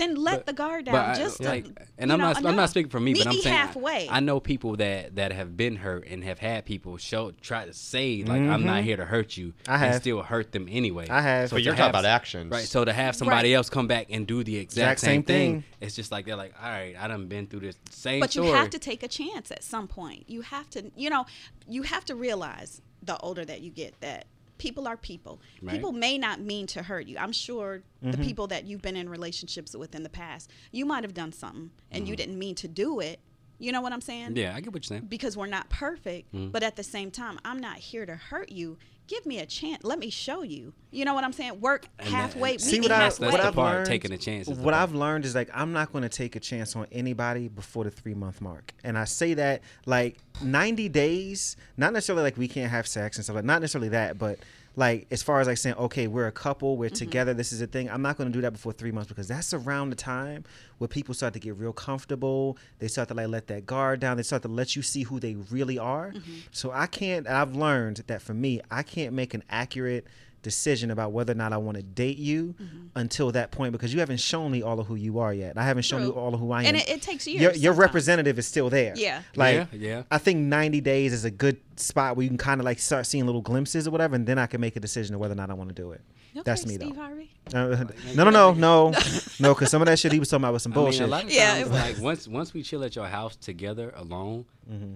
Then let But- the guard down. I- just to, like, and I'm know, not, I'm not speaking for me, Meet but I'm me saying I- halfway. I know people that that have been hurt and have had people show try to say like I'm not mm-hmm. here to hurt you, I and have. still hurt them anyway. I have. But you're talking about actions. Right. So to have somebody Right. else come back and do the exact, Exact same, same thing, thing. it's just like they're like, all right, I done been through this same but you have to take a chance at some point. You have to, you know, you have to realize the older that you get that people are people. Right. People may not mean to hurt you. I'm sure the people that you've been in relationships with in the past, you might have done something and you didn't mean to do it. You know what I'm saying? yeah, I get what you're saying. because we're not perfect, Mm-hmm. but at the same time, I'm not here to hurt you. Give me a chance. Let me show you. You know what I'm saying? Work And halfway. See See me what I That's- halfway. that's what the I've part, learned. taking a chance What. I've learned is like I'm not going to take a chance on anybody before the three month mark, and I say that like 90 days, not necessarily like we can't have sex and stuff like not necessarily that, but like as far as like saying okay we're a couple we're mm-hmm. together this is a thing i'm not going to do that before three months because that's around the time where people start to get real comfortable. They start to like let that guard down. They start to let you see who they really are. Mm-hmm. So i can't i've learned that for me i can't make an accurate decision about whether or not I want to date you until that point because you haven't shown me all of who you are yet. I haven't shown you all of who I am. And it, it takes years. your, your representative is still there. Yeah. Like Yeah, yeah. I think 90 days is a good spot where you can kind of like start seeing little glimpses or whatever, and then I can make a decision of whether or not I want to do it. Okay, That's me Steve though. Harvey. Uh, <laughs> no, no, no, no, <laughs> no, because some of that shit he was talking about was some I mean, bullshit. a lot of Yeah, times, it was. like once once we chill at your house together alone, Mm-hmm.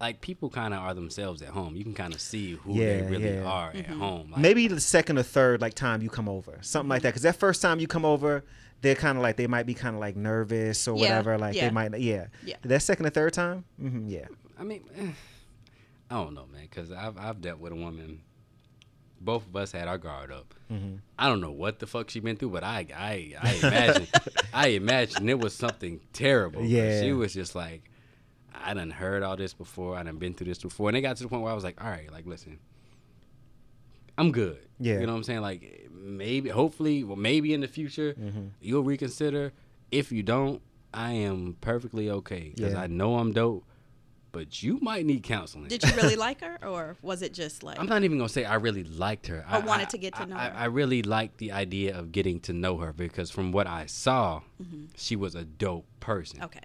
Like people kind of are themselves at home. You can kind of see who Yeah, they really yeah. are at home. Like, Maybe the second or third like time you come over, something like that. Because that first time you come over, they're kind of like they might be kind of like nervous or Yeah, whatever. Like yeah. they might, yeah. Yeah. That second or third time, hmm yeah. I mean, eh, I don't know, man, because I've I've dealt with a woman. Both of us had our guard up. Mm-hmm. I don't know what the fuck she been through, but I I I imagine <laughs> I imagine it was something terrible. Yeah. she was just like, I done heard all this before. I done been through this before, and it got to the point where I was like, all right, like listen, I'm good. Yeah. you know what I'm saying? Like maybe, hopefully, well, maybe in the future Mm-hmm. you'll reconsider. If you don't, I am perfectly okay because Yeah. I know I'm dope. But you might need counseling. Did you really <laughs> like her, or was it just like? I'm not even gonna say I really liked her. I wanted I- to get to know I, her. I really liked the idea of getting to know her because from what I saw, she was a dope person. Mm-hmm. okay.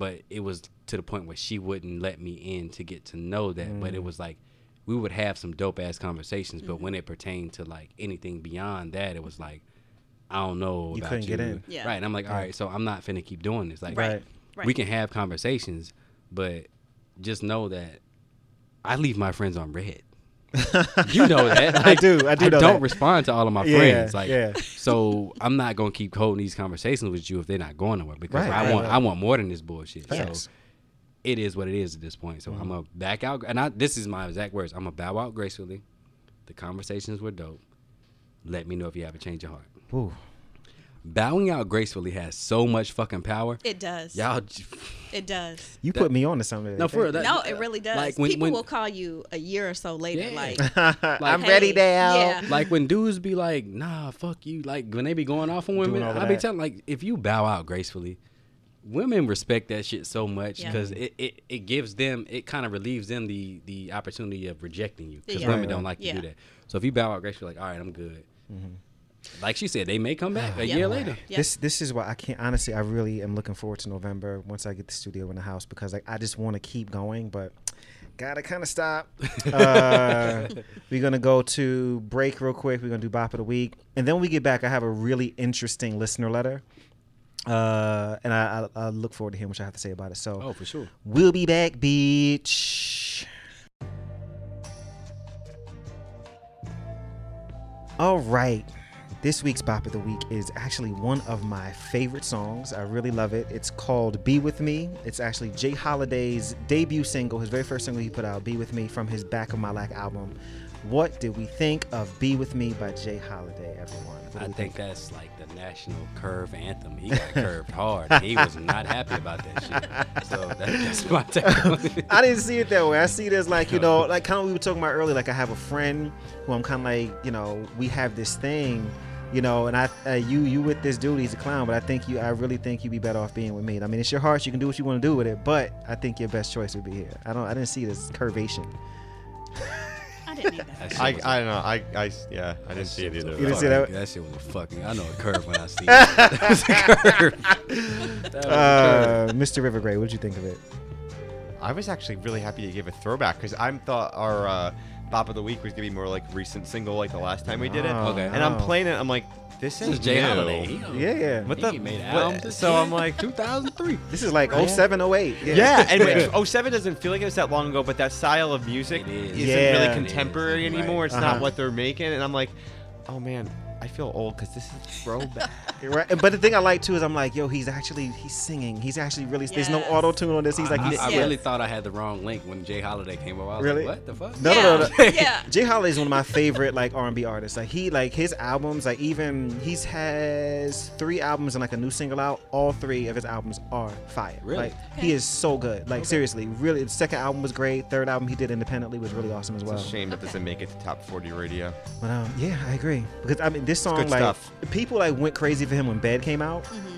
But it was to the point where she wouldn't let me in to get to know that. But Mm. it was like we would have some dope ass conversations. Mm-hmm. But when it pertained to like anything beyond that, it was like I don't know. You about couldn't you. get in. Yeah. Right. And I'm like, all right, so I'm not finna keep doing this. Like, Right. Right. we can have conversations, but just know that I leave my friends on red. <laughs> you know that. <laughs> I do. I do know don't that. respond to all of my Yeah, friends. Like, yeah. so I'm not gonna keep holding these conversations with you if they're not going nowhere because Right, I right, want right. I want more than this bullshit. Facts. So it is what it is at this point. So I'm gonna mm-hmm. back out, and I, this is my exact words. I'm gonna bow out gracefully. The conversations were dope. Let me know if you have a change of heart. Ooh. Bowing out gracefully has so much fucking power. It does. Y'all, It <laughs> does. You That- put me on to something. no, for real, that- No, it really does. Like when, People when will call you a year or so later, Yeah. like, <laughs> I'm Like, ready now. yeah. <laughs> like when dudes be like, "Nah, fuck you," like when they be going off on women, Doing all I be telling like if you bow out gracefully, women respect that shit so much Yeah. because it, it, it gives them it kind of relieves them the the opportunity of rejecting you because Yeah. women don't like to Yeah. do that. So if you bow out gracefully, like all right, I'm good. Mm-hmm. Like she said, they may come back a Yeah. year later. Yeah. This this is why I can't honestly. I really am looking forward to November once I get the studio in the house because like I just want to keep going, but gotta kind of stop. <laughs> Uh, we're gonna go to break real quick. We're gonna do bop of the week, and then when we get back, I have a really interesting listener letter, uh, and I, I, I look forward to hearing what I have to say about it. So Oh, for sure. we'll be back, bitch. All right. This week's Bop of the Week is actually one of my favorite songs. I really love it. It's called Be With Me. It's actually J. Holiday's debut single, his very first single he put out, Be With Me, from his Back of My Lac' album. What did we think of Be With Me by J. Holiday, everyone? I we think that's like the national curve anthem. He got curved hard. He was not happy about that shit. So that, that's my take. <laughs> I didn't see it that way. I see it as like, you know, <laughs> like kind of what we were talking about earlier. Like I have a friend who I'm kind of like, you know, we have this thing, you know, and I, uh, you, you with this dude, he's a clown, but I think you, I really think you'd be better off being with me. I mean, it's your heart. You can do what you want to do with it, but I think your best choice would be here. I don't, I didn't see this curvation. I didn't either. That shit I, was a- I don't know. I, I yeah, I didn't see it either. a You didn't see that? That shit was a fucking. I know a curve when I see it. <laughs> That was a curve. <laughs> That was a curve. Uh, Mr. Rivergray, what did you think of it? I was actually really happy to give a throwback because I thought our uh, bop of the week was gonna be more like recent single, like the last time we did it. Oh, Okay. And I'm playing it. I'm like, this, This is is Jay new. Holiday. He, Yeah, yeah. What he the? made what- albums. this so year. I'm like, 2003. <laughs> This is like Yeah. 07, 08. Yeah, yeah, and Yeah. oh, 07 doesn't feel like it was that long ago, but that style of music It is. isn't Yeah. really It is. contemporary Right. anymore. It's Uh-huh. not what they're making, and I'm like, oh man, I feel old because this is throwback. <laughs> Right. But the thing I like too is I'm like, yo, he's actually he's singing. He's actually really. There's no auto tune on this. He's like, I, he's, I really thought I had the wrong link when J. Holiday came over. I was Really? like, what the fuck? No, no, no, Yeah. no. Yeah. <laughs> J. Holiday is one of my favorite like R&B artists. Like he like his albums like even he's has three albums and like a new single out. All three of his albums are fire. Really? Like he is so good. Like seriously, really. The second album was great. Third album he did independently was really awesome as well. It's a shame that doesn't make it to top 40 radio. But um, yeah, I agree because I mean this song good like stuff. people like went crazy for him when Bed came out. Mm-hmm.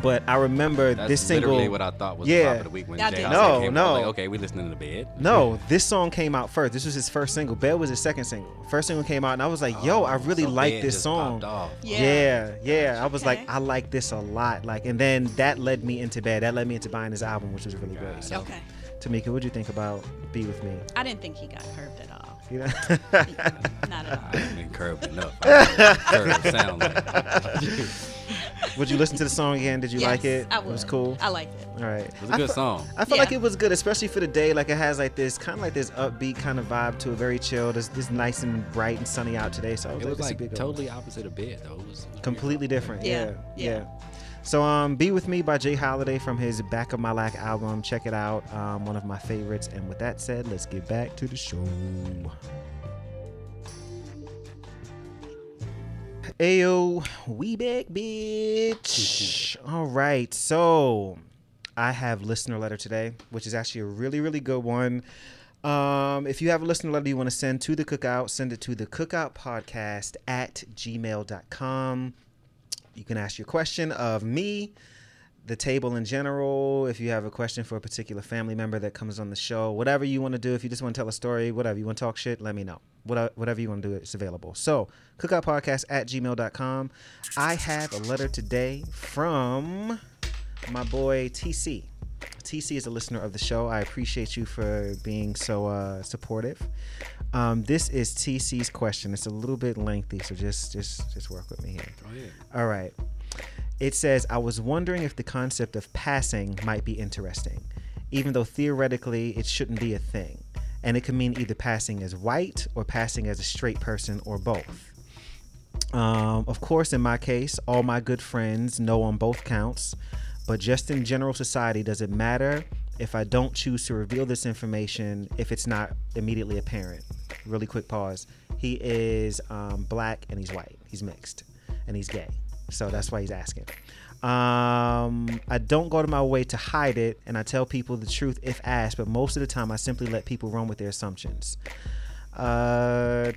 But I remember That's this single. literally what I thought was Yeah. the pop of the week when I Jay did. No, came out. no. Like, okay, we listening to bed. No, this song came out first. This was his first single. Bed was his second single. First single came out, and I was like, "Yo, I oh, really Oh, So like Bed this just song." off. Yeah. Yeah, yeah. I was like, I like this a lot. Like, and then that led me into bed. That led me into buying his album, which was really great. So, Okay. Tamika, what'd you think about "Be with Me"? I didn't think he got curved at all. You know? Not at all. I haven't been curved enough. I curved sound like. Would you listen to the song again? Did you Yes, like it? I It was cool. I liked it. All right. It was a I good fe- song. I felt like it was good, especially for the day. Like it has like this kind of like this upbeat kind of vibe to it, very chill. This this nice and bright and sunny out today. So I was It like, was like be a totally opposite of bed though. It was, it was weird. completely different. Yeah, Yeah, yeah. yeah. So um, "Be with Me" by J. Holiday from his Back of My Lac' album. Check it out. Um, one of my favorites. And with that said, let's get back to the show. Ayo, we back, bitch. <laughs> All right, so I have listener letter today, which is actually a really, really good one. Um, if you have a listener letter you want to send to the cookout, send it to the cookout podcast at gmail.com. You can ask your question of me, the table in general. If you have a question for a particular family member that comes on the show, whatever you want to do, if you just want to tell a story, whatever you want to talk shit, let me know. What- Whatever you want to do, it's available. So, cookoutpodcast at gmail.com. I have a letter today from my boy TC. TC is a listener of the show. I appreciate you for being so uh, supportive. Um, this is TC's question. It's a little bit lengthy, so just just just work with me here. Go ahead. All right. It says, I was wondering if the concept of passing might be interesting, even though theoretically it shouldn't be a thing. And it could mean either passing as white or passing as a straight person or both. Um, of course, in my case, all my good friends know on both counts, but just in general society, does it matter if I don't choose to reveal this information if it's not immediately apparent? Really quick pause. He is um, black and he's white. He's mixed and he's gay. So that's why he's asking. Um, I don't go to my way to hide it, and I tell people the truth if asked, but most of the time I simply let people run with their assumptions. Uh,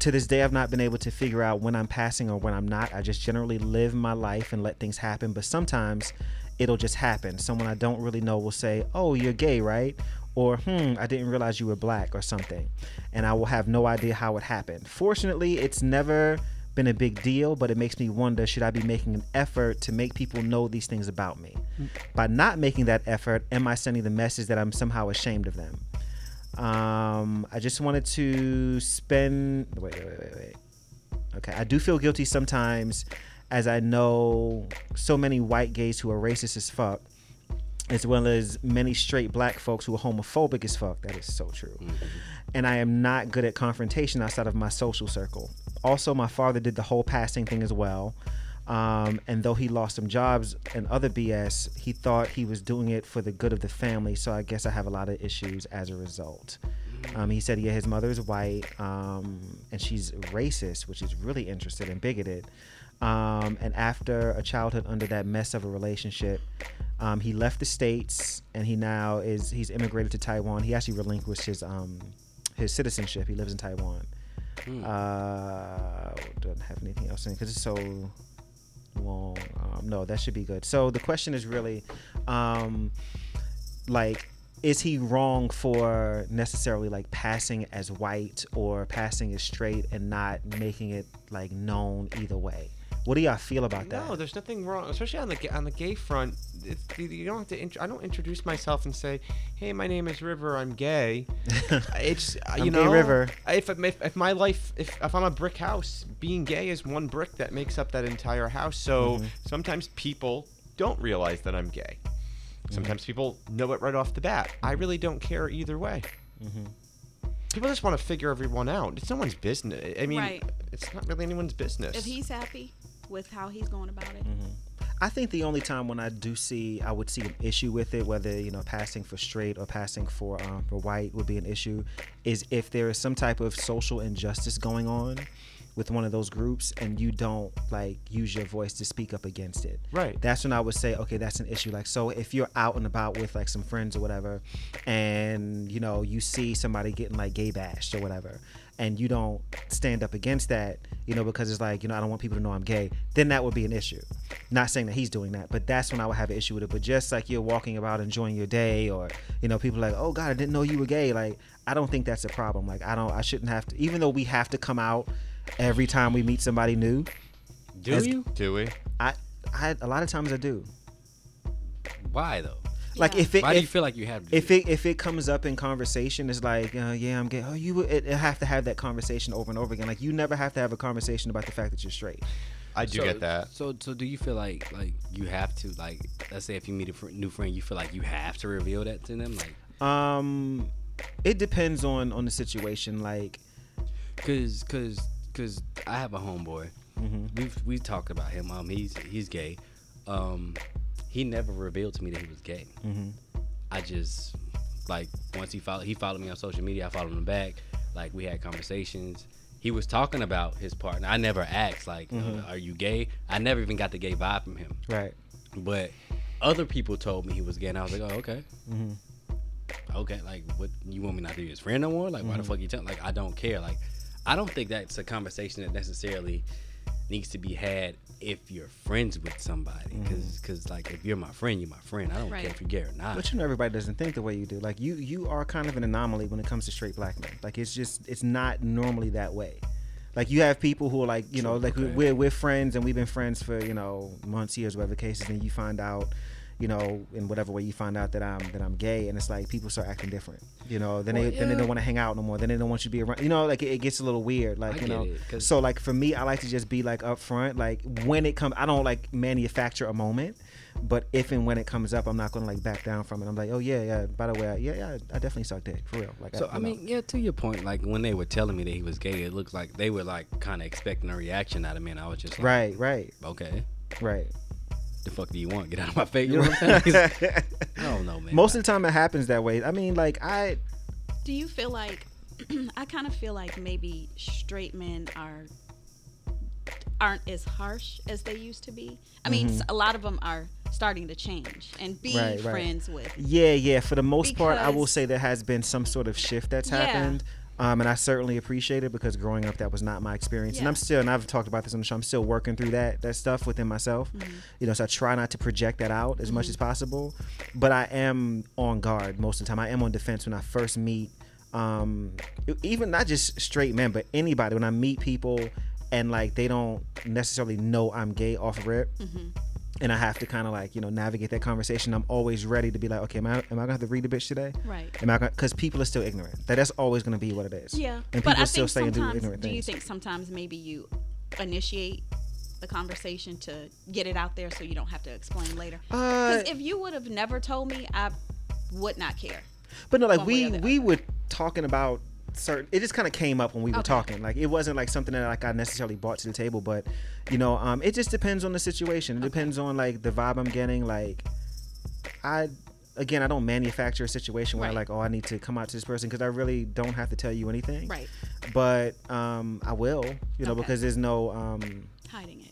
to this day, I've not been able to figure out when I'm passing or when I'm not. I just generally live my life and let things happen, but sometimes it'll just happen. Someone I don't really know will say, Oh, you're gay, right? Or, hmm, I didn't realize you were black or something. And I will have no idea how it happened. Fortunately, it's never been a big deal, but it makes me wonder should I be making an effort to make people know these things about me? By not making that effort, am I sending the message that I'm somehow ashamed of them? Um, I just wanted to spend. Wait, wait, wait, wait, wait. Okay, I do feel guilty sometimes, as I know so many white gays who are racist as fuck, as well as many straight black folks who are homophobic as fuck. That is so true. And I am not good at confrontation outside of my social circle. Also, my father did the whole passing thing as well. Um, and though he lost some jobs and other BS, he thought he was doing it for the good of the family. So I guess I have a lot of issues as a result. Um, he said, yeah, his mother is white um, and she's racist, which is really interested and bigoted. Um, and after a childhood under that mess of a relationship, um, he left the states and he now is he's immigrated to Taiwan. He actually relinquished his um, his citizenship. He lives in Taiwan. Uh, don't have anything else in because it's so long. Um, no, that should be good. So the question is really, um, like, is he wrong for necessarily like passing as white or passing as straight and not making it like known either way? What do y'all feel about that? No, there's nothing wrong, especially on the on the gay front. It's, you- you don't have to. Int- I don't introduce myself and say, "Hey, my name is River. I'm gay." <laughs> It's uh, you I'm know, gay River. If, if if my life, if if I'm a brick house, being gay is one brick that makes up that entire house. So Mm-hmm. sometimes people don't realize that I'm gay. Mm-hmm. Sometimes people know it right off the bat. I really don't care either way. Mm-hmm. People just want to figure everyone out. It's no one's business. I mean, Right. it's not really anyone's business. If he's happy with how he's going about it, I think the only time when I do see, I would see an issue with it, whether you know passing for straight or passing for um, for white would be an issue, is if there is some type of social injustice going on with one of those groups and you don't like use your voice to speak up against it. Right. That's when I would say, okay, that's an issue. Like, so if you're out and about with like some friends or whatever, and you know you see somebody getting like gay bashed or whatever, and you don't stand up against that, you know, because it's like, you know, I don't want people to know I'm gay, then that would be an issue. Not saying that he's doing that, but that's when I would have an issue with it. But just like you're walking about enjoying your day, or you know, people are like, oh God, I didn't know you were gay. Like, I don't think that's a problem. Like, I don't, I shouldn't have to, even though we have to come out every time we meet somebody new. Do As- you? Do we? I, I, a lot of times I do. Why though? Like Yeah. if it, Why do you if, feel like you have to? do if it if it comes up in conversation, it's like, uh, yeah, I'm gay. Oh, you it, it have to have that conversation over and over again. Like you never have to have a conversation about the fact that you're straight. I do so, get that. So, so do you feel like like you have to like let's say if you meet a fr- new friend, you feel like you have to reveal that to them, like Um, it depends on on the situation. Like, cause cause cause I have a homeboy. Mm-hmm. We've we talked about him. Um, he's he's gay. Um, he never revealed to me that he was gay. Mhm. I just like once he followed he followed me on social media. I followed him back. Like we had conversations. He was talking about his partner. I never asked like, Mm-hmm. uh, "Are you gay?" I never even got the gay vibe from him. right? But other people told me he was gay, and I was like, "Oh, okay." Mhm. Okay, like, what you want me not to be his friend no more? Like, why the Mm-hmm. fuck you tell? Like, I don't care. Like, I don't think that's a conversation that necessarily needs to be had if you're friends with somebody. Mm-hmm. Because, like, if you're my friend, you're my friend. I don't Right. care if you're gay or not. But you know, everybody doesn't think the way you do. Like you, you are kind of an anomaly when it comes to straight black men. Like it's just, it's not normally that way. Like you have people who are like, you know, like we- okay. we're we're friends and we've been friends for you know months, years, whatever the case is, and you find out, you know, in whatever way you find out that I'm that I'm gay, and it's like people start acting different. You know, then Well, they then they don't want to hang out no more. Then they don't want you to be around. You know, like it, it gets a little weird. Like I you know, it, 'cause- so like for me, I like to just be like upfront. Like when it comes, I don't like manufacture a moment. But if and when it comes up, I'm not gonna like back down from it. I'm like, oh yeah, yeah. By the way, I, yeah, yeah, I definitely suck dick for real. Like, So I, I you know. mean, yeah. To your point, like when they were telling me that he was gay, it looked like they were like kind of expecting a reaction out of me, and I was just like, right, right, okay, right. The fuck do you want? Get out of my face. You know what I'm saying? <laughs> I don't know, man. Most of the time, it happens that way. I mean, like I, Do you feel like <clears throat> I kind of feel like maybe straight men are aren't as harsh as they used to be. I mean, a lot of them are starting to change and be Mm-hmm. Right, right. friends with. yeah, yeah. For the most part, I will say there has been some sort of shift that's Yeah. happened. Um, and I certainly appreciate it because growing up, that was not my experience. And I'm still, and I've talked about this on the show. I'm still working through that that stuff within myself. Mm-hmm. You know, so I try not to project that out as much as possible. But I am on guard most of the time. I am on defense when I first meet, um, even not just straight men, but anybody. When I meet people and like they don't necessarily know I'm gay off rip. And I have to kind of like you know navigate that conversation. I'm always ready to be like, okay, am I, am I gonna have to read the bitch today? Right. Am I because people are still ignorant. That that's always gonna be what it is. Yeah, and but people I still think say and do sometimes. ignorant Do you things. think sometimes maybe you initiate the conversation to get it out there so you don't have to explain later? Uh, Because if you would have never told me, I would not care. but no, like we we were talking about certain. It just kind of came up when we were Okay. talking. Like it wasn't like something that like I necessarily brought to the table, but you know, um, it just depends on the situation. It depends on like the vibe I'm getting. Like I. Again, I don't manufacture a situation where Right. like, oh, I need to come out to this person because I really don't have to tell you anything. Right. But um, I will, you know, Okay. because there's no um, Hiding it.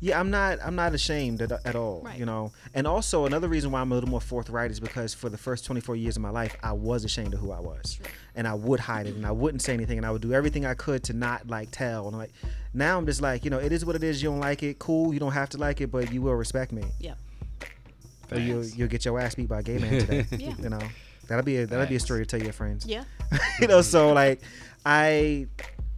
Yeah, I'm not. I'm not ashamed at, at all. Right. You know, and also another reason why I'm a little more forthright is because for the first 24 years of my life, I was ashamed of who I was, and I would hide it, and I wouldn't say anything, and I would do everything I could to not like tell. And like now, I'm just like, you know, it is what it is. You don't like it, cool. You don't have to like it, but you will respect me, Yeah. or you'll you'll get your ass beat by a gay man today. <laughs> Yeah. You know, that'll be a that'll be a story to tell your friends. Yeah. <laughs> you know so like i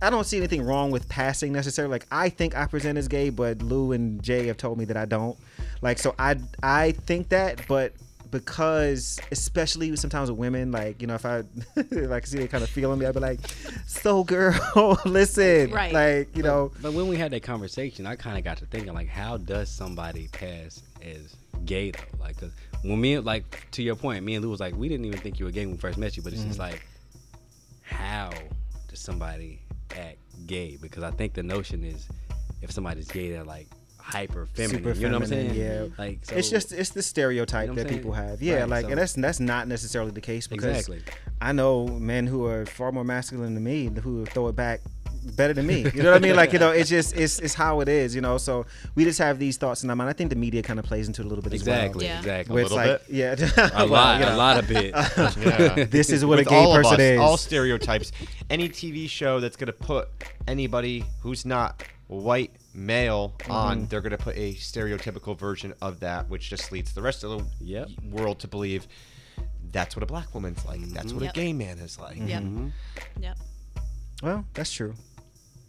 i don't see anything wrong with passing necessarily like i think i present as gay but lou and jay have told me that i don't like so i i think that but because especially sometimes with women like you know if i <laughs> like see they kind of feeling me i'd be like so girl <laughs> listen Right. like you know But when we had that conversation, I kind of got to thinking, like, how does somebody pass as gay though? Like, 'cause when me, like, to your point, me and Lou was like, we didn't even think you were gay when we first met you, but it's just Mm-hmm. like, how does somebody act gay? Because I think the notion is, if somebody's gay, they're like hyper feminine. Super you know what I'm saying? yeah. Like, so, it's just it's the stereotype You know that saying? people have yeah Right, like so- and that's that's not necessarily the case because exactly. I know men who are far more masculine than me who throw it back better than me. You know what I mean? Like you know, it's just it's it's how it is. You know, so we just have these thoughts in our mind. I think the media kind of plays into it a little bit Exactly, as well. exactly. Where it's little like, yeah, <laughs> a lot, you know, a lot of bit. <laughs> Yeah. This is what With a gay all of person us, is. all stereotypes. Any TV show that's gonna put anybody who's not white male on, Mm-hmm. they're gonna put a stereotypical version of that, which just leads the rest of the Yep. world to believe that's what a black woman's like. That's what Yep. a gay man is like. Yep. Mm-hmm. Yep. well, that's true.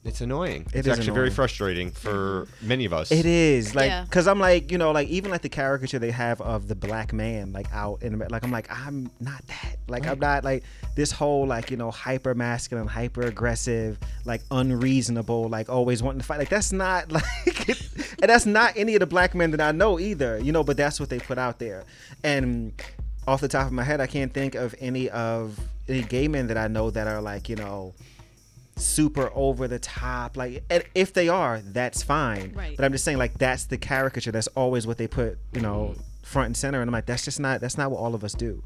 It's annoying. It it's is actually very frustrating for many of us. It is like Yeah. because I'm like you know like even like the caricature they have of the black man like out in the like I'm like I'm not that like I'm not like this whole like you know hyper masculine hyper aggressive like unreasonable like always wanting to fight like that's not <laughs> like and that's not any of the black men that I know either you know but that's what they put out there and off the top of my head I can't think of any of any gay men that I know that are like you know super over the top like and if they are that's fine. Right. but i'm just saying like that's the caricature. That's always what they put you know front and center. And i'm like that's just not that's not what all of us do.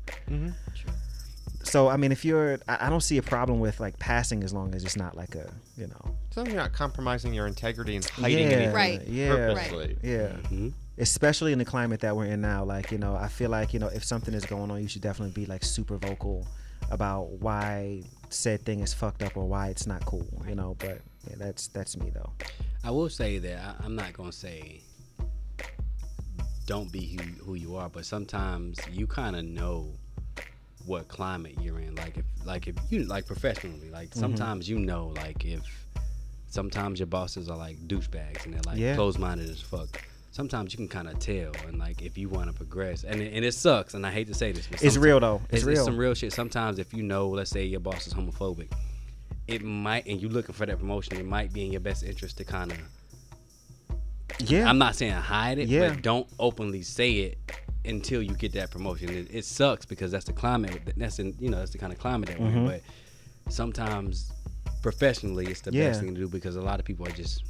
So i mean if you're I, I don't see a problem with like passing as long as it's not like a you know. As long as you're not compromising your integrity and hiding yeah. anything Right. yeah. purposely. yeah. Mm-hmm. especially in the climate that we're in now like you know i feel like you know if something is going on you should definitely be like super vocal about why said thing is fucked up or why it's not cool you know but yeah, that's that's me though I will say that I, I'm not gonna say don't be who, who you are, but sometimes you kind of know what climate you're in. Like if like if you like professionally, like Mm-hmm. sometimes you know like if sometimes your bosses are like douchebags and they're like Yeah. closed minded as fuck. Sometimes you can kind of tell, and like if you want to progress, and it, and it sucks, and I hate to say this, but It's real, though. It's It's, real. some real shit. Sometimes if you know, let's say your boss is homophobic, it might, and you're looking for that promotion, it might be in your best interest to kind of yeah I'm not saying hide it, Yeah. but don't openly say it until you get that promotion. It, it sucks because that's the climate. That's in you know that's the kind of climate that we're in. Mm-hmm. But sometimes professionally, it's the Yeah. best thing to do because a lot of people are just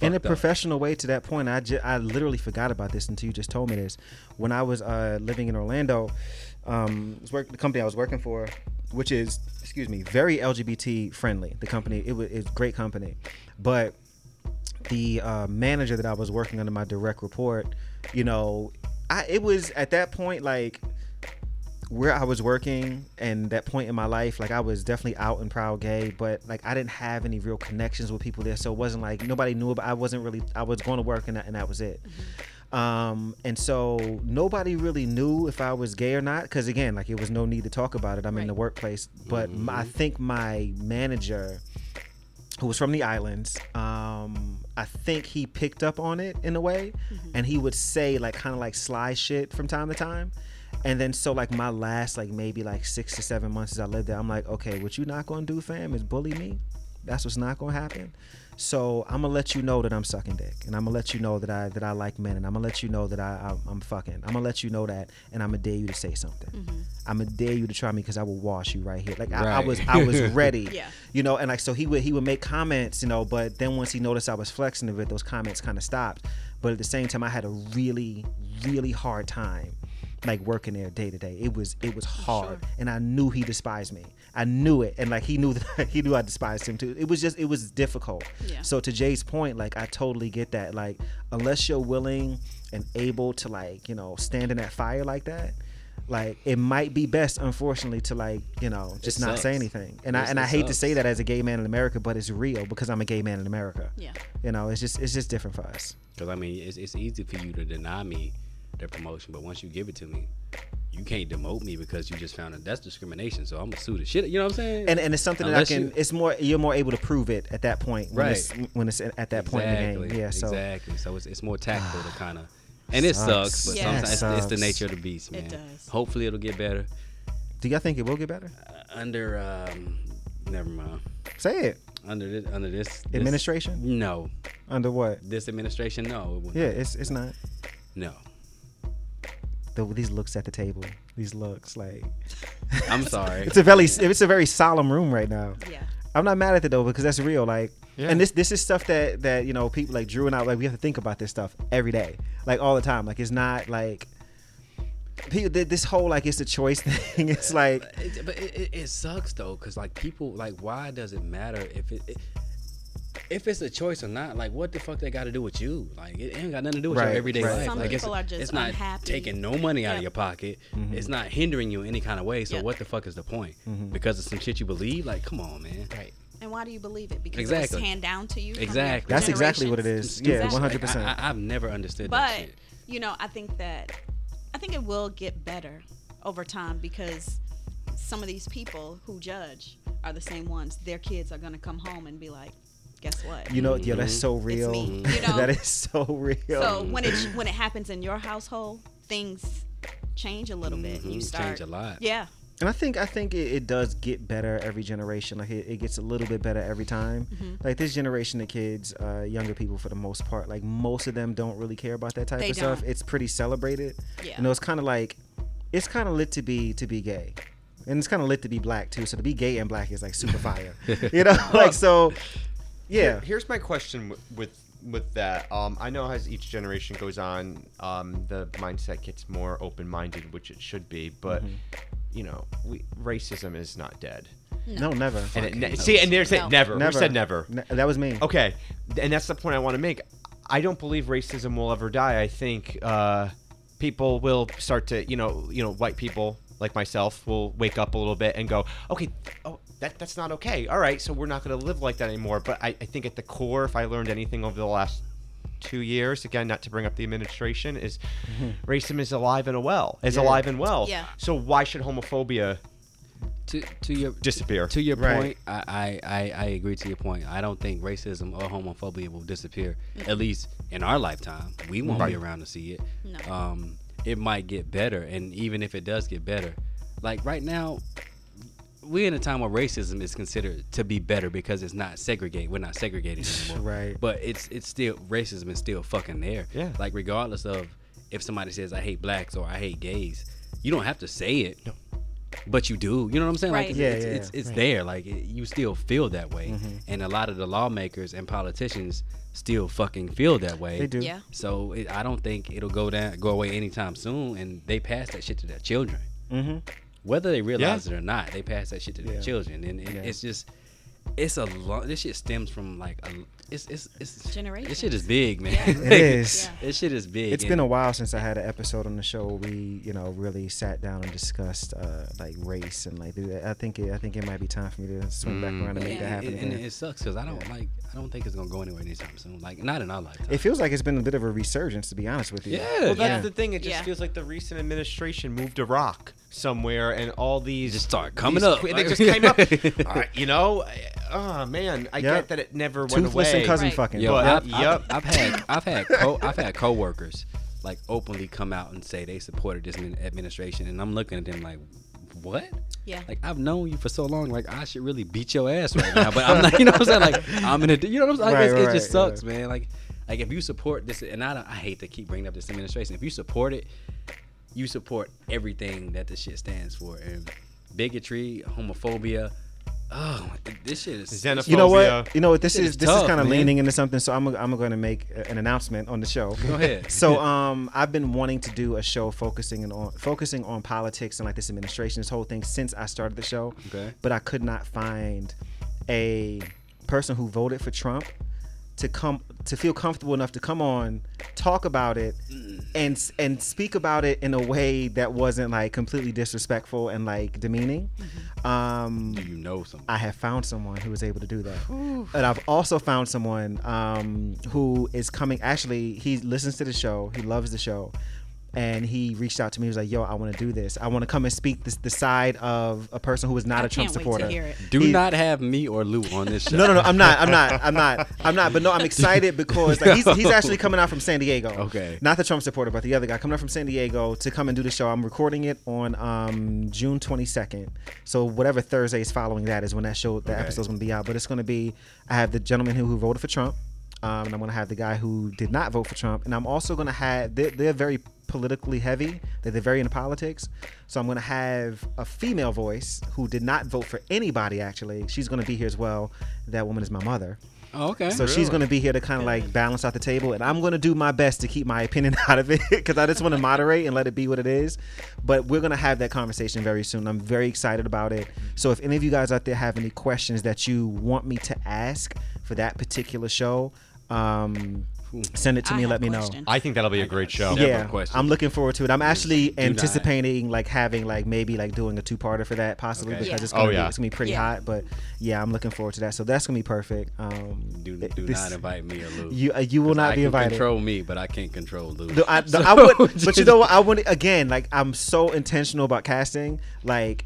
in a up. professional way to that point I, I literally forgot about this until you just told me this. When i was uh, living in orlando um, was work, the company i was working for which is excuse me very lgbt friendly. The company it was it's great company. But the uh, manager that i was working under my direct report you know I, it was at that point like where I was working and that point in my life, like I was definitely out and proud gay, but like I didn't have any real connections with people there, so it wasn't like nobody knew about. I wasn't really. I was going to work and that, and that was it. Um, and so nobody really knew if I was gay or not, because again, like it was no need to talk about it. I'm in the workplace, but I think my manager who was from the islands um i think he picked up on it in a way and he would say like kind of like sly shit from time to time and then so like my last like maybe like six to seven months as i lived there i'm like okay what you not gonna do fam is bully me? That's what's not gonna happen? So i'm gonna let you know that i'm sucking dick and i'm gonna let you know that i that i like men and i'm gonna let you know that i i'm, I'm fucking. I'm gonna let you know that and i'm gonna dare you to say something. Mm-hmm. I'm gonna dare you to try me because i will wash you right here. Like I, I was i was <laughs> ready Yeah. you know and like so he would he would make comments you know but then once he noticed i was flexing a bit those comments kind of stopped. But at the same time i had a really really hard time like working there day to day. It was it was hard. and i knew he despised me. I knew it. And like he knew that <laughs> he knew i despised him too. It was just it was difficult. Yeah. so to jay's point like i totally get that. Like unless you're willing and able to like you know stand in that fire like that like it might be best unfortunately to like you know just It not say anything. And i and i it hate to say that as a gay man in america but it's real because i'm a gay man in america. Yeah. you know it's just it's just different for us. Because I mean, it's, it's easy for you to deny me the promotion, but once you give it to me, you can't demote me because you just found out that's discrimination. So I'm gonna sue the shit. You know what I'm saying? and and it's something Unless that I can you- it's more you're more able to prove it at that point when Right. it's when it's at that point in the game yeah so exactly. So it's, it's more tactful to kind of, and it Sucks. sucks, but Yeah. sometimes it's, it's the nature of the beast, man. It does. Hopefully it'll get better. do y'all think it will get better Uh, under um, never mind. say it Under this, under this, this administration No, under what this administration, no. it yeah not. it's it's not no. The, these looks at the table these looks like <laughs> I'm sorry. it's a very it's a very solemn room right now Yeah. I'm not mad at it though because that's real. Like, Yeah. and this this is stuff that that you know people like Drew and I like we have to think about this stuff every day, like all the time. Like it's not like people this whole like it's a choice <laughs> thing. It's like It, but it, it, it sucks though, cause like people like, why does it matter if it, it? If it's a choice or not, like what the fuck they got to do with you? Like it ain't got nothing to do with Right, your everyday right. life. Some like people it's, are just it's not unhappy. taking no money out of your pocket. Mm-hmm. It's not hindering you in any kind of way. So Yep. what the fuck is the point? Because of some shit you believe? Like come on, man. Right. And why do you believe it? Because Exactly. it was hand down to you. Exactly. That's exactly what it generations? is. Stupid Yeah, shit. one Like, hundred percent. I, I, I've never understood that But shit. you know, I think that I think it will get better over time because some of these people who judge are the same ones. Their kids are gonna come home and be like, "Guess what?" You know, yo, that's so real. me, <laughs> you know? that is so real. so when it when it happens in your household, things change a little bit. Mhm, You start change a lot. Yeah, And I think I think it, it does get better every generation. Like it, it gets a little bit better every time. Mm-hmm. Like this generation of kids, uh, younger people for the most part, like most of them don't really care about that type They of stuff. don't. It's pretty celebrated. Yeah. You know, it's kind of like it's kind of lit to be to be gay, and it's kind of lit to be black too. So to be gay and black is like super fire. <laughs> you know, like so. Yeah. Here- here's my question with with, with that. Um, I know as each generation goes on, um, the mindset gets more open minded, which it should be. But Mm-hmm. you know, we, racism is not dead. No, never. And it, ne- see, and there's No. it. Never. never Who said never? Ne- that was me. Okay, and that's the point I want to make. I don't believe racism will ever die. I think uh, people will start to, you know, you know, white people like myself will wake up a little bit and go, okay, oh, that that's not okay. All right, so we're not going to live like that anymore. But I, I think at the core, if I learned anything over the last two years, again, not to bring up the administration, is <laughs> racism is alive and well, is Yeah. alive and well. Yeah. So why should homophobia To to your disappear? to your Right. point, I, I, I, I agree to your point. I don't think racism or homophobia will disappear, at least in our lifetime. We won't be around to see it. No. Um, it might get better, and even if it does get better, like right now, we're in a time where racism is considered to be better because it's not segregated. We're not segregated <laughs> anymore. Right. But it's it's still racism is still fucking there. Yeah. Like regardless of if somebody says I hate blacks or I hate gays, you don't have to say it. No. But you do. You know what I'm saying? Right. it's Yeah, it's, yeah, it's, yeah. it's there. Like it, you still feel that way. Mm-hmm. And a lot of the lawmakers and politicians still fucking feel that way. They do. yeah. So it, I don't think it'll go down, go away anytime soon. And they pass that shit to their children, Mm-hmm. Whether they realize it or not. They pass that shit to Yeah. their children, and, and Yeah. it's just, it's a long. This shit stems from like a, it's it's it's Generations. This shit is big, man. It is. Yeah. <laughs> This shit is big. It's been a while since I had an episode on the show where we, you know, really sat down and discussed uh, like race and like I think it, I think it might be time for me to swing back Mm. around and make that happen And, and again. it sucks because I don't like. I don't think it's gonna go anywhere anytime soon. Like not in our lifetime. It feels like it's been a bit of a resurgence, to be honest with you. Yeah. Well, that's Yeah. the thing. It just Yeah. feels like the recent administration moved a rock somewhere, and all these Just start coming these up. que- They just came up. All right, <laughs> uh, you know, oh man, I Yep. get that it never went Toothless away. and cousin Right. fucking. Yo, But- I've, Yup. I've, I've had I've had co- I've had coworkers like openly come out and say they supported this min- administration, and I'm looking at them like, what? Yeah. Like I've known you for so long, like I should really beat your ass right now, but I'm not. You know what I'm saying? Like I'm in a. You know what I'm saying? Like, Right, it's, right, it just right, sucks, man. Like like if you support this, and I don't, I hate to keep bringing up this administration. If you support it, you support everything that this shit stands for, and bigotry, homophobia. Oh, this shit is Xenophobia. You know what? You know what? This Shit is is this is kind of leaning into something. So I'm I'm going to make an announcement on the show. Go ahead. <laughs> So um, I've been wanting to do a show focusing on focusing on politics and like this administration, this whole thing since I started the show. Okay. But I could not find a person who voted for Trump to come to feel comfortable enough to come on, talk about it, and and speak about it in a way that wasn't like completely disrespectful and like demeaning. Um, Do you know something? I have found someone who was able to do that. And I've also found someone um, who is coming. Actually, he listens to the show. He loves the show. And he reached out to me. He was like, "Yo, I want to do this. I want to come and speak this, the side of a person who is not I a Trump can't wait to supporter." Do He- not have me or Lou on this show. No, no, no. I'm not. I'm not. I'm not. <laughs> I'm not. But no, I'm excited because like, he's, <laughs> he's actually coming out from San Diego. Okay. Not the Trump supporter, but the other guy coming out from San Diego to come and do the show. I'm recording it on um, June 22nd. So whatever Thursday is following that is when that show, the Okay. episode's going to be out. But it's going to be. I have the gentleman who, who voted for Trump. Um, and I'm going to have the guy who did not vote for Trump. And I'm also going to have. They're, they're very politically heavy. They're, they're very into politics. So I'm going to have a female voice who did not vote for anybody. Actually, she's going to be here as well. That woman is my mother. Oh, okay. So she's going to be here to kind of like balance out the table, and I'm going to do my best to keep my opinion <laughs> out of it because I just want to moderate and let it be what it is. But we're going to have that conversation very soon. I'm very excited about it. So if any of you guys out there have any questions that you want me to ask, for that particular show, um, send it to I me and let me know. I think that'll be a great show. Several Yeah, questions. I'm looking forward to it. I'm actually not. anticipating like having like maybe like doing a two parter for that possibly Okay. because Yeah. it's gonna Oh, be, yeah. it's gonna be pretty Yeah. hot. But yeah, I'm looking forward to that. So that's gonna be perfect. Um, Do, do this- not invite me or Lou. You uh, you will 'Cause not I be can invited. Control me, but I can't control Lou. No, I, no, So, <laughs> I would, but you know what? I would again. Like I'm so intentional about casting. Like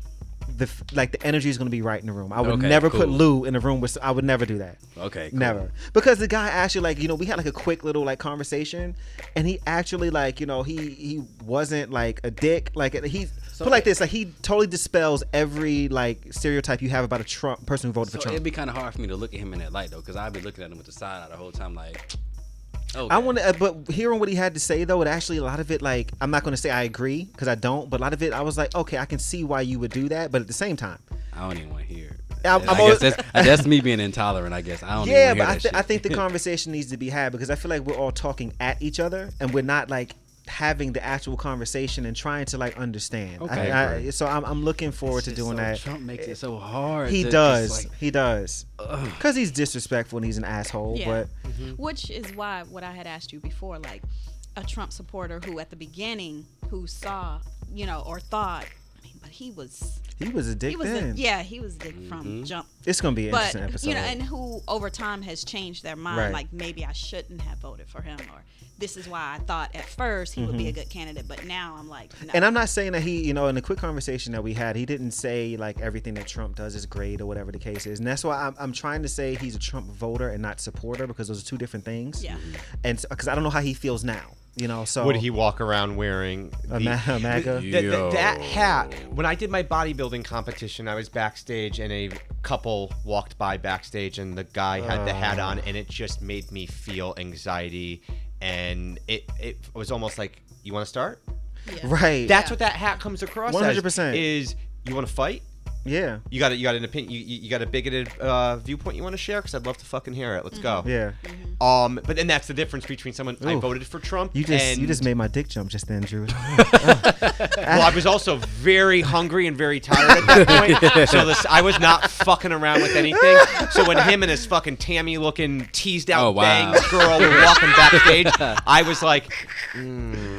the like the energy is going to be right in the room. I would Okay, never put. Lou in a room with. I would never do that. Okay, cool. Never. Because the guy actually like you know we had like a quick little like conversation, and he actually like you know he he wasn't like a dick. Like he put like this like he totally dispels every like stereotype you have about a Trump person who voted So for Trump. it'd be kind of hard for me to look at him in that light though, because I'd be looking at him with the side eye the whole time, like. Okay. I want to, uh, but hearing what he had to say though, it actually a lot of it like I'm not going to say I agree because I don't, but a lot of it I was like, okay, I can see why you would do that, but at the same time, I don't even want to hear. it. I'm- I I'm guess always- that's, that's me being intolerant. I guess I don't. yeah, even but I, th- I think the <laughs> conversation needs to be had because I feel like we're all talking at each other and we're not like having the actual conversation and trying to like understand. Okay. I- Right. so I'm, I'm looking forward to doing that. Trump makes it so hard. He does. like- he does. Because he's disrespectful and he's an asshole. Yeah. But mm-hmm. Which is why what I had asked you before, like a Trump supporter who at the beginning who saw, you know, or thought, I mean, but he was he was a dick he was a, then. yeah, he was a dick from jump. It's going to be an But interesting episode. you know, and who over time has changed their mind, Right. like maybe I shouldn't have voted for him, or this is why I thought at first he would be a good candidate, but now I'm like, no. Mm-hmm. And I'm not saying that he, you know, in the quick conversation that we had, he didn't say like everything that Trump does is great or whatever the case is. And that's why I'm, I'm trying to say he's a Trump voter and not supporter because those are two different things. Yeah. And because I don't know how he feels now, you know, so. Would he walk around wearing A the- ma- a MAGA? the- the- Yo. that hat? When I did my bodybuilding competition, I was backstage, and a couple walked by backstage, and the guy had the hat on, ah. and it just made me feel anxiety, and it it was almost like, you want to start? yeah. Right. That's what that hat comes across. 100%. is you want to fight? Yeah. You got it. you got an opinion. You, you you got a bigoted uh, viewpoint you want to share? Because I'd love to fucking hear it. Let's go. Yeah. Um, but then that's the difference between someone I Ooh. voted for Trump. You just and, you just made my dick jump just then, Drew. <laughs> <laughs> Well, I was also very hungry and very tired at that point, <laughs> so this, I was not fucking around with anything. So when him and his fucking Tammy looking teased out Oh, wow. bangs girl were walking backstage, I was like, mm,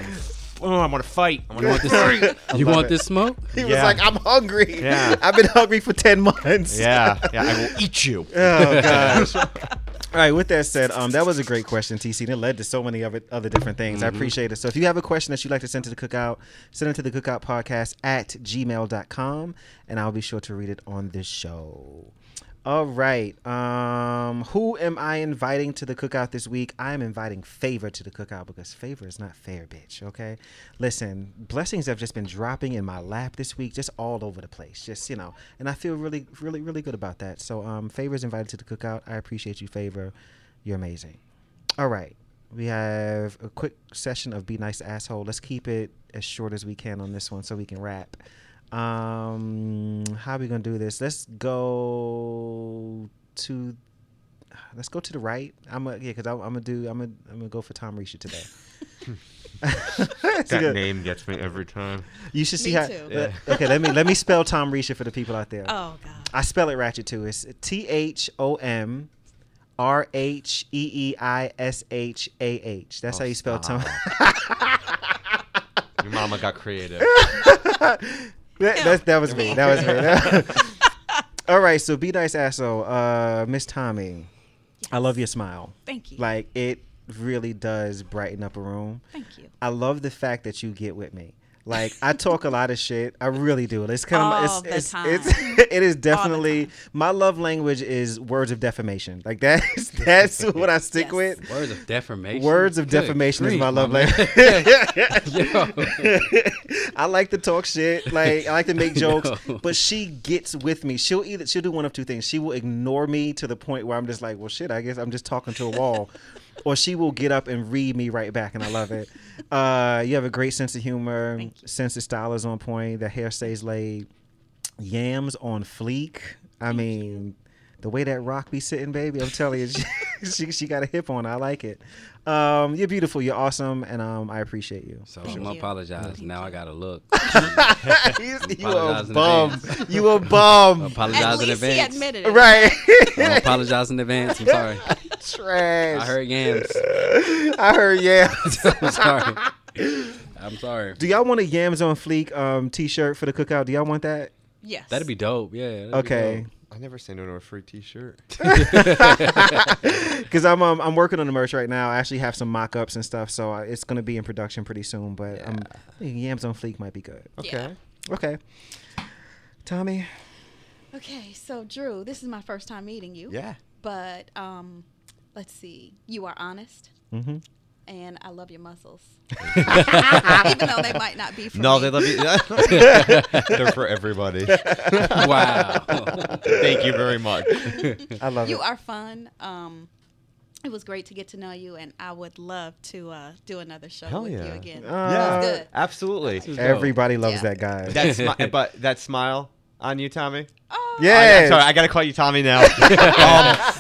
oh, I want to fight. I You want want this? you want it. this smoke? he was like, I'm hungry. Yeah. <laughs> I've been hungry for 10 months. Yeah, yeah, I will eat you. <laughs> Oh gosh. <laughs> All right. With that said, um, that was a great question, TC. And it led to so many other other different things. I appreciate it. So if you have a question that you'd like to send to the Cookout, send it to the Cookout Podcast at gmail.com, and I'll be sure to read it on this show. All right. Um, who am I inviting to the cookout this week? I am inviting Favor to the cookout because Favor is not fair, bitch. Okay. Listen, blessings have just been dropping in my lap this week, just all over the place. Just you know, and I feel really, really, really good about that. So, um, Favor is invited to the cookout. I appreciate you, Favor. You're amazing. All right. We have a quick session of Be Nice Asshole. Let's keep it as short as we can on this one so we can wrap. Um, how are we gonna do this? Let's go to let's go to the right. I'm a, yeah, because I'm, I'm gonna do I'm gonna I'm gonna go for Tom Risha today. <laughs> That good- name gets me every time. You should see Me how. too. let- okay, let me let me spell Tom Risha for the people out there. Oh God. I spell it ratchet too. It's T H O M R H E E I S H A H. That's how you spell Tom. <laughs> Your mama got creative. <laughs> that, that, that was me. That was me. <laughs> <laughs> All right, so be nice, asshole. Uh, Miss Tommy, I love your smile. Thank you. Like it really does brighten up a room. Thank you. I love the fact that you get with me. Like I talk a lot of shit. I really do. It's kind All of the it's, time. it's <laughs> it's it is definitely my love language is words of defamation. Like that's <laughs> that's what I stick Yes. with. Words of defamation. Words of Good defamation is my love man. language. <laughs> I like to talk shit. Like I like to make jokes, Yo. but she gets with me. She'll either she'll do one of two things. She will ignore me to the point where I'm just like, well, shit. I guess I'm just talking to a wall, or she will get up and read me right back, and I love it. Uh, you have a great sense of humor. Thank you. Sense of style is on point. The hair stays laid. Yams on fleek. I mean. The way that rock be sitting, baby, I'm telling you, <laughs> she she got a hip on. I like it. Um, you're beautiful. You're awesome, and um, I appreciate you. So Thank I'm gonna apologize. Thank now you. I gotta look. <laughs> <laughs> you a apologize in bum. You a bum. At apologize in least he advance. admitted it. right. I apologize in advance. I'm sorry. Trash. I heard yams. I heard. Yeah. I'm sorry. I'm sorry. Do y'all want a yams on fleek um t-shirt for the cookout? Do y'all want that? Yes. That'd be dope. Yeah. that'd be Okay. Dope. I never say no to a free T-shirt. <laughs> <laughs> Because I'm um, I'm working on the merch right now. I actually have some mock-ups and stuff, so uh, it's gonna be in production pretty soon. But um, I think yams on fleek might be good. Okay. Okay. Tommy. Okay, so Drew, this is my first time meeting you. Yeah. But um, let's see. You are honest, Mm-hmm. And I love your muscles. <laughs> Even though they might not be for No, me. they love you. <laughs> They're for everybody. <laughs> Wow. Thank you very much. I love You it. are fun. Um, it was great to get to know you, and I would love to uh, do another show Hell with you again. It yeah, was good. absolutely. This is dope. Everybody loves Yeah. that guy. That smi- but that smile on you, Tommy. Oh, Yeah. I, am Yes. sorry, I gotta call you Tommy now. um,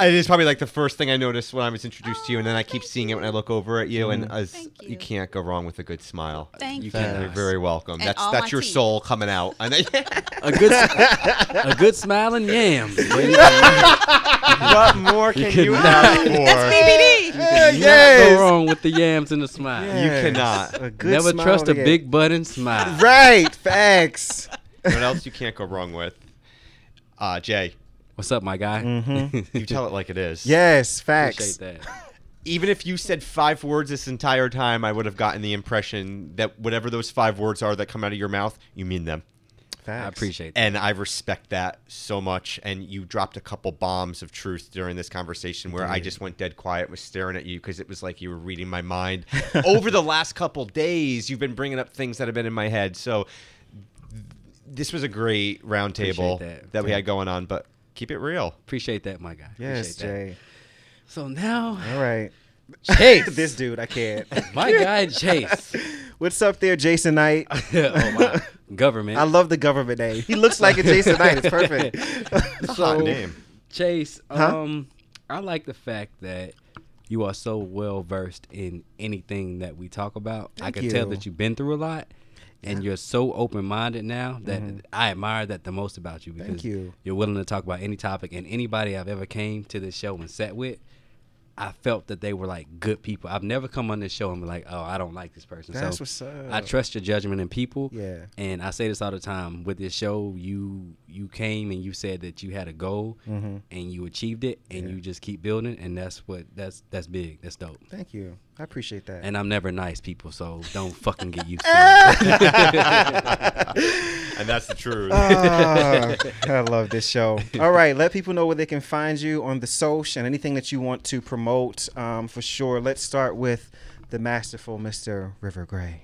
it is probably like the first thing I noticed when I was introduced to you, and then I keep thank seeing it when I look over at you, and as you. you. can't go wrong with a good smile. Thank you. you. You're very welcome. And that's that's your teeth. soul coming out. And then- a good, a good smiling yams. <laughs> What more can could you not- ask for? That's BBD. Yeah, You yes. cannot go wrong with the yams and the smile. Yes. cannot. A good Never smile trust a get. big button smile. Right. Facts. <laughs> what else you can't go wrong with? Uh, Jay, What's up, my guy? Mm-hmm. <laughs> you tell it like it is. Yes. Facts. Appreciate that. <laughs> Even if you said five words this entire time, I would have gotten the impression that whatever those five words are that come out of your mouth, you mean them. Facts. I appreciate that. And I respect that so much. And you dropped a couple bombs of truth during this conversation where I just went dead quiet, was staring at you because it was like you were reading my mind. <laughs> Over the last couple days, you've been bringing up things that have been in my head. So this was a great roundtable that. that. we had going on, but keep it real. Appreciate that, my guy. Yes, Appreciate that. Jay. So now, All right. Chase. <laughs> this dude, I can't. <laughs> my guy Chase. <laughs> What's up there, Jason Knight? oh my government. I love the government name. He looks like a Jason Knight. It's perfect. so, a hot name. Chase, Huh? um, I like the fact that you are so well versed in anything that we talk about. I Thank can tell that you've been through a lot, and you're so open minded now that I admire that the most about you. Because Mm-hmm. Thank you. You're willing to talk about any topic, and anybody I've ever came to this show and sat with. I felt that they were like good people. I've never come on this show and be like, "Oh, I don't like this person." That's so what's up. I trust your judgment in people. Yeah. And I say this all the time. With this show, you you came and you said that you had a goal Mhm. and you achieved it and Yeah. you just keep building and that's what that's that's big. That's dope. Thank you. I appreciate that. And I'm never nice people, so don't <laughs> fucking get used to it. <laughs> And that's the truth. Ah, I love this show. <laughs> All right, let people know where they can find you on the social and anything that you want to promote um, for sure. Let's start with the masterful Mr. River Gray.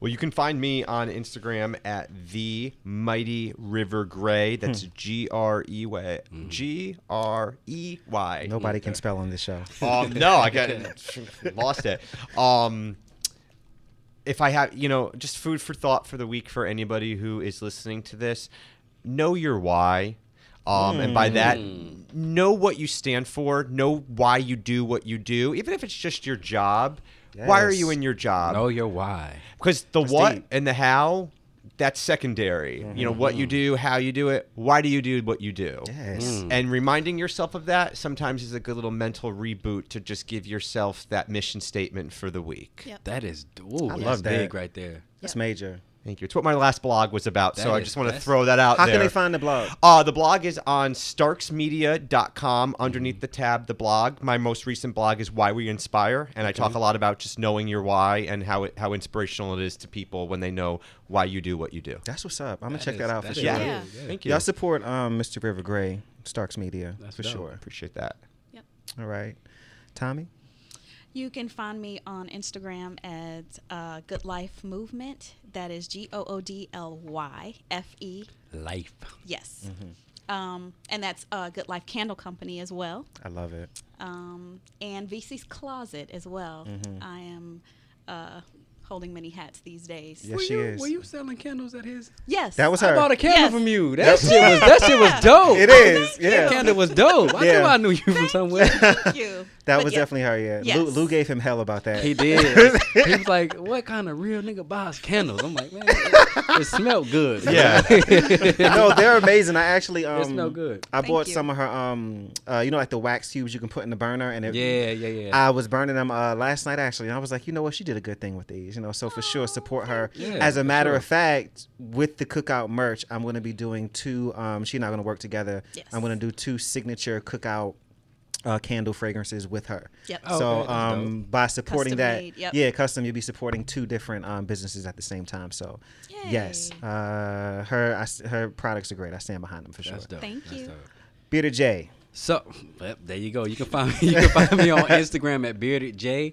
Well, you can find me on Instagram at the Mighty River Gray. That's G R E Y G R E Y. Nobody can spell on this show. <laughs> Um, no, I got <laughs> lost it. Um, if I have, you know, just food for thought for the week for anybody who is listening to this, know your why. Um, and by that, know what you stand for. Know why you do what you do, even if it's just your job. Why are you in your job? know your why. Because the That's what deep. and the how, that's secondary. You know, what you do, how you do it, why do you do what you do? Yes. Mm. And reminding yourself of that sometimes is a good little mental reboot to just give yourself that mission statement for the week. Yep. That is ooh, I love that. big right there. That's Yep. major. Thank you. It's what my last blog was about, so I just want to throw that out How there. can they find the blog? Uh, the blog is on starksmedia.com underneath the tab, the blog. My most recent blog is Why We Inspire, and I talk a lot about just knowing your why and how it, how inspirational it is to people when they know why you do what you do. That's what's up. I'm gonna check is- that out for sure. is Yeah. big, Thank you. Y'all support um, Mr. River Gray, Starks Media That's for dope. sure. Appreciate that. Yep. All right, Tommy. You can find me on Instagram at uh, Good Life Movement. That is G O O D L Y F E. Life. Yes. Um, and that's uh, Good Life Candle Company as well. I love it. Um, and VC's Closet as well. I am uh, holding many hats these days. Yes, were she you, is. Were you selling candles at his? Yes. That was her. I bought a candle Yes. from you. That shit was that shit was <laughs> dope. It is. That Yeah. candle was dope. I Yeah. knew I knew you from somewhere. Thank you. <laughs> That But was yeah. definitely her. Yeah. Lou, Yes. Lou gave him hell about that. He did. <laughs> he was like, "What kind of real nigga buys candles?" I'm like, "Man, it, it smelled good." Yeah. no, they're amazing. I actually um It smell good. I Thank bought you. some of her um uh you know like the wax cubes you can put in the burner and it, yeah, yeah, yeah. I was burning them uh, last night actually, and I was like, you know what, she did a good thing with these, you know. So for sure, support her. Yeah, As a matter sure. of fact, with the cookout merch, I'm going to be doing two. Um, she and I are going to work together. Yes. I'm going to do two signature cookout uh, candle fragrances with her. Yep. Oh, so okay, um, by supporting Custom that, made, yep. yeah, custom, you'll be supporting two different um, businesses at the same time. So yes, uh, her I s her products are great. I stand behind them for sure. That's dope. Thank That's you. dope. Bearded J. So, yep, there you go. You can find me. You can find me on <laughs> Instagram at bearded j.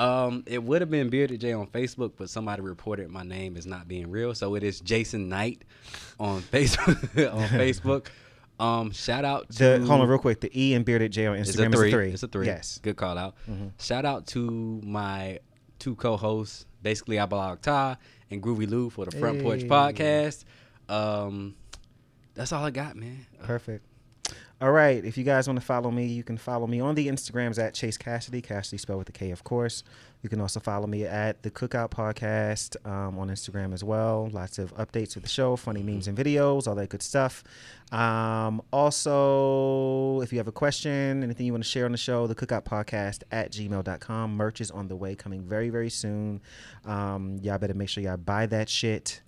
Um, it would have been bearded j on Facebook, but somebody reported my name as not being real, so it is Jason Knight on <laughs> Facebook. on <laughs> Facebook. Um, shout out to The hold on real quick. The E and Bearded J on Instagram a is a three. It's a three. Yes. Good call out. Mm-hmm. Shout out to my two co-hosts, basically I Blog Ta and Groovy Lou for the Front Porch Hey. Podcast. Um, that's all I got, man. Perfect. All right. If you guys want to follow me, you can follow me on the Instagrams at Chase Kassidy. Kassidy spelled with a K, of course. You can also follow me at the Cookout Podcast um, on Instagram as well. Lots of updates with the show, funny memes and videos, all that good stuff. Um, also, if you have a question, anything you want to share on the show, the Cookout Podcast at gmail.com. Merch is on the way, coming very, very soon. Um, y'all better make sure y'all buy that shit.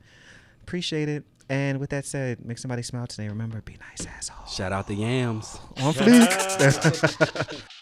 Appreciate it. And with that said, make somebody smile today. Remember, be nice, asshole. Shout out the Yams. Oh, On fleek. <laughs>